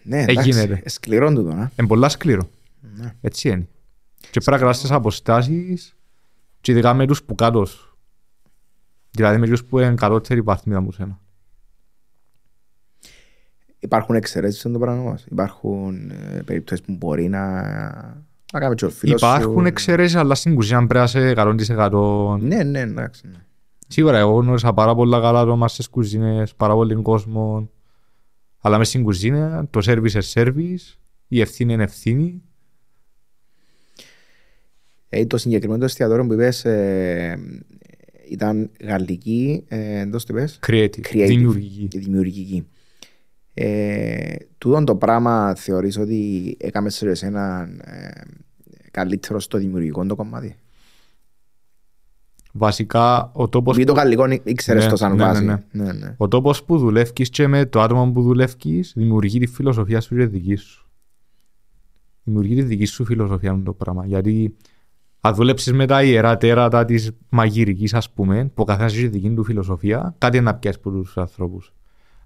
Ναι, εντάξει, γίνεται. ε, σκληρό τούτο, να. Είναι πολλά σκληρό. Ναι. Έτσι είναι. Και πρέπει να κρατάς τις αποστάσεις και ειδικά με τους που κάτω σου. Δηλαδή με τους που είναι κατώτερη βαθμίδα από σένα. Υπάρχουν εξαιρέσεις στον το πράγμα μας. Υπάρχουν ε, περιπτώσεις που μπορεί να... Να κάνει και ο φίλος Υπάρχουν σου. εξαιρέσεις αλλά στην κουζίνα πρέπει να είσαι 100%. Ναι, ναι, εντάξει. ναι. Σίγουρα εγώ γνώρισα πάρα πολλά καλά άτομα στις κουζίνες, πάρα πολύ κόσμο. Αλλά μες στην κουζίνα το service είναι service, η ευθύνη είναι ευθύνη. Ε, το συγκεκριμένο το εστιατόριο που είπες ε, ήταν γαλλική, ε, εντός το είπες; Creative, Creative. δημιουργική. και δημιουργική. Ε, τούτον το πράγμα θεωρείς ότι έκαμες σε εσένα ε, καλύτερο στο δημιουργικό το κομμάτι; Βασικά ο τόπος, Επειδή το γαλλικό ήξερες Ναι, το σαν ναι, βάση. ναι, Ναι, ναι. ο τόπος που δουλεύεις και με το άτομο που δουλεύεις δημιουργεί τη φιλοσοφία σου και τη δική σου. Δημιουργεί τη δική σου φιλοσοφία με το πράγμα. Γιατί αν δουλέψεις με τα ιερά τέρατα της μαγειρικής ας πούμε, που ο καθένας έχει τη δική του φιλοσοφία, κάτι να πιάσεις από τους ανθρώπους.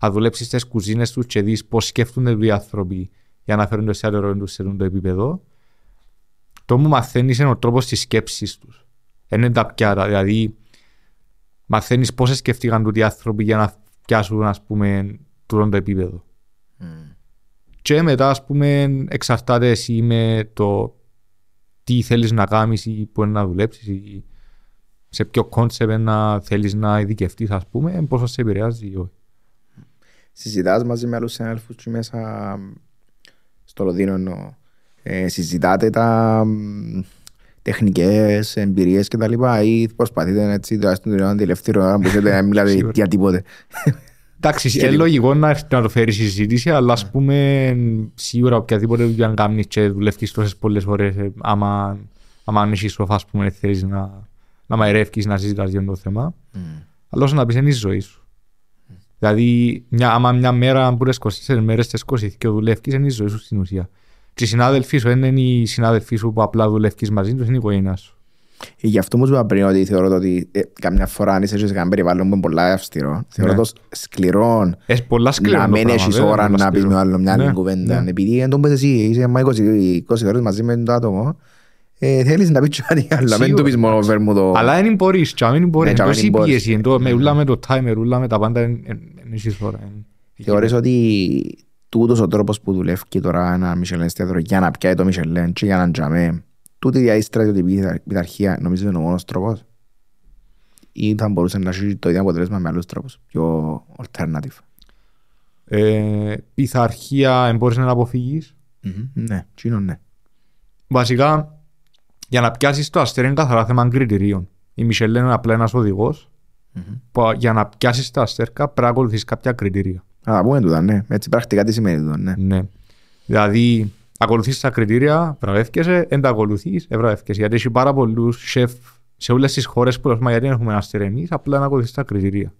Αν δουλέψεις στις κουζίνες τους και δεις πώς σκέφτονται οι άνθρωποι για να φέρουν το εστιατόριο τους σε αυτό το επίπεδο, το μου μαθαίνεις είναι ο τρόπος της σκέψης τους. Δεν είναι τα πιάτα, δηλαδή μαθαίνεις πώς σκέφτηκαν τούτοι οι άνθρωποι για να πιάσουν ας πούμε τούτο το επίπεδο. Και μετά ας πούμε εξαρτάται εσύ με το τι θέλεις να κάνεις ή που είναι να δουλέψεις ή σε ποιο κόνσεπτ να θέλεις να ειδικευτείς ας πούμε πόσο σε επηρεάζει ή όχι. Συζητάς μαζί με άλλους συνάδελφους και μέσα στο Λονδίνο εννοώ. Ε, συζητάτε τα μ, τεχνικές εμπειρίες και τα λοιπά ή προσπαθείτε έτσι τουλάχιστον την τελευταία ώρα που έχετε να μιλάτε Σίγουρα. για τίποτε. Εντάξει, Και είναι λίγο. λογικό να, να το φέρεις συζήτηση, αλλά ας πούμε σίγουρα οποιαδήποτε δουλειά να κάνεις και δουλεύεις τόσες πολλές ώρες ε, άμα, άμα αν έχεις σοφά ας πούμε θέλεις να, να μαϊρεύεις, να συζητάς για το θέμα. Αλλά όσο να πεις είναι η ζωή σου. Δηλαδή, μια, άμα μια μέρα που είναι 24 μέρες, τις 20 και δουλεύεις, είναι η ζωή σου στην ουσία. Και οι συνάδελφοί σου δεν είναι οι συνάδελφοί σου που απλά δουλεύεις μαζί τους, είναι η οικογένειά σου. Ε, Γι' αυτό μου είπα πριν ότι θεωρώ το ότι ε, καμιά φορά αν είσαι σε κανένα περιβάλλον που είναι πολλά αυστηρό, θεωρώ Ναι. το σκληρό Έχει πολλά σκληρό να το μην πράγμα, έχεις βέβαια, ώρα πολλά να πεις σκληρό. με άλλο μια άλλη Ναι, κουβέντα. ναι. Επειδή εν τω πες εσύ είσαι μα 20, 20 ώρες μαζί με το άτομο, ε, θέλεις να πεις και κάτι άλλο. Μην Σίγουρα. του πεις μόνο φέρ μου το... Αλλά δεν μπορείς, και μην μπορείς, Ναι, είναι και τόση μην μπορείς. πίεση, είναι το- με ούλα με το timer, ούλα με τα πάντα, δεν έχεις ώρα. εν- Θεωρείς ότι τούτος ο τρόπος που δουλεύει και τώρα ένα Μισελέν εστιατόριο για να πιάει το Μισελέν και για να τζαμέ, τούτη η στρατιωτική πειθαρχία νομίζω είναι ο μόνος τρόπος; Ή θα μπορούσε να έχει το ίδιο αποτέλεσμα με άλλους τρόπους, πιο alternative; Ε, πειθαρχία δεν μπορείς να αποφύγεις; Ναι, τσίνο ναι. Βασικά, για να πιάσεις το αστέρι είναι καθαρά θέμα κριτηρίων. Η Μισελέν είναι απλά ένας οδηγός που για να πιάσεις τα αστέρκα πρέπει να ακολουθείς κάποια κριτήρια. Να τα πούμε τούτα, ναι. Έτσι πρακτικά τι σημαίνει τούτα, ναι. Ναι. Δηλαδή, ακολουθείς τα κριτήρια, βραβεύκεσαι, δεν τα ακολουθείς, ευραβεύκεσαι. Γιατί έχει πάρα πολλούς σεφ σε όλες τις χώρες που λέμε γιατί δεν έχουμε ένα εμείς, απλά να ακολουθείς τα κριτήρια.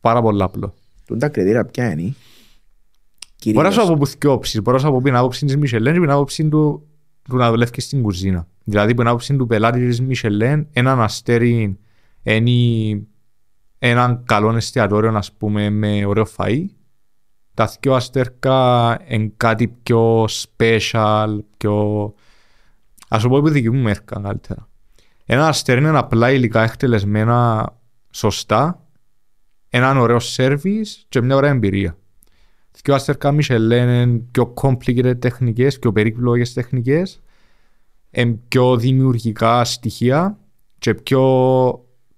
Πάρα πολύ απλό. Τούτα τα κριτήρια ποια είναι; Μπορώ να σου από που όψεις, μπορώ να σου από την άποψη της Μισελέν και την άποψη του, του να δουλεύει στην κουζίνα. Δηλαδή, την άποψη του πελάτη της Μισελέν, έναν αστέρι είναι έναν καλό εστιατόριο, ας πούμε, με ωραίο φαΐ. Τα δυο αστέρκα είναι κάτι πιο special, πιο... Ας σου πω που δική μου μέρκα καλύτερα. Ένα αστέρι είναι απλά υλικά εκτελεσμένα σωστά, έναν ωραίο σέρβις και μια ωραία εμπειρία. Δυο αστέρκα Μισελέν είναι πιο complicated τεχνικές, πιο περίπλοκες τεχνικές, είναι πιο δημιουργικά στοιχεία και πιο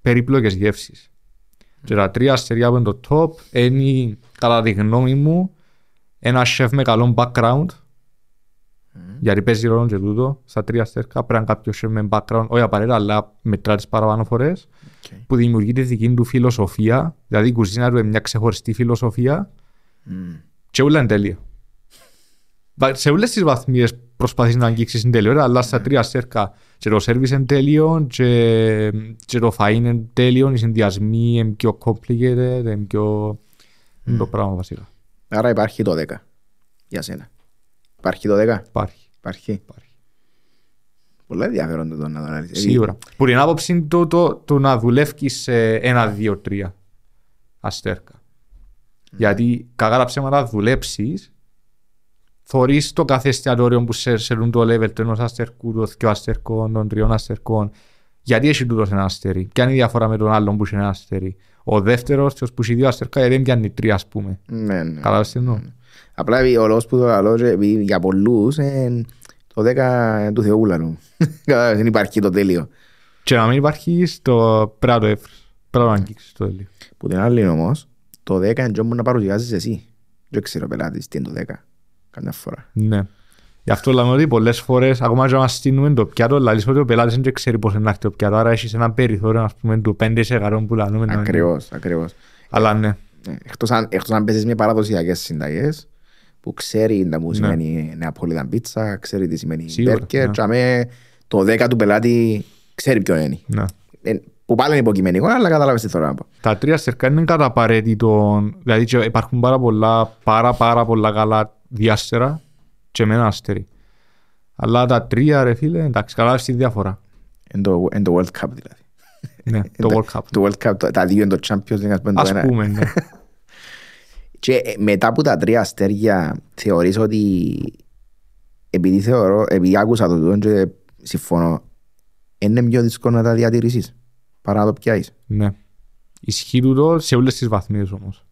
περίπλοκες γεύσεις. Και τα τρία αστέρια που είναι το top είναι, κατά τη γνώμη μου, ένα σεφ με καλό background. Mm. Γιατί παίζει ρόλο και τούτο. Στα τρία αστέρια πρέπει να κάποιος σεφ με background, όχι απαραίτητα, αλλά μετρά τις παραπάνω φορές, okay. που δημιουργεί τη δική του φιλοσοφία, δηλαδή η κουζίνα του είναι μια ξεχωριστή φιλοσοφία mm. και όλα είναι τέλεια. Σε όλες τις βαθμίες προσπαθείς να αγγίξεις την τελειότητα, αλλά στα τρία αστέρια και το service είναι τέλειο και, και το φαΐ είναι τέλειο, οι συνδυασμοί είναι πιο complicated, είναι πιο... Mm. το πράγμα βασικά. Άρα υπάρχει το 10 για σένα. Υπάρχει το 10. Υπάρχει. Υπάρχει. υπάρχει. Πολύ ενδιαφέρον το να το αναλύσεις. Σίγουρα. Που την άποψη του το, το, το, να δουλεύει σε ένα, δύο, τρία αστέρκα. Mm. Γιατί κακά τα ψέματα δουλέψεις θωρείς το κάθε εστιατόριο που σε σελούν το level του ενός αστερκού, των δυο αστερκών, των τριών αστερκών. Γιατί έχει τούτος ένα αστέρι; Ποια είναι η διαφορά με τον άλλον που έχει ένα αστέρι; Ο δεύτερος που έχει δύο αστερκά γιατί δεν πιάνει τρία ας πούμε. Ναι, ναι. Κατάλαβες τι εννοώ; Απλά ο λόγος που το λέω για πολλούς το 10 του Θεούλανου. Δεν υπάρχει το τέλειο. Και να μην υπάρχει στο πρέπει να το αγγίξεις το τέλειο. Που την άλλη όμως, το 10 είναι να παρουσιάζεις εσύ. Δεν ξέρω πελάτης τι είναι το 10 καμιά φορά. Ναι. Γι' αυτό λέμε ότι πολλές φορές, ακόμα και να στείλουμε το πιάτο, λέει ότι ο πελάτης δεν ξέρει πώς να έρθει το πιάτο. Άρα έχεις ένα περιθώριο ας πούμε, του 5% που λανούμε. Ακριβώς, ακριβώς. Αλλά ναι. ναι. Εκτός αν, εκτός αν παίζεις με παραδοσιακές συνταγές που ξέρει τα μου ναι. σημαίνει νεαπόλιτα πίτσα, ξέρει τι σημαίνει μπέρκερ. Ναι. το 10 του πελάτη ξέρει ποιο είναι. Ναι. Ε, που πάλι είναι υποκειμενικό, αλλά κατάλαβες τι θέλω να πω. Τα τρία στερκά είναι κατά απαραίτητο. Δηλαδή υπάρχουν πάρα πολλά, πάρα, πάρα πολλά καλά διάστερα και με ένα αστέρι. Αλλά τα τρία ρε φίλε, εντάξει, καλά στη διαφορά. Εν το, εν το World Cup δηλαδή. Ναι, το World Cup. Το World Cup, τα δύο είναι το Champions League, ας πούμε. Ας πούμε, ναι. και ε, μετά από τα τρία αστέρια, θεωρείς ότι επειδή θεωρώ, επειδή άκουσα το τούτο και συμφωνώ, είναι πιο δύσκολο να τα διατηρήσεις; Παρά να το πιάσεις. Ναι. Ισχύει τούτο σε όλες τις βαθμίες όμως.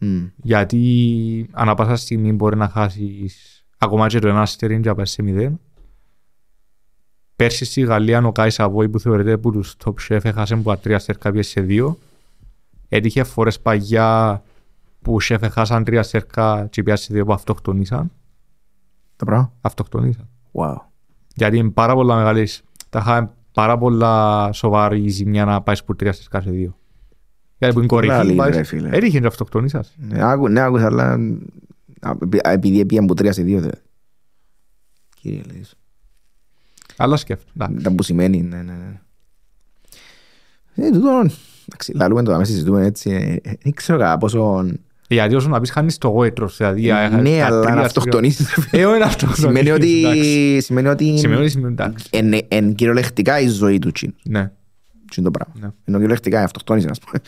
Mm. Γιατί ανά πάσα στιγμή μπορεί να χάσεις ακόμα και το ένα αστέρι και να πάει σε μηδέν. Πέρσι στη Γαλλία ο Κάις Σαβόη που θεωρείται από τους top chef έχασε από τρία αστέρκα σε δύο. Έτυχε φορές παγιά που ο σεφ έχασαν τρία αστέρκα και πιάσει δύο που αυτοκτονήσαν. Τα πράγμα. Αυτοκτονήσαν. Wow. Γιατί είναι πάρα πολλά μεγάλες, τα είχα πάρα πολλά σοβαρή ζημιά να πάεις από τρία αστέρκα σε δύο. Γιατί που είναι κορυφή, έτυχε να αυτοκτονήσας. Ναι, άκουσα, αλλά επειδή πήγαν από τρία σε δύο. Κύριε Λέης. Αλλά σκέφτομαι. Τα που σημαίνει, ναι, ναι, ναι. Ε, τούτο, εντάξει, λαλούμε το να συζητούμε έτσι, ε, ε, δεν ξέρω κατά πόσο... Γιατί όσο να πεις χάνεις το γόητρο, δηλαδή... Ναι, αλλά να αυτοκτονήσεις. Ε, όχι να αυτοκτονήσεις. Σημαίνει ότι... Σημαίνει ότι... Σημαίνει ότι σημαίνει εντάξει. Εν κυριολεκτικά η ζωή του τσιν. Ναι. Τι είναι το πράγμα. Ναι. Ενώ κυριολεκτικά αυτοκτόνησε, ας πούμε.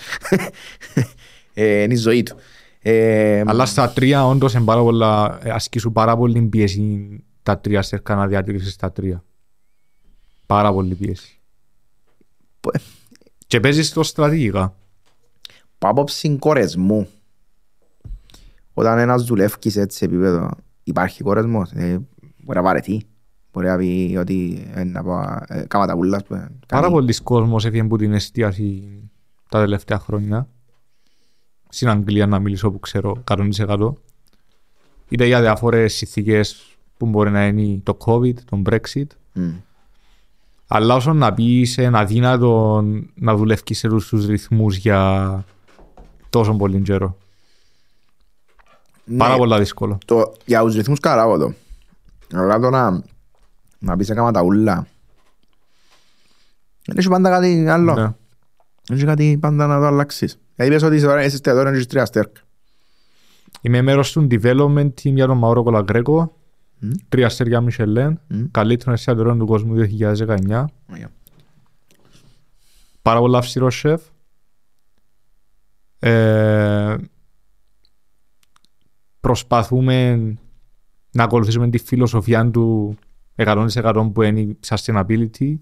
ε, είναι η ζωή του. Ε, Αλλά στα τρία όντως πάρα πολλά, ε, ασκήσου πάρα πολύ πίεση τα τρία σέρκα να διατηρήσεις τα τρία. Πάρα πολύ πίεση. Ε, Και παίζεις το στρατηγικά. Από άποψη κορεσμού, όταν ένας δουλεύει σε έτσι επίπεδο, υπάρχει κορεσμός. Ε, μπορεί να βαρεθεί. Μπορεί να πει ότι να πω, ε, κάμα τα πουλάς. Πάρα πολλοί κόσμος έφυγε από την εστίαση τα τελευταία χρόνια. Στην Αγγλία να μιλήσω που ξέρω 100%. Είτε για διάφορες συνθήκες που μπορεί να είναι το COVID, το Brexit. Mm. Αλλά όσο να πεις είναι αδύνατο να δουλεύει σε τους ρυθμούς για τόσο πολύ καιρό. Πάρα Ναι. πολλά δύσκολο. Το, για τους ρυθμούς καταλάβω το. Αλλά τώρα να πεις έκανα τα ούλα. Δεν έχει πάντα κάτι άλλο. Ναι. Δεν έχει κάτι πάντα να το αλλάξεις. Γιατί πες ότι τώρα είσαι τώρα έχεις τρία αστέρκα. Είμαι μέρος του development team για τον Μαούρο Κολαγκρέκο. Μμ. Τρία αστέρια Μισελέν. Μμ. Καλύτερο εστιατόριο του κόσμου 2019. Ωραία. Πάρα πολλά αυστηρός σεφ. Ε, προσπαθούμε να ακολουθήσουμε τη φιλοσοφία του 100% που είναι η sustainability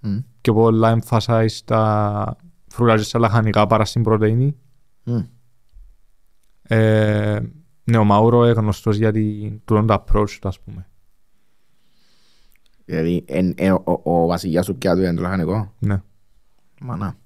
Μμ. και πολλά emphasize στα φρούτα και στα λαχανικά παρά στην πρωτεΐνη. Μμ. Ε, ναι, ο Μαούρο είναι γνωστός για την το approach του, ας πούμε. Δηλαδή εν- εν- ο- ο βασιλιάς του πιάτου είναι το λαχανικό. Ναι. Μανά.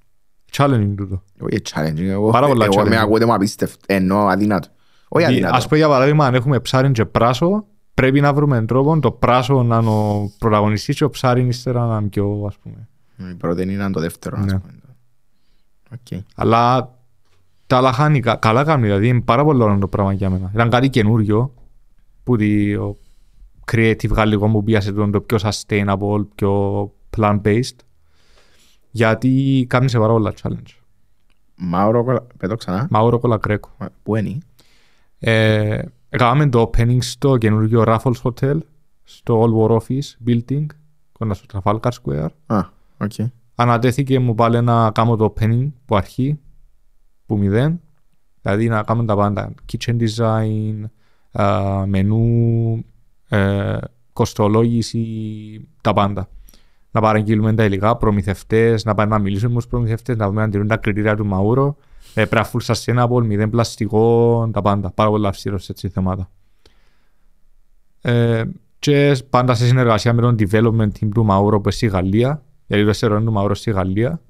Challenging τούτο. Όχι challenging. Εγώ, Πάρα πολλά εγώ με challenging. ακούτε μου απίστευτο. Εννοώ αδύνατο. Όχι Δι- αδύνατο. Ας πούμε για παράδειγμα, αν έχουμε ψάρι και πράσο, πρέπει να βρούμε τρόπο το πράσο να είναι ο πρωταγωνιστής και ο ψάρι ύστερα να είναι πιο, ας πούμε. Η πρώτη είναι το δεύτερο. ας Ναι. πούμε. Οκ. Αλλά τα λαχάνικα, καλά κάνουν, δηλαδή είναι πάρα πολύ ωραίο το πράγμα για μένα. Ήταν κάτι καινούριο που το creative γαλλικό μου πίασε το, το πιο sustainable, πιο plant-based. Γιατί κάνει σε πάρα πολλά challenge. Mauro Cola- πε το ξανά. Mauro Colagreco. Mau- Πού είναι; Ε, Έκαναμε το opening στο καινούργιο Raffles Hotel, στο Old War Office Building, κοντά στο Trafalgar Square. Α, οκ. Ανατέθηκε μου πάλι να κάνω το opening που αρχή, που μηδέν. Δηλαδή να κάνουμε τα πάντα. Kitchen design, α, μενού, ε, κοστολόγηση, τα πάντα. Να παραγγείλουμε τα υλικά, προμηθευτές, να πάμε να μιλήσουμε με τους προμηθευτές, να δούμε αν τηρούν τα κριτήρια του Μαούρο. Ε, πρέπει να full sustainable, μηδέν πλαστικό, τα πάντα. Πάρα πολλά αυστηρός σε έτσι θέματα. Ε, και πάντα σε συνεργασία με τον development team του Μαούρο που είναι στη Γαλλία, γιατί το στερεό του Μαούρο στη Γαλλία.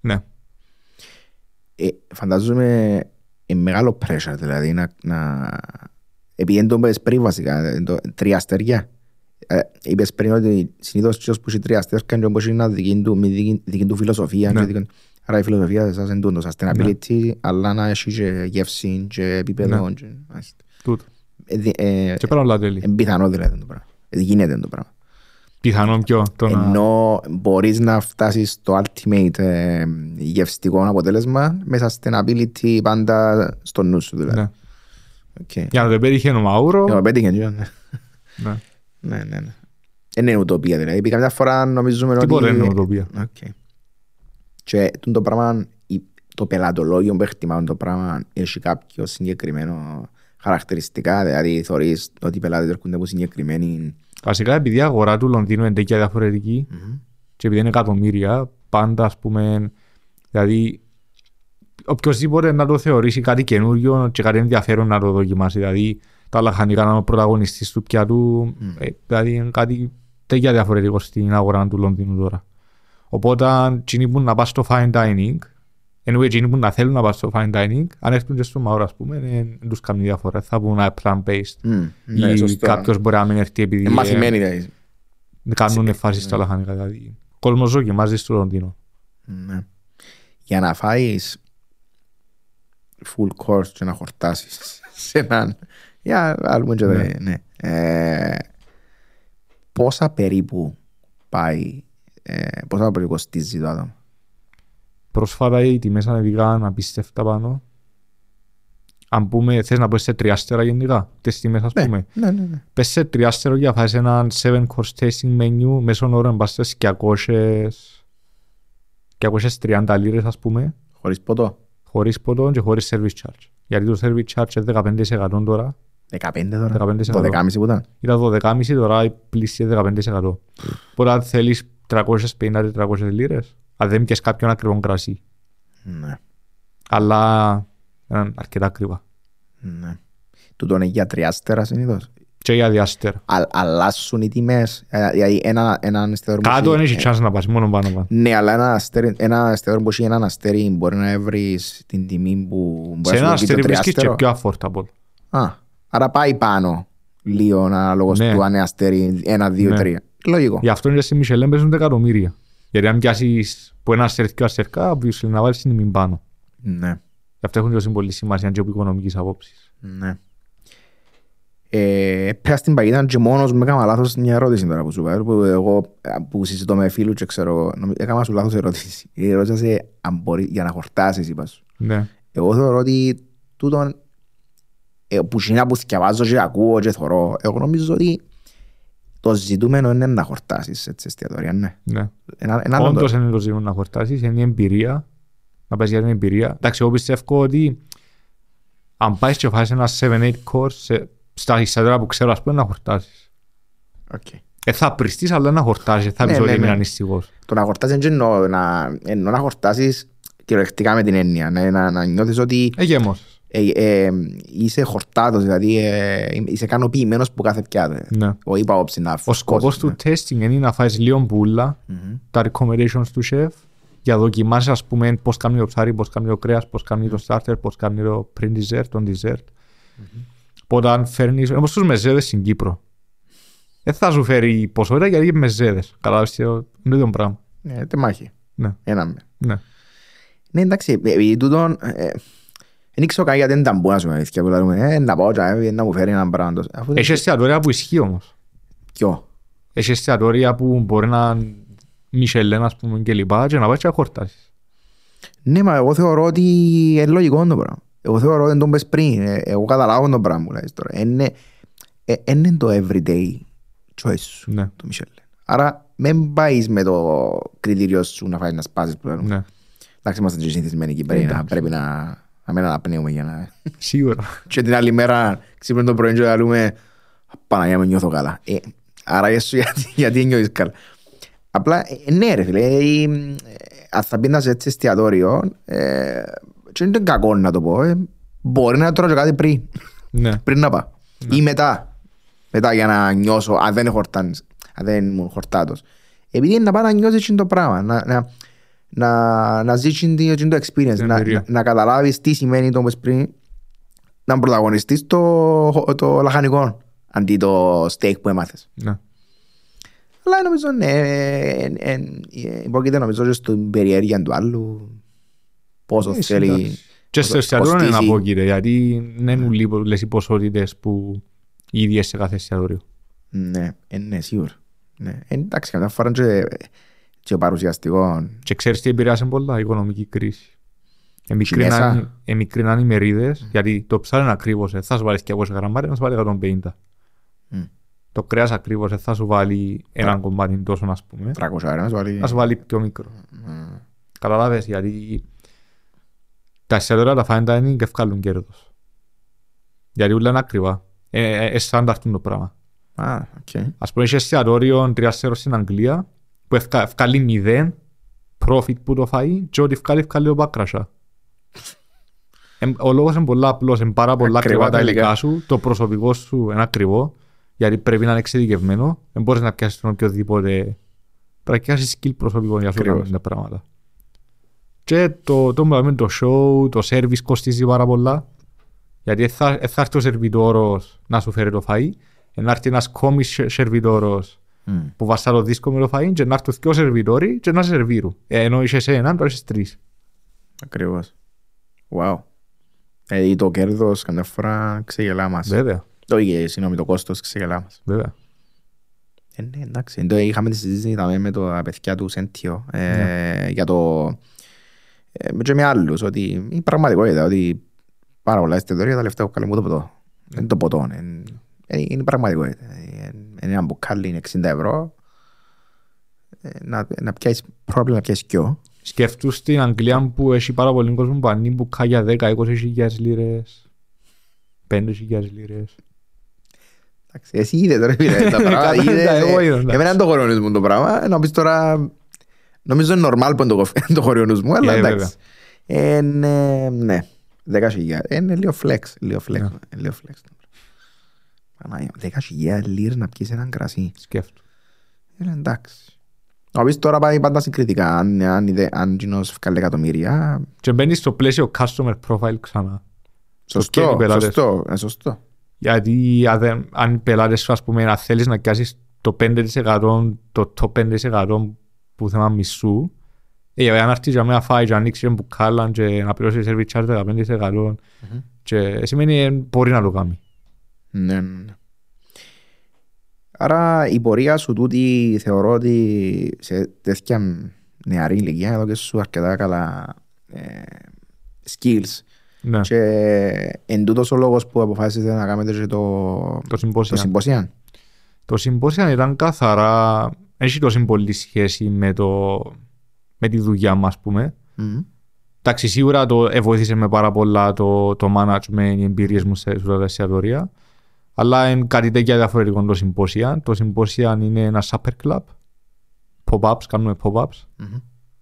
Ναι, Ε, φαντάζομαι είναι μεγάλο pressure δηλαδή να, να... επειδή δεν το πες πριν βασικά είναι το, τρία αστέρια ε, είπες πριν ότι συνήθως ποιος που έχει τρία αστέρια είναι όπως είναι δική του, με δική, δική του φιλοσοφία Ναι. και δική, άρα η φιλοσοφία σε εσάς είναι τούτο sustainability αλλά να έχει και γεύση και επίπεδο Ναι. και, μάλιστα. τούτο. ε, δι- ε, Και πέρα όλα τέλει. είναι πιθανό δηλαδή το πράγμα Ε, γίνεται το πράγμα Πιθανόν πιο το να... ενώ μπορείς να φτάσεις στο ultimate ε, γευστικό αποτέλεσμα με sustainability πάντα στο νου σου δηλαδή. Ναι. Okay. Για να το πέτυχε ο Μαούρο. Για να πέτυχε, ναι. Ναι. Ναι, ναι, ναι. Δεν είναι ουτοπία δηλαδή. Επειδή καμιά φορά νομίζουμε ότι... Τίποτα είναι ουτοπία; Okay. Και τούτο το πράγμα, η- το πελατολόγιο που εκτιμάμε το πράγμα έχει κάποιο συγκεκριμένο χαρακτηριστικά, δηλαδή θεωρείς ότι οι πελάτες έρχονται από συγκεκριμένη... Βασικά επειδή η αγορά του Λονδίνου είναι τέτοια διαφορετική Μμμ. και επειδή είναι εκατομμύρια, πάντα ας πούμε, δηλαδή οποιοςδήποτε να το θεωρήσει κάτι καινούριο και κάτι ενδιαφέρον να το δοκιμάσει. Δηλαδή τα λαχανικά να είναι ο πρωταγωνιστής του πιάτου, ε, δηλαδή είναι κάτι τέτοια διαφορετικό στην αγορά του Λονδίνου τώρα. Οπότε εκείνοι που να πας στο fine dining, ενώ εκείνοι που να θέλουν να πας στο fine dining, αν έρθουν και στο Μαούρο ας πούμε, δεν δεν τους κάνει διαφορά. Θα πούν να είναι plant-based. Μμ, ναι, Ή σωστό. κάποιος μπορεί να μην έρθει επειδή Είναι ε, μαθημένοι δηλαδή. κάνουν φάση στα λαχανικά. Δηλαδή. Κόσμος δοκιμάζει στο Λονδίνο. Ναι. Για να φάεις full course και να χορτάσεις σε έναν... Για άλλουμε και Ναι. δε, ναι. Ε, πόσα περίπου πάει, ε, πόσα περίπου κοστίζει το άτομο; Πρόσφατα οι τιμές ανεβήκαν απίστευτα πάνω. Αν πούμε, θες να πεις σε τριάστερα γενικά, τις τιμές ας Ναι, πούμε. ναι, ναι. ναι. Πες σε τριάστερο για να φάεις έναν 7 course tasting menu μέσω όρων πας στις 200 230 λίρες ας πούμε, Χωρίς ποτό. χωρίς ποτό και χωρίς service charge. Γιατί το service charge είναι 15% τώρα, 15 τώρα. 15%. 12,5 που ήταν. ήταν 12,5 τώρα πλήσιε 15%. Οπότε αν θέλεις 350-400 λίρες, αν δεν πιες κάποιον ακριβό κρασί. Ναι. Αλλά ήταν αρκετά ακριβά. ναι. Τούτο είναι για τριάστερα συνήθως. Και για διάστερα. Α, αλλάσουν οι τιμές. Ε, Δηλαδή ένα, ένα εστιατόριο που Κάτω δεν έχει- έχει chance να πας, μόνο πάνω πάνω. Ναι, αλλά ένα, αστέρι, ένα εστιατόριο που έχει έναν αστέρι μπορεί να βρεις την τιμή που μπορεί Σε να ένα σου πει το αστέρι βρίσκεις και τριάστερο. πιο affordable. Α, άρα πάει πάνω λίγο ανάλογος Ναι. του αν είναι αστέρι ένα, δύο, Ναι. τρία. Λογικό. Γι' αυτό είναι και στη Μισελέν παίζουν εκατομμύρια. Γιατί αν πιάσεις που ένα αστέρι και αστερκά, obviously να βάλεις την τιμή πάνω. Ναι, Γι' αυτό έχουν τόσο πολύ σημασία και από οικονομικής απόψης. Ναι. Ε, πέρα στην παγίδα και μόνος μου έκανα λάθος μια ερώτηση τώρα που σου είπα, που εγώ που συζητώ με φίλους και ξέρω, νομι- έκανα σου λάθος ερώτηση. Η ερώτηση σε αν μπορεί για να χορτάσεις είπα σου. Ναι. Εγώ θεωρώ ότι τούτον ε, που είναι που δκιαβάζω και ακούω και θωρώ, εγώ νομίζω ότι το ζητούμενο είναι να χορτάσεις έτσι εστιατόρια, ναι. ναι. Ένα, ένα άλλο Όντως το- είναι το ζήτημα να χορτάσεις, είναι η εμπειρία. Να πας για την εμπειρία. Εντάξει, εγώ πιστεύω ότι αν πάεις και φάεις ένα 7-8 course σε- στα εστιατόρια που ξέρω, ας πούμε, να χορτάσεις. Οκ. Ε, θα πριστείς, αλλά να χορτάσεις. Θα Ναι, πεις ότι ναι, είμαι ναι. νηστικός. Το να χορτάσεις δεν εννοώ να, εννοώ να χορτάσεις κυριολεκτικά με την έννοια, να, να, να νιώθεις ότι Ε, γέμος. Ε, ε, είσαι χορτάτος, δηλαδή ε, είσαι ικανοποιημένος που κάθε πιάτα. Ναι. Ο είπα όψη να Ο φουσκώσεις, σκοπός του ναι. testing είναι να φάεις λίγο μπουλα, Μμμ. τα recommendations του chef, για δοκιμάσεις, ας πούμε, πώς κάνει το ψάρι, πώς κάνει το κρέας, πώς κάνει το starter, πώς κάνει το πριν dessert, το dessert. Οπότε αν φέρνεις, όπως τους μεζέδες στην Κύπρο, δεν θα σου φέρει ποσότητα γιατί είναι μεζέδες. Καταλάβεις, τι- είναι το ίδιο πράγμα. Ε, τε μάχη. Ναι, Ένα με. ναι. Ναι, εντάξει, επειδή τούτον, ε, δεν ξέρω καν γιατί δεν τα μπω να σου αλήθεια που λέμε, ε, να πάω και ε, να μου φέρει έναν πράγμα. τόσο. Αφού δεν Έχεις εστιατόρια που ισχύει όμως. Ποιο; Έχεις εστιατόρια που μπορεί να Μισελέν, ας πούμε, και λοιπά, και να πάει και να χορτάσεις. Ναι, μα εγώ θεωρώ ότι είναι λογικό το πράγμα. Εγώ θεωρώ ότι δεν τον πες πριν. Ε, Εγώ καταλάβω το πράγμα που λες τώρα. Είναι, ε, είναι το everyday choice σου, Ναι, το Michelin. Άρα, μην πάεις με το κριτήριο σου να φάεις να σπάσεις που λέμε. ναι. Εντάξει, είμαστε και συνηθισμένοι εκεί πέρα, να Εντάξει. πρέπει να, να μην αναπνέουμε για να... Σίγουρα. και την άλλη μέρα ξύπνουμε το πρωί και να λέμε Παναγιά με νιώθω καλά. Ε, άρα εσύ γιατί, γιατί νιώθεις καλά. Απλά, ε, ναι ρε φίλε, ε, ε, αν θα πίνας έτσι εστιατόριο, ε, και είναι κακό να το πω, ε, μπορεί να τρώω και κάτι πριν, Ναι. πριν να πάω. Ή μετά, μετά για να νιώσω, αν δεν, χορτάνεις, αν δεν ήμουν χορτάτος. Επειδή είναι να πάω να νιώσεις εκείνο το πράγμα, να, να, να, να ζήσεις εκείνο εκείνο το experience, Την να, εμπειρία. να, να καταλάβεις τι σημαίνει το όπως πριν, να πρωταγωνιστείς το, το λαχανικό αντί το steak που έμαθες. Ναι. Αλλά νομίζω ναι, ε, ε, ε, ε, υπόκειται νομίζω και στην περιέργεια του άλλου πόσο Ε, θέλει εντάξει. Και στο πόσο εστιατόριο είναι να κοστίζει. πω κύριε, γιατί δεν είναι λίγες οι ποσότητες που οι ίδιες σε κάθε εστιατόριο. Ναι, ε, ναι, σίγουρα. Ναι. Ε, εντάξει, καμιά φορά και, και παρουσιαστικό. Και ξέρεις τι επηρεάσε πολλά, η οικονομική κρίση. Εμικρινάν, μέσα. εμικρινάν οι μερίδες, γιατί το ψάρι είναι ακριβώς, δεν θα σου βάλεις 200 γραμμάρια, να σου βάλει 150. Μμ. Το κρέας ακριβώς, δεν θα σου βάλει έναν κομμάτι τόσο, ας πούμε. 300 αέρα να σου βάλει. Να σου βάλει πιο μικρό. Μμ. Καταλάβες, γιατί τα εστιατόρια τα fine dining και βγάλουν κέρδος. Γιατί όλα είναι ακριβά. Ε, ε, ε, στάνταρ είναι το πράγμα. Α, οκ. Ας πούμε, έχει εστιατόριο 3 σέρος στην Αγγλία που ευκα- βγάλει μηδέν profit που το φάει και ό,τι βγάλει, βγάλει που τα κρασιά. Εμ, Ο λόγος είναι πολλά απλός, είναι πάρα πολλά Ακριβά ακριβά τα τα υλικά. υλικά σου, το προσωπικό σου είναι ακριβό, γιατί πρέπει να είναι εξειδικευμένο, δεν μπορείς να πιάσεις τον οποιοδήποτε, πρέπει να πιάσεις skill προσωπικό για να σου Ακριβώς. κάνουν τα πράγματα. Και το, το, το, το show, το service κοστίζει πάρα πολλά, γιατί θα, ε, θα έρθει ο σερβιτόρος να σου φέρει το φαΐ, να έρθει ένας κόμις σε- σερβιτόρος Μμ. που βαστά το δίσκο με το φαΐν και να έρθουν δυο σερβιτόροι και να σε σερβίρουν. Ε, ενώ είσαι σε έναν, τώρα είσαι τρεις. Ακριβώς. Wow. Ε, το κέρδος καμιά φορά ξεγελά μας. Βέβαια, Το είχε, συγγνώμη, το κόστος ξεγελά μας. βέβαια. Ε, ναι, εντάξει. Το είχαμε τη συζήτηση είδαμε, με το τα παιδιά του Σέντιο ε, Ναι. για το. Ε, και με άλλους, ότι η πραγματικότητα, ότι πάρα πολλά εστιατόρια τα λεφτά που καλούν το ποτό. Δεν είναι το ποτό. Είναι, είναι η πραγματικότητα. Ε, Είναι ένα μπουκάλι, είναι 60 ευρώ. Ε, να, να πιάσεις, πρόβλημα να πιάσεις κιό. Σκεφτούς στην Αγγλία που έχει πάρα πολύ κόσμο που ανήκει που για 10-20 χιλιάδες λίρες, 5 χιλιάδες λίρες. Εντάξει, Εσύ είδε τώρα φίλε, τα πράγματα. Καλά, είδες, τα εγώ ε, είδα, εντάξει. Εμένα είναι το χωριονούς μου το πράγμα. Να πεις τώρα... Νομίζω είναι normal που είναι το, το χωριονούς μου, αλλά Ε, εντάξει. Ε, ναι, ναι. Δέκα χιλιάδες. Είναι λίγο flex. Λίγο flex. Ναι. ε, Λίγο flex. Παναγία, Δέκα χιλιάδες λίρες να πιεις έναν κρασί. Σκέφτου. Είναι εντάξει. Να πεις τώρα πάει πάντα συγκριτικά. Αν, αν, είδε- αν κοινός βγάλει εκατομμύρια, Και μπαίνεις στο πλαίσιο customer profile ξανά. σωστό, καίει οι πελάτες. σωστό, ε, σωστό. Γιατί αν, δεν- αν οι πελάτες σου, ας πούμε, να θέλεις να πιάσεις το 5% το top 5% που θέμα μισού, Ε, αν έρθεις για μια φάεις και ανοίξεις ένα μπουκάλα και να πληρώσεις service charge 15% και σημαίνει ε, μπορεί να το κάνει. Ναι, ναι, ναι. Άρα η πορεία σου τούτη θεωρώ ότι σε τέτοια νεαρή ηλικία εδώ και σου αρκετά καλά ε, skills Ναι. και εν τούτος ο λόγος που αποφάσισετε να κάνετε και το, Το το συμπόσιο. συμπόσιαν. Το συμπόσιο ήταν καθαρά, έχει τόσο πολύ σχέση με, το, με τη δουλειά μας, ας πούμε. Μμμ. Εντάξει, σίγουρα το ε, βοήθησε με πάρα πολλά το, το management, οι εμπειρίες μου σε στα εστιατορία. Αλλά είναι κάτι τέτοια διαφορετικό το συμπόσια. Το συμπόσια είναι ένα supper club. Pop-ups, κάνουμε pop-ups. Μμμ.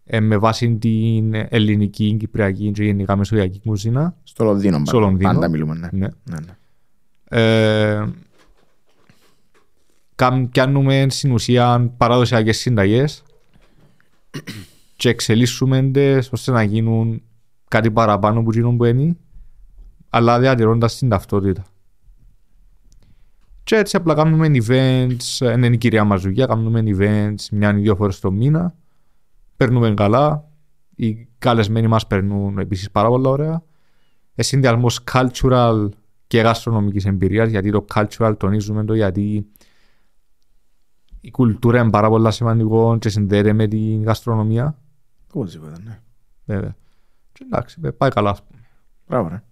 Ε, με βάση την ελληνική, κυπριακή και γενικά μεσογειακή κουζίνα. Στο Λονδίνο. Στο Λονδίνο. Πάντα μιλούμε, ναι. Ναι. ναι, ναι. Ε, κάμ- Κάνουμε στην ουσία παραδοσιακές συνταγές και εξελίσσουμε τες ώστε να γίνουν κάτι παραπάνω που γίνουν που είναι αλλά διατηρώντας την ταυτότητα. Και έτσι απλά κάνουμε events, ε, είναι η κυρία μας δουλειά, κάνουμε events μια ή δύο φορές το μήνα, παίρνουμε καλά, οι καλεσμένοι μας περνούν επίσης πάρα πολλά ωραία. Ε, συνδυασμός cultural και γαστρονομικής εμπειρίας, γιατί το cultural τονίζουμε το γιατί η κουλτούρα είναι πάρα πολλά σημαντικό και συνδέεται με την γαστρονομία. Οπωσδήποτε, ναι. Βέβαια. Και εντάξει, ε, πάει καλά. ας πούμε. Μπράβο, ρε.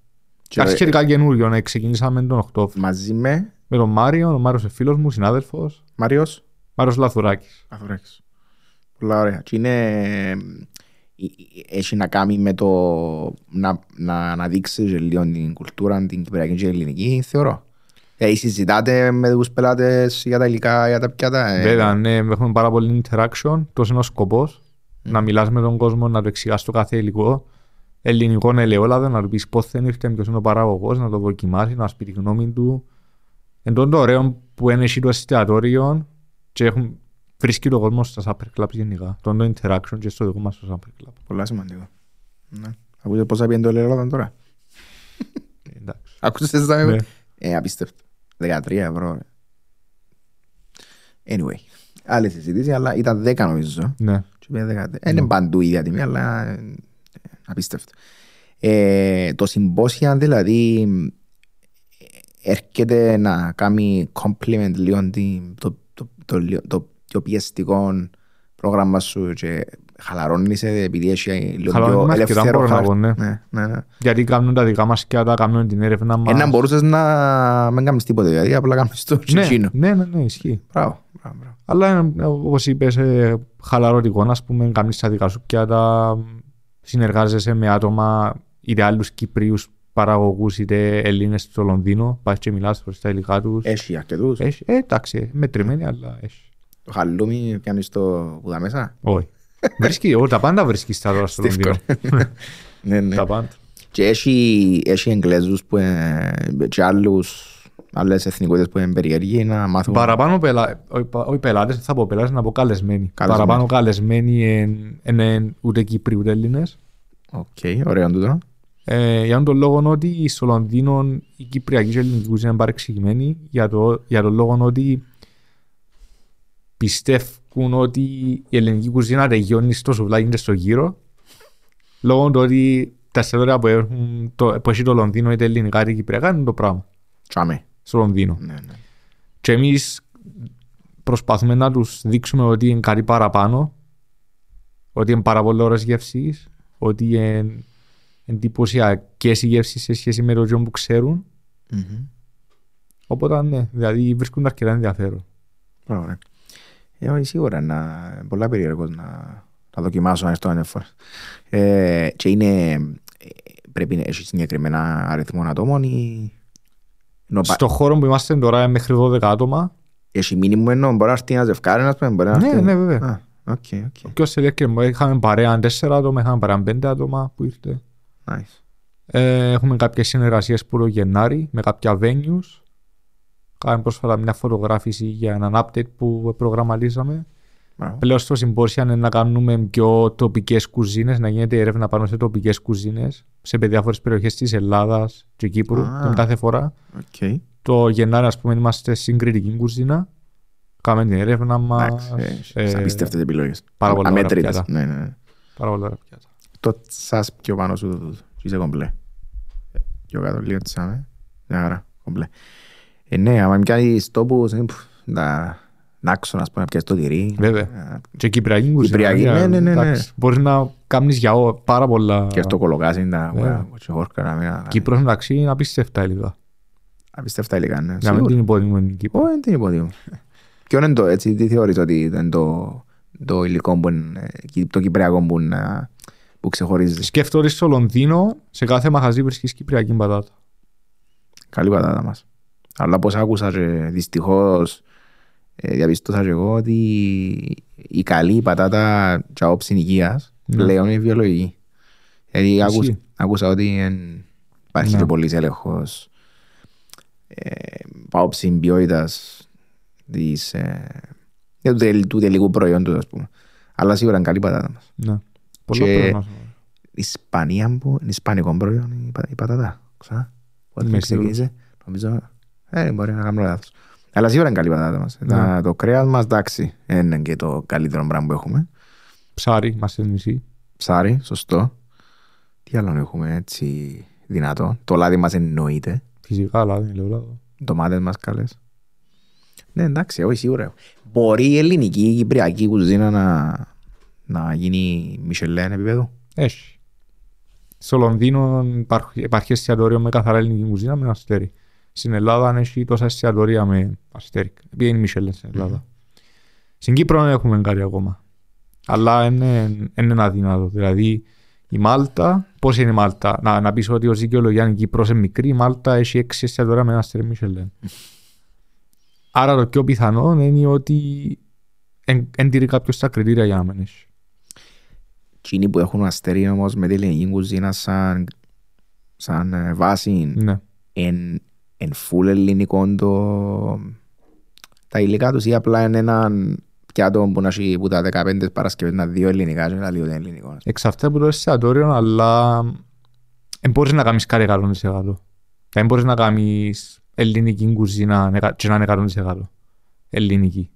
Και Κάτι σχετικά καινούριο, να ξεκινήσαμε τον Οκτώβριο. μαζί με Με τον Μάριο, ο Μάριος είναι φίλος μου, συνάδελφος. Μάριος Μάριος Λαθουράκης. Αθωράκης. Πολλά ωραία. Και είναι... ε, Έχει να κάνει με το να, να αναδείξει και λίγο την κουλτούρα, την κυπριακή και ελληνική, θεωρώ. Δηλαδή συζητάτε με τους πελάτες για τα υλικά, για τα πιάτα. ε, Βέβαια, ναι, έχουμε πάρα πολύ interaction. Τόσο είναι ο σκοπός. Να μιλάς με τον κόσμο, να του εξηγάς το κάθε υλικό. Ελληνικό ελαιόλαδο, να του πεις πώς δεν ήρθε, ποιος είναι ο παραγωγός, να το δοκιμάσει, να σου πει τη γνώμη του. Εν τόν το ωραίο που είναι εσύ το εστιατόριο και έχουν, βρίσκει το κόσμο στα supper clubs γενικά. Το το interaction και στο δικό μας το supper club. Πολλά σημαντικό. Ναι. Ακούτε πόσα πιένει το Ελλάδα τώρα; Εντάξει. Ακούσες τα Ναι. Ε, απίστευτο. 13 ευρώ. ρε. Anyway. Άλλη συζήτηση, αλλά ήταν 10 νομίζω. Ναι. Και πήγε 13. Ε, Είναι παντού η ίδια τιμή, αλλά ε, απίστευτο. Ε, το συμπόσια δηλαδή ε, έρχεται να κάνει compliment λίγο την- το, το, το, λίγο- το πιο πιεστικό πρόγραμμα σου και χαλαρώνεις σε επειδή έχει λίγο Χαλαρώνεις πιο με αρκετά, ελεύθερο μπορώ να πω, χάρτη. ναι. Ναι, ναι, ναι. Γιατί κάνουν τα δικά μας και τα κάνουν την έρευνα μας. Ένα μπορούσες να μην κάνεις τίποτα, δηλαδή απλά κάνεις το ναι, τσιτσίνο. ναι, ναι, ναι, ισχύει. Μπράβο, μπράβο, μπράβο. Αλλά ε, όπως είπες, ε, χαλαρωτικό, ας πούμε, κάνεις τα δικά σου πιάτα, συνεργάζεσαι με άτομα, είτε άλλους Κυπρίους παραγωγούς, είτε Ελλήνες στο Λονδίνο, πας και μιλάς προς τα υλικά τους. Έχει αρκετούς. Έχει, ε, εντάξει, μετρημένοι, αλλά έχει. Το χαλούμι πιάνεις το που τα μέσα; Όχι. Βρίσκει, ό, τα πάντα βρίσκεις τα τώρα στο Εύκολο. Λονδίνο. Ναι, ναι. Τα πάντα. Και έχει, έχει Εγγλέζους που, ε, και άλλους, άλλες εθνικότητες που είναι περίεργοι να μάθουν. Παραπάνω πελά... όχι πα- όχι πελάτες, θα πω πελάτες, να πω καλεσμένοι. Καλεσμένοι. Παραπάνω καλεσμένοι είναι ούτε Κύπροι ούτε Έλληνες. Οκ, ωραίο τούτο. Ε, για τον λόγο ότι στο Λονδίνο η Κυπριακή και η ελληνική κουζίνα είναι παρεξηγημένη για, το, για τον λόγο ότι πιστεύουν ότι η ελληνική κουζίνα τελειώνει στο σουβλάκι και στο γύρο λόγω του ότι τα εστιατόρια που, έχουν, το, που έχει το Λονδίνο είτε ελληνικά είτε κυπριακά είναι το πράγμα Τσάμε. στο Λονδίνο. Ναι, ναι. Και εμείς προσπαθούμε να τους δείξουμε ότι είναι κάτι παραπάνω, ότι είναι πάρα πολύ ωραίες γεύσεις, ότι είναι εντυπωσιακές οι γεύσεις σε σχέση με το τζιόν που ξέρουν. Μμμ. Οπότε ναι, δηλαδή βρίσκουν αρκετά ενδιαφέρον. Μπράβο, ρε. Ε, όχι, σίγουρα να, πολλά περίεργος να, να δοκιμάσω να έρθω ανεφόρα. Ε, και είναι, ε, πρέπει να έχει συγκεκριμένα αριθμό ατόμων ή ενώ πα- Στο χώρο που είμαστε τώρα είναι μέχρι 12 άτομα. έχει μήνυμο ενώ μπορεί να έρθει ένας ζευκάρι, ας πούμε, μπορεί να Ναι, έρθει... ναι, βέβαια. Α, OK, OK. Και ως τελεία είχαμε παρέα 4 άτομα, είχαμε παρέα 5 άτομα που ήρθε. Nice. Ε, έχουμε κάποιες συνεργασίες που το Γενάρη με κάποια venues. Κάναμε πρόσφατα μια φωτογράφηση για έναν update που προγραμματίσαμε. Μπράβο. Πλέον στο συμπόσια είναι να κάνουμε πιο τοπικές κουζίνες, να γίνεται έρευνα πάνω σε τοπικές κουζίνες σε διάφορες περιοχές της Ελλάδας και Κύπρου Α. την κάθε φορά. Οκ. Το Γενάρη, ας πούμε, είμαστε στην κρητική κουζίνα. Κάνουμε την έρευνα μας. Εντάξει, ε, έχεις απίστευτες επιλογές. πάρα πολλά ωραία Αμέτρητες. πιάτα. Ναι, ναι, ναι. Πάρα πολλά ωραία πιάτα. Το σας πιο πάνω σου το τούτο. Και Είσαι κομπλέ. Πιο κάτω λίγο τσάμε. Μια χαρά. Κομπλέ. Ε, ναι, άμα πιάνεις τόπους, ε, πφ, να να άξω, ας πούμε, να πιάσεις το τυρί. Βέβαια. Ε, Και Κυπριακή κουζίνα. Κυπριακή, για- ναι, ναι, ναι, ναι. εντάξει. Μπορείς να κάνεις για ό- πάρα πολλά... Και στο κολοκάσι, τα Ναι. χόρκα, να μην... Κύπρος μεταξύ είναι απίστευτα υλικά. Απίστευτα υλικά, ναι. Να μην Σίγουρα. την υποτιμούμε την Κύπρο. Όχι, δεν υποτιμώ. Ποιο είναι το, έτσι, τι θεωρείς ότι ήταν το, το υλικό που είναι, ε, το κυπριακό που, είναι, που ξεχωρίζεις. Σκέφτομαι ότι στο Λονδίνο, σε κάθε μαγαζί βρίσκεις Κυπριακή πατάτα. Καλή πατάτα μας. Αλλά πώς άκουσα και δυστυχώς ε, διαπιστώσα και εγώ ότι η καλή πατάτα και άποψη υγείας Ναι. πλέον είναι βιολογική. Γιατί άκουσα, Ισχύει. άκουσα ότι εν, υπάρχει Ναι. και πολύς έλεγχος ε, άποψη ποιότητας της, ε, για του, τελ- του τελικού προϊόντος ας πούμε. Αλλά σίγουρα είναι καλή πατάτα μας. Ναι. Πολλά Και- πρέπει να σου πω. Η Ισπανία που είναι ισπανικό προϊόν η, πα- η πατάτα. Ξανά. Πότε Είμαι ξεκίνησε. Νομίζω. Ε, μπορεί να κάνω λάθος. Αλλά σίγουρα είναι καλή πατάτα μας. Ναι. Τα- Το κρέας μας, εντάξει, δεν είναι και το καλύτερο πράγμα που έχουμε. Ψάρι, μας στη νησί. Ψάρι, σωστό. Τι άλλο έχουμε έτσι δυνατό. Το λάδι μας εννοείται. Φυσικά, αλλά δεν λέω λάθος. Ντομάτες μας καλές. Ναι, εντάξει, όχι σίγουρα. Μπορεί η ελληνική, η κυπριακή κουζίνα να, να γίνει Μισελέν επίπεδο; Έχει. Στο Λονδίνο υπάρχει, υπάρχει εστιατόριο με καθαρά ελληνική κουζίνα με αστέρι. Στην Ελλάδα έχει τόσα εστιατόρια με αστέρι. Επειδή είναι Μισελέν στην Ελλάδα. Στην Κύπρο δεν έχουμε κάτι ακόμα. Αλλά είναι, είναι αδύνατο. Δηλαδή η Μάλτα, πώς είναι η Μάλτα, να, να πεις ότι ως δικαιολογία η Κύπρος είναι μικρή, η Μάλτα έχει έξι εστιατόρια με αστέρι Μισελέν. Άρα το πιο πιθανό είναι ότι δεν τηρεί κάποιος τα κριτήρια για να μην έχει. Εκείνοι που έχουν αστέρι όμως με την ελληνική κουζίνα σαν, σαν ε, βάση Ναι. εν, εν full ελληνικό το, τα υλικά τους ή απλά είναι έναν πιάτο που να έχει που τα 15 Παρασκευές να δύο ελληνικάς και να λίγο δεν είναι ελληνικός. Εξαρτάται από το εστιατόριο, αλλά δεν μπορείς να κάνεις κάτι 100%. Δεν μπορείς να κάνεις ελληνική κουζίνα εκα- και να είναι 100%. Ελληνική.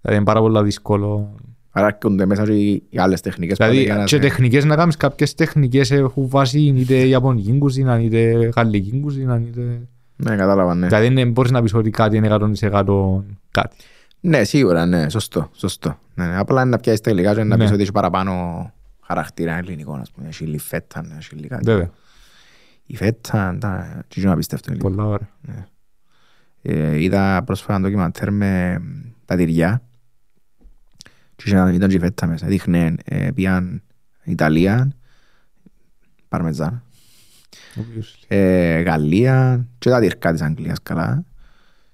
Δηλαδή είναι πάρα πολύ δύσκολο. Άρα έρχονται μέσα και οι οι άλλες τεχνικές Δηλαδή πάλι για να και σε- τεχνικές να κάνεις κάποιες τεχνικές έχουν βάση είτε ιαπωνική κουζίνα, είτε γαλλική κουζίνα, είτε... Ναι, κατάλαβα, ναι. Δηλαδή δεν μπορείς να πεις ότι κάτι είναι 100% κάτι. Ναι, σίγουρα, ναι, σωστό, σωστό. Ναι, ναι. Απλά είναι να πιάσεις τα υλικά και να Ναι. πεις ότι έχει παραπάνω χαρακτήρα ελληνικό, ας πούμε. Έχει λιφέτα, ναι, έχει υλικά. Βέβαια. Η φέτα, τα... τι είναι απίστευτο υλικό. Πολλά ωραία. Ε, είδα πρόσφατα ένα ντοκιμαντέρ με τα τυριά και είχε- ήταν και η φέτα μέσα. Δείχνε ε, πήγαν Ιταλία, Παρμεζάν, Obviously. ε, Γαλλία και τα τυρκά της Αγγλίας καλά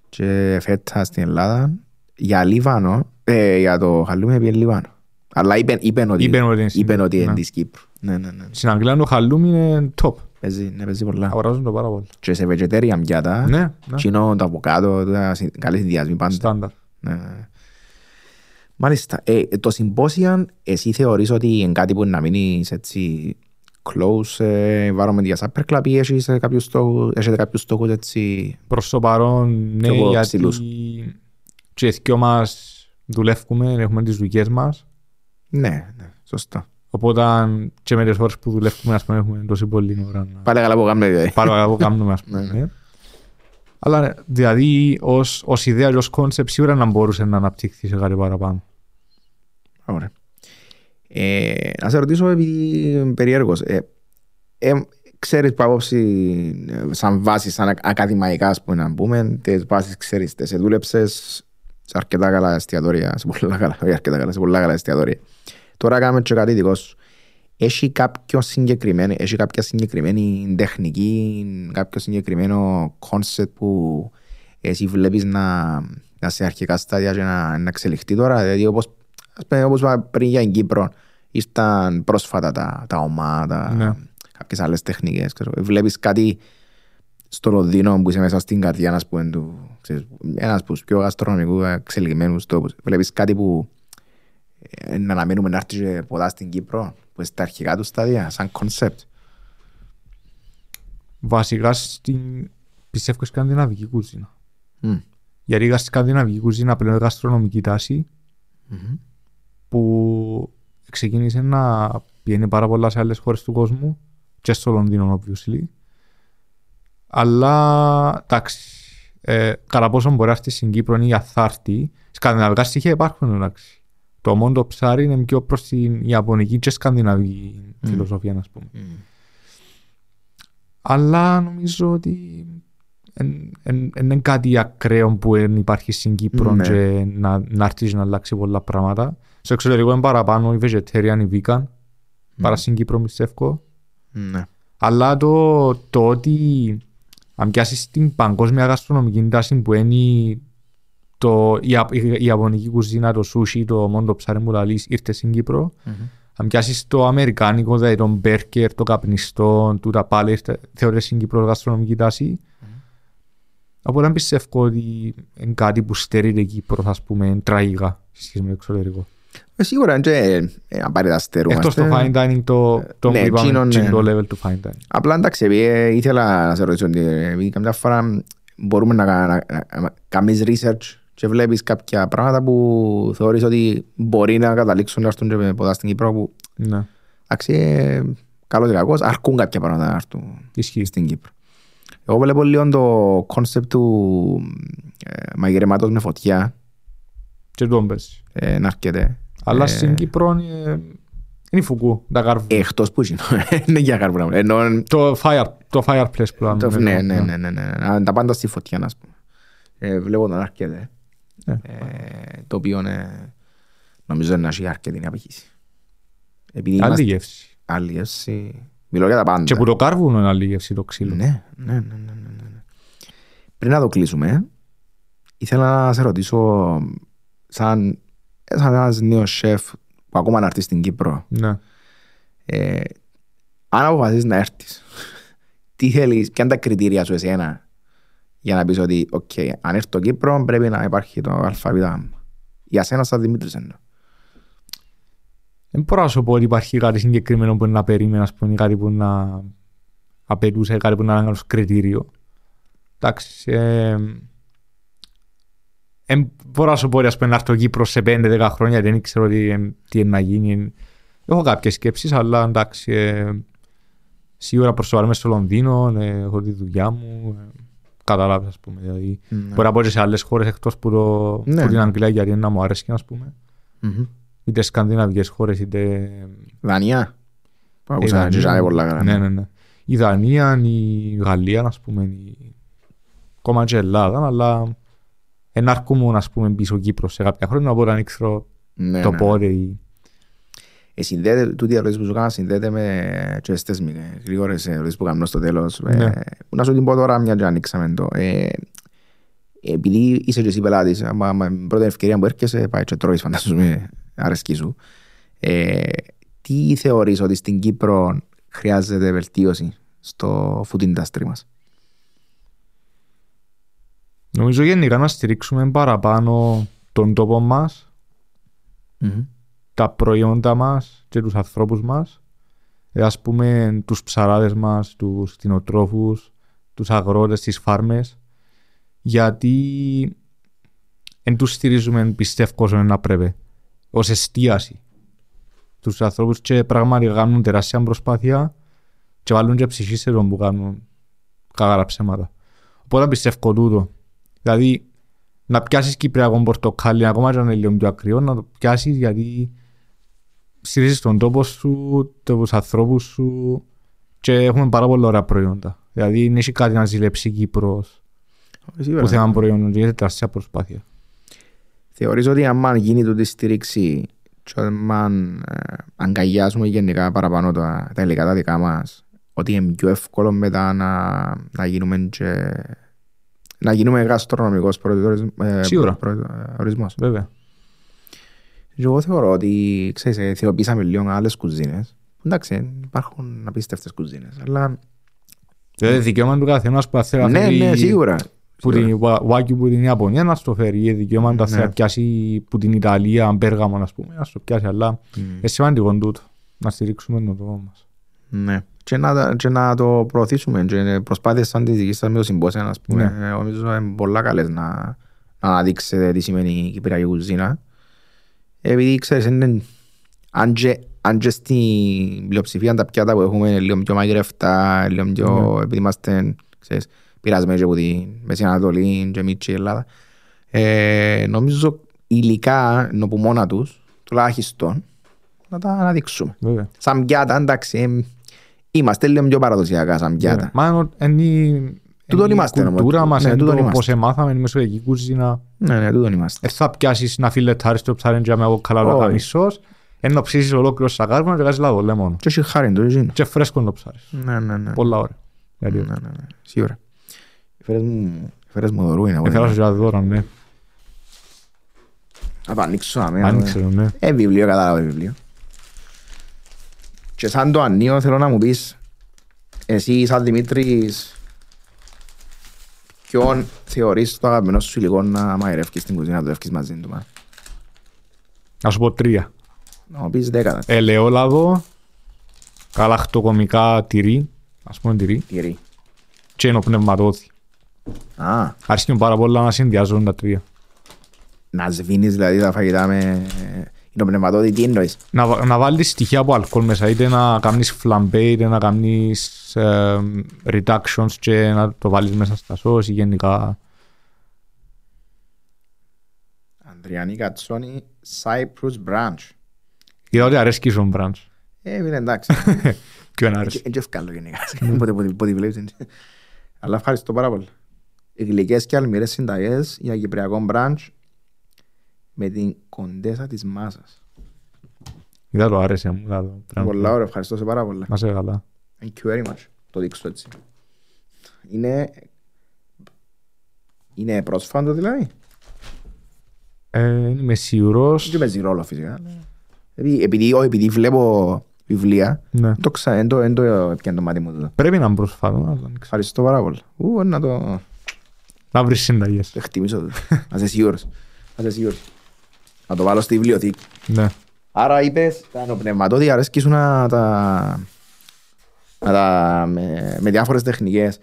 και φέτα στην Ελλάδα. Για Λίβανο, ε, για το χαλούμι πήγε Λίβανο. Αλλά είπεν, είπεν ότι, Είπεν ότι είναι στην- είπεν ότι είναι ναι. της Κύπρου. Ναι, ναι, ναι. Στην Αγγλία το χαλούμι είναι top. Παίζει, ναι, παίζει πολλά. Αγοράζουν το πάρα πολύ. Και σε vegetarian πιάτα, Ναι, ναι. κοινό το αβοκάτο, τα συ- καλή συνδυασμή πάντα. Στάνταρ. Ναι, ναι, ναι. Μάλιστα. Ε, το συμπόσιαν, εσύ θεωρείς ότι είναι κάτι που να μείνεις έτσι close ε, environment για Supper Club ή έχεις ε, κάποιους στόχους, έχετε κάποιους στόχους έτσι... Προς το παρόν, ναι, Πιο γιατί ψηλούς. και οι δυο μας δουλεύουμε, έχουμε τις δουλειές μας. Ναι, ναι, σωστά. Οπότε και με τις ώρες που δουλεύουμε, ας πούμε, έχουμε τόση πολλή ώρα να Πάλι καλά που κάνουμε δηλαδή. πάρουμε από κάνουμε, ας πούμε. Ναι. Αλλά ναι, δηλαδή, ως, ως ιδέα και ως κόνσεπτ σίγουρα να μπορούσε να αναπτυχθεί σε κάτι παραπάνω. Ωραία. Ε, να σε ρωτήσω επειδή είμαι περίεργος. Ε, ε, ξέρεις που άποψη, ε, σαν βάση, σαν ακ- ακαδημαϊκά, ας πούμε, να πούμε, τις βάσεις ξέρεις, τις δούλεψες σε αρκετά καλά εστιατόρια, σε πολλά καλά, όχι αρκετά καλά, σε πολλά καλά εστιατόρια. Τώρα κάνουμε και κάτι δικό σου. Έχει κάποιο συγκεκριμένο, έχει κάποια συγκεκριμένη τεχνική, κάποιο συγκεκριμένο concept που εσύ βλέπεις να, να σε αρχικά στάδια και να, να εξελιχθεί τώρα. Δηλαδή όπως, ας πούμε, όπως είπα πριν για την Κύπρο, ήρθαν πρόσφατα τα, τα ομάδα, Ναι. κάποιες άλλες τεχνικές. Ξέρω. Βλέπεις κάτι στο Λονδίνο που είσαι μέσα στην καρδιά ένας, που, του, ξέρεις, ένας από τους πιο γαστρονομικού εξελιγμένους τόπους. Βλέπεις κάτι που ε, να αναμένουμε να έρθει και ποδά στην Κύπρο, που είναι στα αρχικά του στάδια, σαν concept. Βασικά στην, πιστεύω σκανδιναβική κουζίνα. Μμ. Γιατί η σκανδιναβική κουζίνα πλέον είναι γαστρονομική τάση Μμμ. που ξεκίνησε να πηγαίνει πάρα πολλά σε άλλες χώρες του κόσμου και στο Λονδίνο, obviously. Αλλά, εντάξει, ε, κατά πόσο μπορεί να έρθει στην Κύπρο ή αθάρτη, σκανδιναβικά στοιχεία υπάρχουν, εντάξει. Το μόνο το ψάρι είναι πιο προς την Ιαπωνική και σκανδιναβική mm. φιλοσοφία, να πούμε. Mm. Αλλά νομίζω ότι δεν είναι κάτι ακραίο που υπάρχει στην Κύπρο ναι. και να, να έρθεις να αλλάξει πολλά πράγματα. Στο εξωτερικό είναι παραπάνω οι vegetarian, οι vegan, mm. παρά στην Κύπρο πιστεύω. Ναι. Αλλά το, το ότι αν πιάσεις την παγκόσμια γαστρονομική τάση που είναι το, η, η, η Ιαπωνική κουζίνα, το σούσι, το μόνο το ψάρι μου λαλείς ήρθες στην Κύπρο. Mm-hmm. Αν πιάσεις το αμερικάνικο, δηλαδή τον μπέρκερ, το καπνιστό, του τα πάλι, θεωρείς στην Κύπρο γαστρονομική τάση. Mm-hmm. Οπότε δεν πιστεύω ότι είναι κάτι που στερείται Κύπρος, ας πούμε, τραγικά σχέση με το εξωτερικό. Ε, σίγουρα είναι ε, απαραίτητα στερούμαστε. Εκτός το fine dining, το, το ναι, είπαμε, ναι. το level του fine dining. Απλά εντάξει, επειδή ήθελα να σε ρωτήσω, επειδή καμιά φορά μπορούμε να, να, να, να κάνεις research και βλέπεις κάποια πράγματα που θεωρείς ότι μπορεί να καταλήξουν να έρθουν και ποτά στην Κύπρο που ναι. εντάξει, ε, καλός ή κακός, αργούν κάποια πράγματα να έρθουν Ισχύει. στην Κύπρο. Εγώ βλέπω λίγο το concept του ε, μαγειρεματός με φωτιά και του όμπες. Ε, να έρχεται. Αλλά Ε, στην Κύπρο είναι, είναι φουκού, τα κάρβου. Εκτός που είναι για κάρβουνα. Ενώ Το, fire, το fireplace που λέμε. Το, ναι, ναι, ναι, ναι, ναι, ναι. Τα πάντα στη φωτιά, να πούμε. Ε, βλέπω τον αρκετά. Ναι. Ε, το οποίο ε, νομίζω είναι να έχει αρκετή απηχήση. Επειδή Άλλη είμαστε γεύση. άλλη γεύση. Μιλώ για τα πάντα. Και που το κάρβουνο είναι άλλη γεύση το ξύλο. Ναι, ναι, ναι, ναι, ναι, ναι, ναι. Πριν να το κλείσουμε, ήθελα να σε ρωτήσω σαν, σαν ένας νέος σεφ που ακόμα να έρθει στην Κύπρο Ναι. ε, αν αποφασίσεις να έρθεις τι θέλεις, ποια είναι τα κριτήρια σου εσένα για να πεις ότι οκ, αν έρθω στο Κύπρο πρέπει να υπάρχει το ΑΒΓ για σένα σαν Δημήτρης εννοώ Δεν μπορώ να σου πω ότι υπάρχει κάτι συγκεκριμένο που να περίμενα, ας πούμε, κάτι που να απαιτούσε, κάτι που να είναι ως κριτήριο. Εντάξει. Ε, δεν μπορώ να σου πω ότι ας πούμε, να έρθω Κύπρο σε 5-10 χρόνια, δεν ξέρω τι, ε, τι είναι να γίνει. Έχω κάποιες σκέψεις, αλλά εντάξει. Ε, σίγουρα προσωπάρουμε στο Λονδίνο, ε, έχω τη δουλειά μου. Ε, καταλάβεις, ας πούμε. Δηλαδή, Ναι. Μπορεί να πω και σε άλλες χώρες εκτός που, το, Ναι. που την Αγγλία, γιατί είναι να μου αρέσει, ας πούμε. Μμμ. Είτε σκανδιναβικές χώρες, είτε Δανία που η ακούσα Δανία. και τζάμε πολλά καλά Ναι, ναι, ναι. Η Δανία, η Γαλλία, ας πούμε, η... ακόμα και η Ελλάδα, αλλά εν αρκούμουν, ας πούμε, πίσω Κύπρο σε κάποια χρόνια, οπότε δεν ξέρω Ναι, το ναι. πότε. Ή- Ε, συνδέεται, τούτη η ερώτηση που σου έκανα συνδέεται με και στις μη- γρήγορες ερωτήσεις που κάνω στο τέλος. Ναι. Ε, να σου την πω τώρα μια και ανοίξαμε το. Ε, επειδή είσαι και εσύ πελάτης, άμα με την πρώτη ευκαιρία που έρχεσαι, πάει και τρώεις φαντάζομαι αρέσκει σου. Ε, τι θεωρείς ότι στην Κύπρο χρειάζεται βελτίωση στο food industry μας; Νομίζω γενικά να στηρίξουμε παραπάνω τον τόπο μας, τα προϊόντα μας και τους ανθρώπους μας. Ε, ας πούμε τους ψαράδες μας, τους κτηνοτρόφους, τους αγρότες, τις φάρμες. Γιατί δεν τους στηρίζουμε πιστεύω όσο να πρέπει. Ως εστίαση. Τους ανθρώπους και πραγματικά κάνουν τεράστια προσπάθεια και βάλουν και ψυχή σε τον που κάνουν κακά ψέματα. Οπότε πιστεύω τούτο. Δηλαδή να πιάσεις κυπριακό πορτοκάλι ακόμα και αν είναι λίγο πιο ακριό να το πιάσεις γιατί στηρίζεις τον τόπο σου, τους ανθρώπους σου και έχουμε πάρα πολλά ωραία προϊόντα. Δηλαδή δεν έχει κάτι να ζηλέψει η Κύπρος που θέμα προϊόντων και γίνεται τεράστια προσπάθεια. Θεωρείς ότι αν γίνει τούτη στήριξη και αν ε, αγκαλιάσουμε γενικά παραπάνω τα, τα υλικά τα δικά μας ότι είναι πιο εύκολο μετά να, να γίνουμε και να γίνουμε γαστρονομικός προορισμός. Ε, Σίγουρα. προορισμός. Βέβαια. Και εγώ θεωρώ ότι, ξέρεις, ε, θεοποιήσαμε λίγο άλλες κουζίνες. Εντάξει, υπάρχουν απίστευτες κουζίνες, αλλά Δηλαδή δικαίωμα του καθενός που θέλει να ναι, φέρει ναι, σίγουρα. που Σίγουρα. την Wagyu που την Ιαπωνία να στο φέρει. Ή δικαίωμα του Ναι. θέλει να πιάσει που την Ιταλία, Μπέργαμο, ας πούμε, να στο πιάσει. Αλλά Μμ. είναι σημαντικό τούτο να στηρίξουμε τον τόπο μας. Ναι. Και να, τα- και να το προωθήσουμε. Και προσπάθειες σαν τις δικές σας με το συμπόσιο, ας πούμε, Ναι. ε, νομίζω είναι πολλά καλές να, να αναδείξετε τι σημαίνει η κυπριακή κουζίνα. Επειδή ξέρεις, είναι, αν, και, αν και στην πλειοψηφία τα πιάτα που έχουμε είναι λίγο πιο μαγειρευτά, λίγο πιο, Ναι. επειδή είμαστε, ξέρεις, πειρασμένοι και από τη Μέση Ανατολή και εμείς και η Ελλάδα, ε, νομίζω υλικά, ενώ που μόνα τους, τουλάχιστον, να τα αναδείξουμε. Βέβαια. Σαν πιάτα, εντάξει, ε, είμαστε λίγο πιο παραδοσιακά σαν πιάτα. Μα ενώ είναι η- Τούτον είναι η είμαστε, όμως. κουλτούρα μας, Ναι, είναι τούτον το είμαστε. πώς εμάθαμε, η μεσογειακή κουζίνα. Ναι, ναι, τούτον είμαστε. Ε, θα πιάσεις να φιλετάρεις το ψαρέντια με από καλά Όχι. να κάνεις σως, ε, να ψήσεις ολόκληρο σακάρμα και κάνεις λάδο μόνο. Και έχει χάρη το εκείνο. Και φρέσκο να το ψάρεις. Ναι, ναι, ναι. Πολλά ωραία. Γιατί Ναι, ναι, ναι. Σίγουρα. Φέρες μου, φέρες μου δωρού είναι. Έφερα σου για δώρα, ναι. Να το ανοίξω να μην. Άνοιξε το, ναι. Ε, βιβλίο, κατάλαβα βιβλίο. Και σαν το ανοίγω θέλω να μου πεις εσύ σαν Δημήτρης ποιον θεωρείς το αγαπημένο σου υλικό να μαγειρεύκεις στην κουζίνα, να το εύκεις μαζί του. μα; Να σου πω τρία. Να μου πεις δέκατα. Ελαιόλαδο, καλαχτοκομικά τυρί, ας πούμε τυρί, Τυρί. και ενοπνευματώδη. Α, Άρχισε πάρα πολλά να συνδυάζουν τα τρία. να σβήνεις δηλαδή τα φαγητά με... Είναι ο πνευματόδη, τι εννοείς; Να, βα- να βάλεις στοιχεία από αλκοόλ μέσα, είτε να κάνεις φλαμπέ, είτε να κάνεις ε, reductions και να το βάλεις μέσα στα σως ή γενικά. Ανδριανή Κατσόνη, Cyprus Branch. Είδα ότι αρέσκει στον μπραντς. Ε, είναι εντάξει. Ποιο είναι αρέσκει. Δεν και ευκάλλω γενικά. Πότε πότε- πότε βλέπεις. είναι. Αλλά ευχαριστώ πάρα πολύ. Οι γλυκές και αλμυρές συνταγές για Κυπριακό μπραντς με την κοντέσα της μάσας. Είδα το άρεσε μου. είδα το. Πρέπει να- Πολλά ωραία, ευχαριστώ σε πάρα πολλά. Να είσαι καλά. Thank you very much. Το δείξω έτσι. Είναι... Είναι πρόσφατο δηλαδή; Ε, είμαι σίγουρος. Δεν παίζει ρόλο φυσικά. Επειδή, επειδή, όχι, επειδή βλέπω βιβλία, Ναι. δεν το ξα... δεν το, δεν το έπιανε το μάτι μου τούτο. Πρέπει να είναι πρόσφατο. αλλά δεν ξέρω. Ευχαριστώ πάρα πολύ. Ού, να το... Να βρεις συνταγές. Το εκτιμήσω το. Να είσαι σίγουρος. Να είσαι σίγουρος. Να το βάλω στη βιβλιοθήκη. Ναι. Άρα είπες, τα νοπνευματώδη αρέσκει σου να τα... Να τα με, με διάφορες τεχνικές.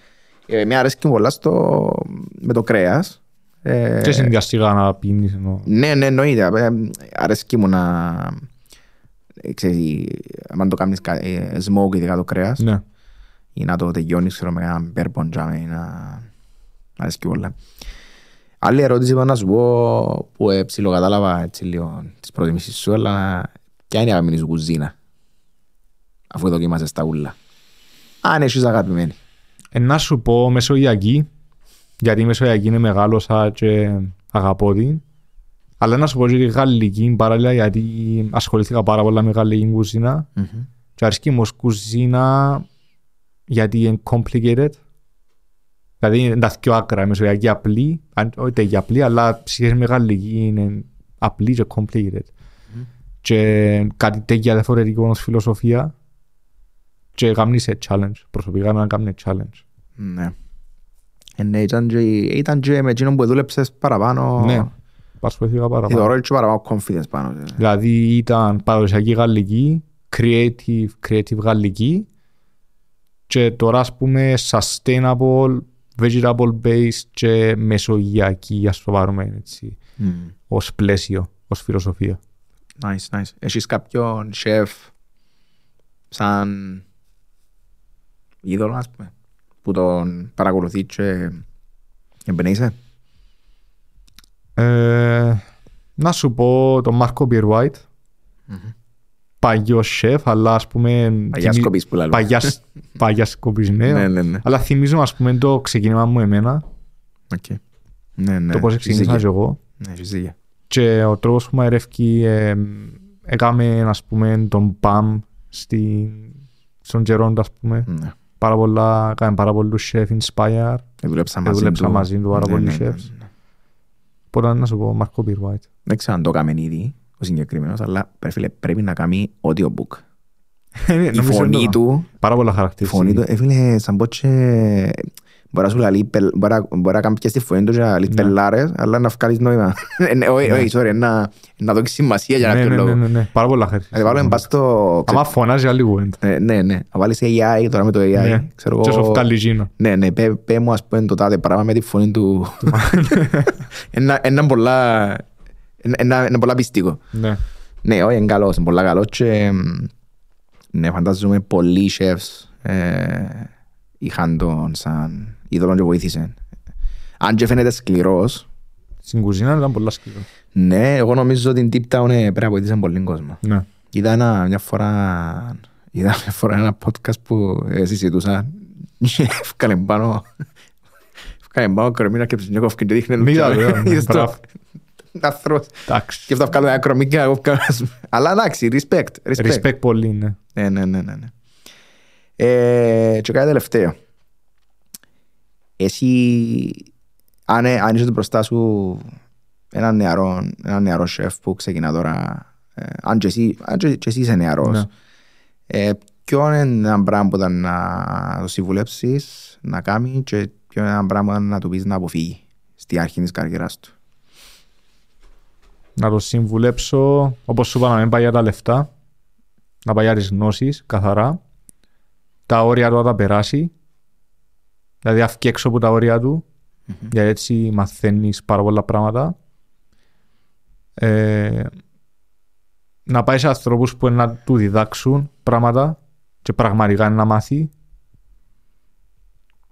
Ε, με αρέσκει πολλά στο, με το κρέας. Ε, Και συνδυαστικά να πίνεις εννοώ. ναι, ναι, εννοείται. Ε, αρέσκει μου να... ε, Ξέρεις, αν το κάνεις κα- ε, smoke ειδικά το κρέας Ναι. ή να το τελειώνεις ξέρω, με έναν bourbon τζάμε ή να... Μ' αρέσκει πολλά. Άλλη ερώτηση που να σου πω που ε, ψιλοκατάλαβα έτσι λίγο τις προτιμήσεις σου αλλά ποια είναι η αγαπημένη σου κουζίνα αφού δοκίμασες τα ούλα; Αν έχεις αγαπημένη. Ε, να σου πω μεσογειακή, γιατί η μεσογειακή είναι μεγάλωσα και αγαπώ την. Αλλά να σου πω και τη γαλλική παράλληλα, γιατί ασχολήθηκα πάρα πολλά με γαλλική κουζίνα. Και αρέσκει μου ως κουζίνα, γιατί είναι complicated. Δηλαδή είναι τα δυο άκρα, η μεσογειακή απλή, αν- όχι τέτοια απλή, αλλά σχέση με γαλλική είναι απλή και complicated. Και κάτι τέτοια διαφορετικό ως φιλοσοφία και κάνει σε challenge. Προσωπικά να κάνει challenge. Ναι. Ε, ναι, ήταν και, ήταν και με εκείνον που δούλεψες παραπάνω Ναι, ασχολήθηκα πάρα πολύ. θεωρώ και παραπάνω confidence πάνω. σε. Δηλαδή ήταν παραδοσιακή γαλλική, creative, creative γαλλική και τώρα ας πούμε sustainable, vegetable based και μεσογειακή ας το πάρουμε έτσι Μμ. ως πλαίσιο, ως φιλοσοφία. Nice, nice. Έχεις κάποιον chef σαν είδωλο, ας πούμε, που τον παρακολουθεί και εμπνέεσαι; Ε, να σου πω τον Μάρκο Μπιρουάιτ, παγιός σεφ, αλλά ας πούμε... Παγιάς θυμι- κοπής που λέμε. Παγιάς, παγιάς κοπής, ναι. Ναι, ναι, ναι. Αλλά θυμίζω ας πούμε το ξεκίνημα μου εμένα, Οκ. Ναι, ναι. το πώς έχεις ξεκίνησα και δίκιο. εγώ. Ναι, έχεις δίκιο. Και ο τρόπος που μαερεύκει ε, έκαμε ας πούμε τον ΠΑΜ στη, στον Τζερόντα ας πούμε. Ναι. Πάρα πολλά, έκαμε πάρα πολλούς chef inspire. Δούλεψα Ε, μαζί δούλεψα του. μαζί του πάρα Ναι, πολλοί ναι, ναι, chefs. ναι. Οπότε να σου πω Μάρκο Πυρουάιτ. Δεν ξέρω αν το έκαμε ήδη ο συγκεκριμένος, αλλά πρέπει, φίλε, πρέπει να κάνει audiobook. Η φωνή του, Πάρα πολλά η χαρακτηριστικά. φωνή του, ε, φίλε, σαν πως και... Μπορεί να σου λέει, πελ- μπορεί να- μπορεί να κάνει και στη φωνή του και να λέει Ναι. πελάρες, αλλά να βγάλεις νόημα. Ε, ναι, Όχι, όχι, sorry, να να δώσεις σημασία για Ναι, κάποιο ναι, ναι, λόγο. ναι, ναι. Πάρα πολλά Να βάλουμε χαρακτηριστικά. πας στο... Άμα φωνάζει άλλη κουβέντα. Ε, Ναι, ναι. Να βάλεις AI τώρα με το AI. Ναι. Ξέρω Και σου εγώ... βγάλει εκείνο. Ναι, ναι. Πέ, πέ μου ας πούμε το τάδε πράγμα με τη φωνή του. Ένα, ένα πολλά... Ένα, ένα πολλά πιστικό. Ναι. Ναι, όχι, είναι καλός, είναι πολλά καλός και μ, ναι, φαντάζομαι πολλοί chefs ε, είχαν τον σαν είδωλο και βοήθησε. Αν και φαίνεται σκληρός, Στην κουζίνα ήταν πολλά σκληρό. ναι, εγώ νομίζω ότι την Deep Town ε, πρέπει να βοήθησε πολύ κόσμο. Ναι. Είδα ένα, μια φορά, είδα μια φορά ένα podcast που ε, συζητούσα και έφκανε πάνω, έφκανε πάνω κρεμμύνα και ψινιόκοφ και δείχνε Μη τα λέω, ναι, Είδες το- μπράβο. Άνθρωπος. Εντάξει. Και αυτό βγάλω ένα κρομί και εγώ βγάλω ένα- Αλλά εντάξει, respect, respect. Respect πολύ, ναι. Ναι, ναι, ναι, ναι. ναι. Ε, και κάτι τελευταίο. Εσύ, αν, ε- αν είσαι μπροστά σου ένα νεαρό, ένα νεαρό σεφ που ξεκινά τώρα, ε, αν, και εσύ, αν και, και εσύ είσαι νεαρός, Ναι. ε, ποιο είναι ένα πράγμα που ήταν να το συμβουλέψεις να κάνει και ποιο είναι ένα πράγμα να του πεις να αποφύγει στη αρχή της καριέρας του; Να το συμβουλέψω, όπως σου είπα, να μην πάει για τα λεφτά, να πάει για τις γνώσεις, καθαρά. Τα όρια του να τα περάσει, δηλαδή αυκεί έξω από τα όρια του, γιατί έτσι μαθαίνεις πάρα πολλά πράγματα. Ε, να πάει σε ανθρώπους που είναι να του διδάξουν πράγματα και πραγματικά είναι να μάθει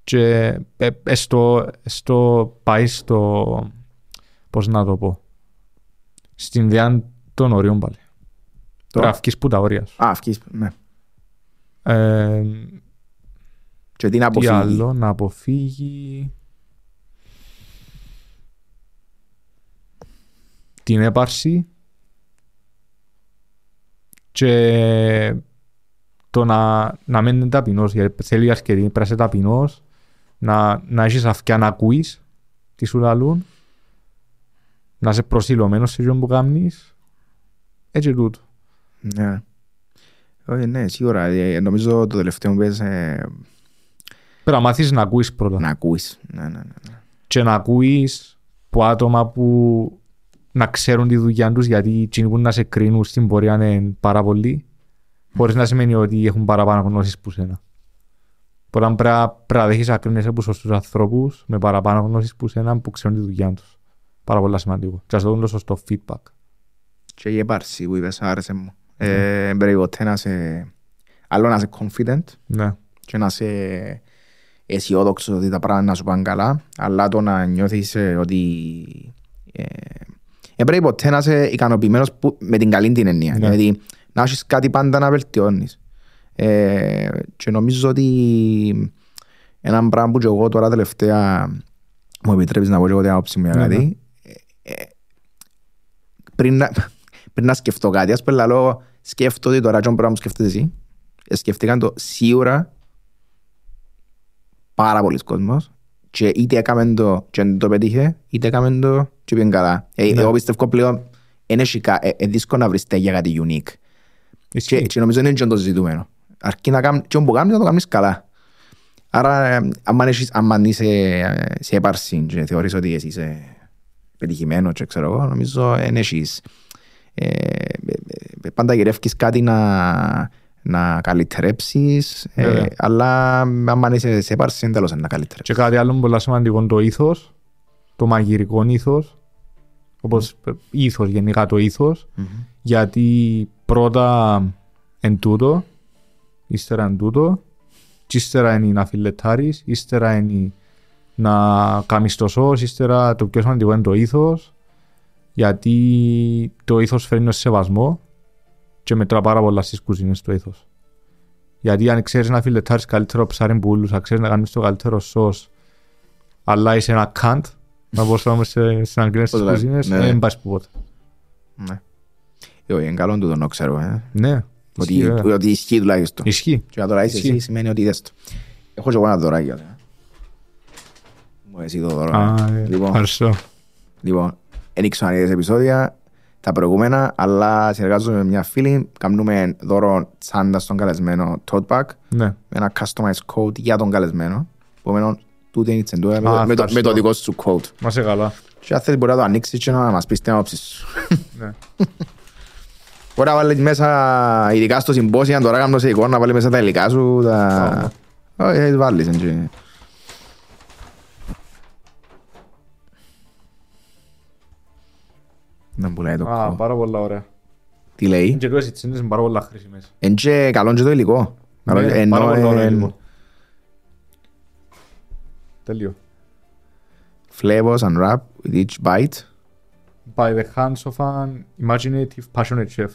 και ε, ε, στο, στο πάει στο πώς να το πω στην ιδέα των ορίων πάλι. Πρέπει να βγεις που τα όρια σου. Α, αυκείς, ναι. Ε, Και τι να τι αποφύγει; άλλο, να αποφύγει; Την έπαρση και το να, να μην είναι ταπεινός, γιατί θέλει αρκετή, πρέπει να είσαι ταπεινός, να, να έχεις αυκιά να ακούεις τι σου λαλούν, να είσαι προσιλωμένος σε αυτό που κάνεις, έτσι τούτο. Ναι. Όχι, ναι, σίγουρα. Ε, Νομίζω το τελευταίο που πες ε, Πρέπει να μάθεις να ακούεις πρώτα. να ακούεις. Ναι, ναι, ναι. ναι. και να ακούεις από άτομα που να ξέρουν τη δουλειά τους γιατί εκείνοι που να σε κρίνουν στην πορεία είναι πάρα πολλοί χωρίς να σημαίνει ότι έχουν παραπάνω γνώσεις που σένα. Μπορεί να πρέπει να- πρέπει να δέχεις να κρίνεσαι από σωστούς ανθρώπους με παραπάνω γνώσεις που σένα που ξέρουν τη δουλειά τους. Πάρα πολύ σημαντικό. Και ας δώσουν το σωστό feedback. Και η έπαρση που είπες άρεσε μου. Ε, Πρέπει ποτέ να είσαι... Άλλο να είσαι confident Ναι. και να είσαι αισιόδοξος ότι τα πράγματα να σου πάνε καλά, αλλά το να νιώθεις ε, ότι ε, ε, πρέπει ποτέ να είσαι ικανοποιημένος που- με την καλή την έννοια. Ναι. Δηλαδή να έχεις κάτι πάντα να βελτιώνεις. Ε, και νομίζω ότι ένα πράγμα που και εγώ τώρα τελευταία μου επιτρέπεις να πω και εγώ την άποψη μου για Ναι, κάτι. Ε, ε, πριν, να, πριν να σκεφτώ κάτι, ας πούμε, λαλό, σκέφτομαι ότι τώρα και πράγμα που σκέφτεσαι εσύ, ε, σκεφτήκαν το σίγουρα πάρα πολλοί κόσμος και είτε έκαμε το και δεν το πέτυχε, είτε έκαμε το και πήγαινε καλά. Ε, Ναι. Εγώ πιστεύω πλέον είναι σικα- ε, ε, δύσκολο να βρεις τέτοια κάτι unique. Και, Ισχύει. και νομίζω είναι και το ζητούμενο. Αρκεί να κάνεις, και όπου κάνεις να το κάνεις καλά. Άρα, ε, άμα έχεις- άμα είσαι ε, σε έπαρση και θεωρείς ότι εσύ είσαι πετυχημένο και ξέρω εγώ, νομίζω δεν έχεις. Ε, ε, ε, πάντα γυρεύκεις κάτι να, να καλυτερέψεις, ε, Βέβαια. αλλά άμα είσαι σε έπαρση, είναι τέλος να καλυτερέψεις. Και κάτι άλλο πολύ σημαντικό είναι το ήθος, το μαγειρικό ήθος, όπως ε, ήθος γενικά το ήθος, γιατί πρώτα εν τούτο, ύστερα εν τούτο, και ύστερα είναι να φιλετάρεις, ύστερα είναι να κάνεις το σως, ύστερα το πιο σημαντικό είναι το ήθος, γιατί το ήθος φέρνει ως σεβασμό και μετρά πάρα πολλά στις κουζίνες το ήθος. Γιατί αν ξέρεις να φιλετάρεις καλύτερο ψάρι που όλους, αν ξέρεις να κάνεις το καλύτερο σως, αλλά είσαι ένα καντ, να πω στο σε, σε αγγλίες στις Πώς λέει, κουζίνες, ναι. δεν πας που ποτέ. Ναι. Ε, όχι, Είναι καλό τούτο να ξέρω. Ε. Ναι, Ότι, ισχύει, βέβαια. ότι ισχύει τουλάχιστον. Ισχύει. Και να τώρα είσαι Ισχύει. εσύ σημαίνει ότι είδες το. Έχω και εγώ ένα δωράκι. Ε. Μου εσύ το δώρο. Α, ε, Λοιπόν, Ευχαριστώ. λοιπόν, δεν ήξερα αν είδες επεισόδια τα προηγούμενα, αλλά συνεργάζομαι με μια φίλη. Κάνουμε δώρο τσάντα στον καλεσμένο tote bag Ναι. με ένα customized code για τον καλεσμένο. Επομένως, τούτη είναι η τσεντούρα με, το- με, το, ευχαριστώ. με το δικό σου code. Να είσαι καλά. Και αν θέλεις μπορεί να το ανοίξεις και να μας πεις την άποψη σου. Ναι. Μπορεί να βάλεις μέσα, ειδικά στο συμπόσιο, τώρα κάνω σε εικόνα, να βάλεις μέσα τα υλικά σου, τα... Όχι, θα τις βάλεις. έτσι. Να πουλάει το Α, κο- πάρα πολλά ωραία. Τι λέει; Και τούτες οι τσίντες είναι πάρα πολλά χρήσιμες. Εν και καλό και το υλικό. Καλό- Ναι, ενώ πάρα πολύ ωραίο εν- υλικό. Τέλειο. Flavors unwrap with each bite. By the hands of an imaginative, passionate chef.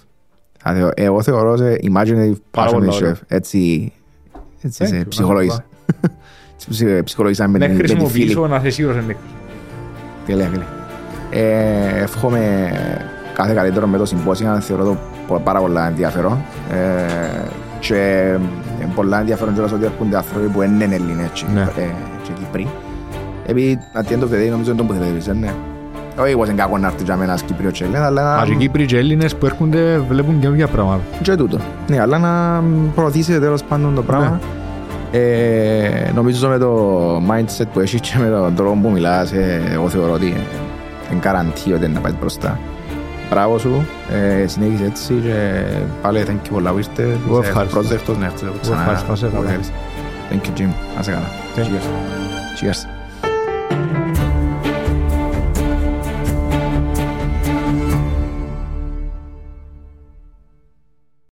Α, θεω- Εγώ θεωρώ σε imaginative Πάρα πολύ passionate ωραίο. chef. Έτσι, έτσι Thank σε you, ψυχολόγησα. Έτσι ψυχ- Ψυχολόγησα με Να την με τη φίλη. χρησιμοποιήσω να είσαι σίγουρος είναι. Τέλεια, φίλε. Ε, εύχομαι κάθε καλύτερο με το συμπόσιο, θεωρώ το πο- πάρα πολλά ενδιαφέρον. Ε, και ε, πολλά ενδιαφέρον κιόλας ότι έρχονται άνθρωποι που δεν είναι Έλληνες και, Ναι. ε, και Κύπροι. Επειδή at the end of the day νομίζω είναι το που θέλεις, ναι. Όχι εγώ είναι κακό να έρθει για μένα ένας Κύπριος και Έλληνα, αλλά Μα και οι να... Κύπροι και Έλληνες που έρχονται βλέπουν καινούργια πράγματα. Και τούτο. Ναι, αλλά να προωθήσετε τέλος πάντων το πράγμα. Ε, νομίζω με το mindset που έχεις και με τον τρόπο που μιλάς, ε, εγώ θεωρώ ότι είναι καραντή ότι να πάει μπροστά. Μπράβο σου, ε, συνέχισε έτσι και πάλι thank you πολλά που ήρθε. Εγώ ευχαριστώ. Πρόσδεκτος να έρθεις εδώ ξανά. ευχαριστώ, σε καλά. Thank you Jim, να σε καλά. Thank Cheers. Cheers.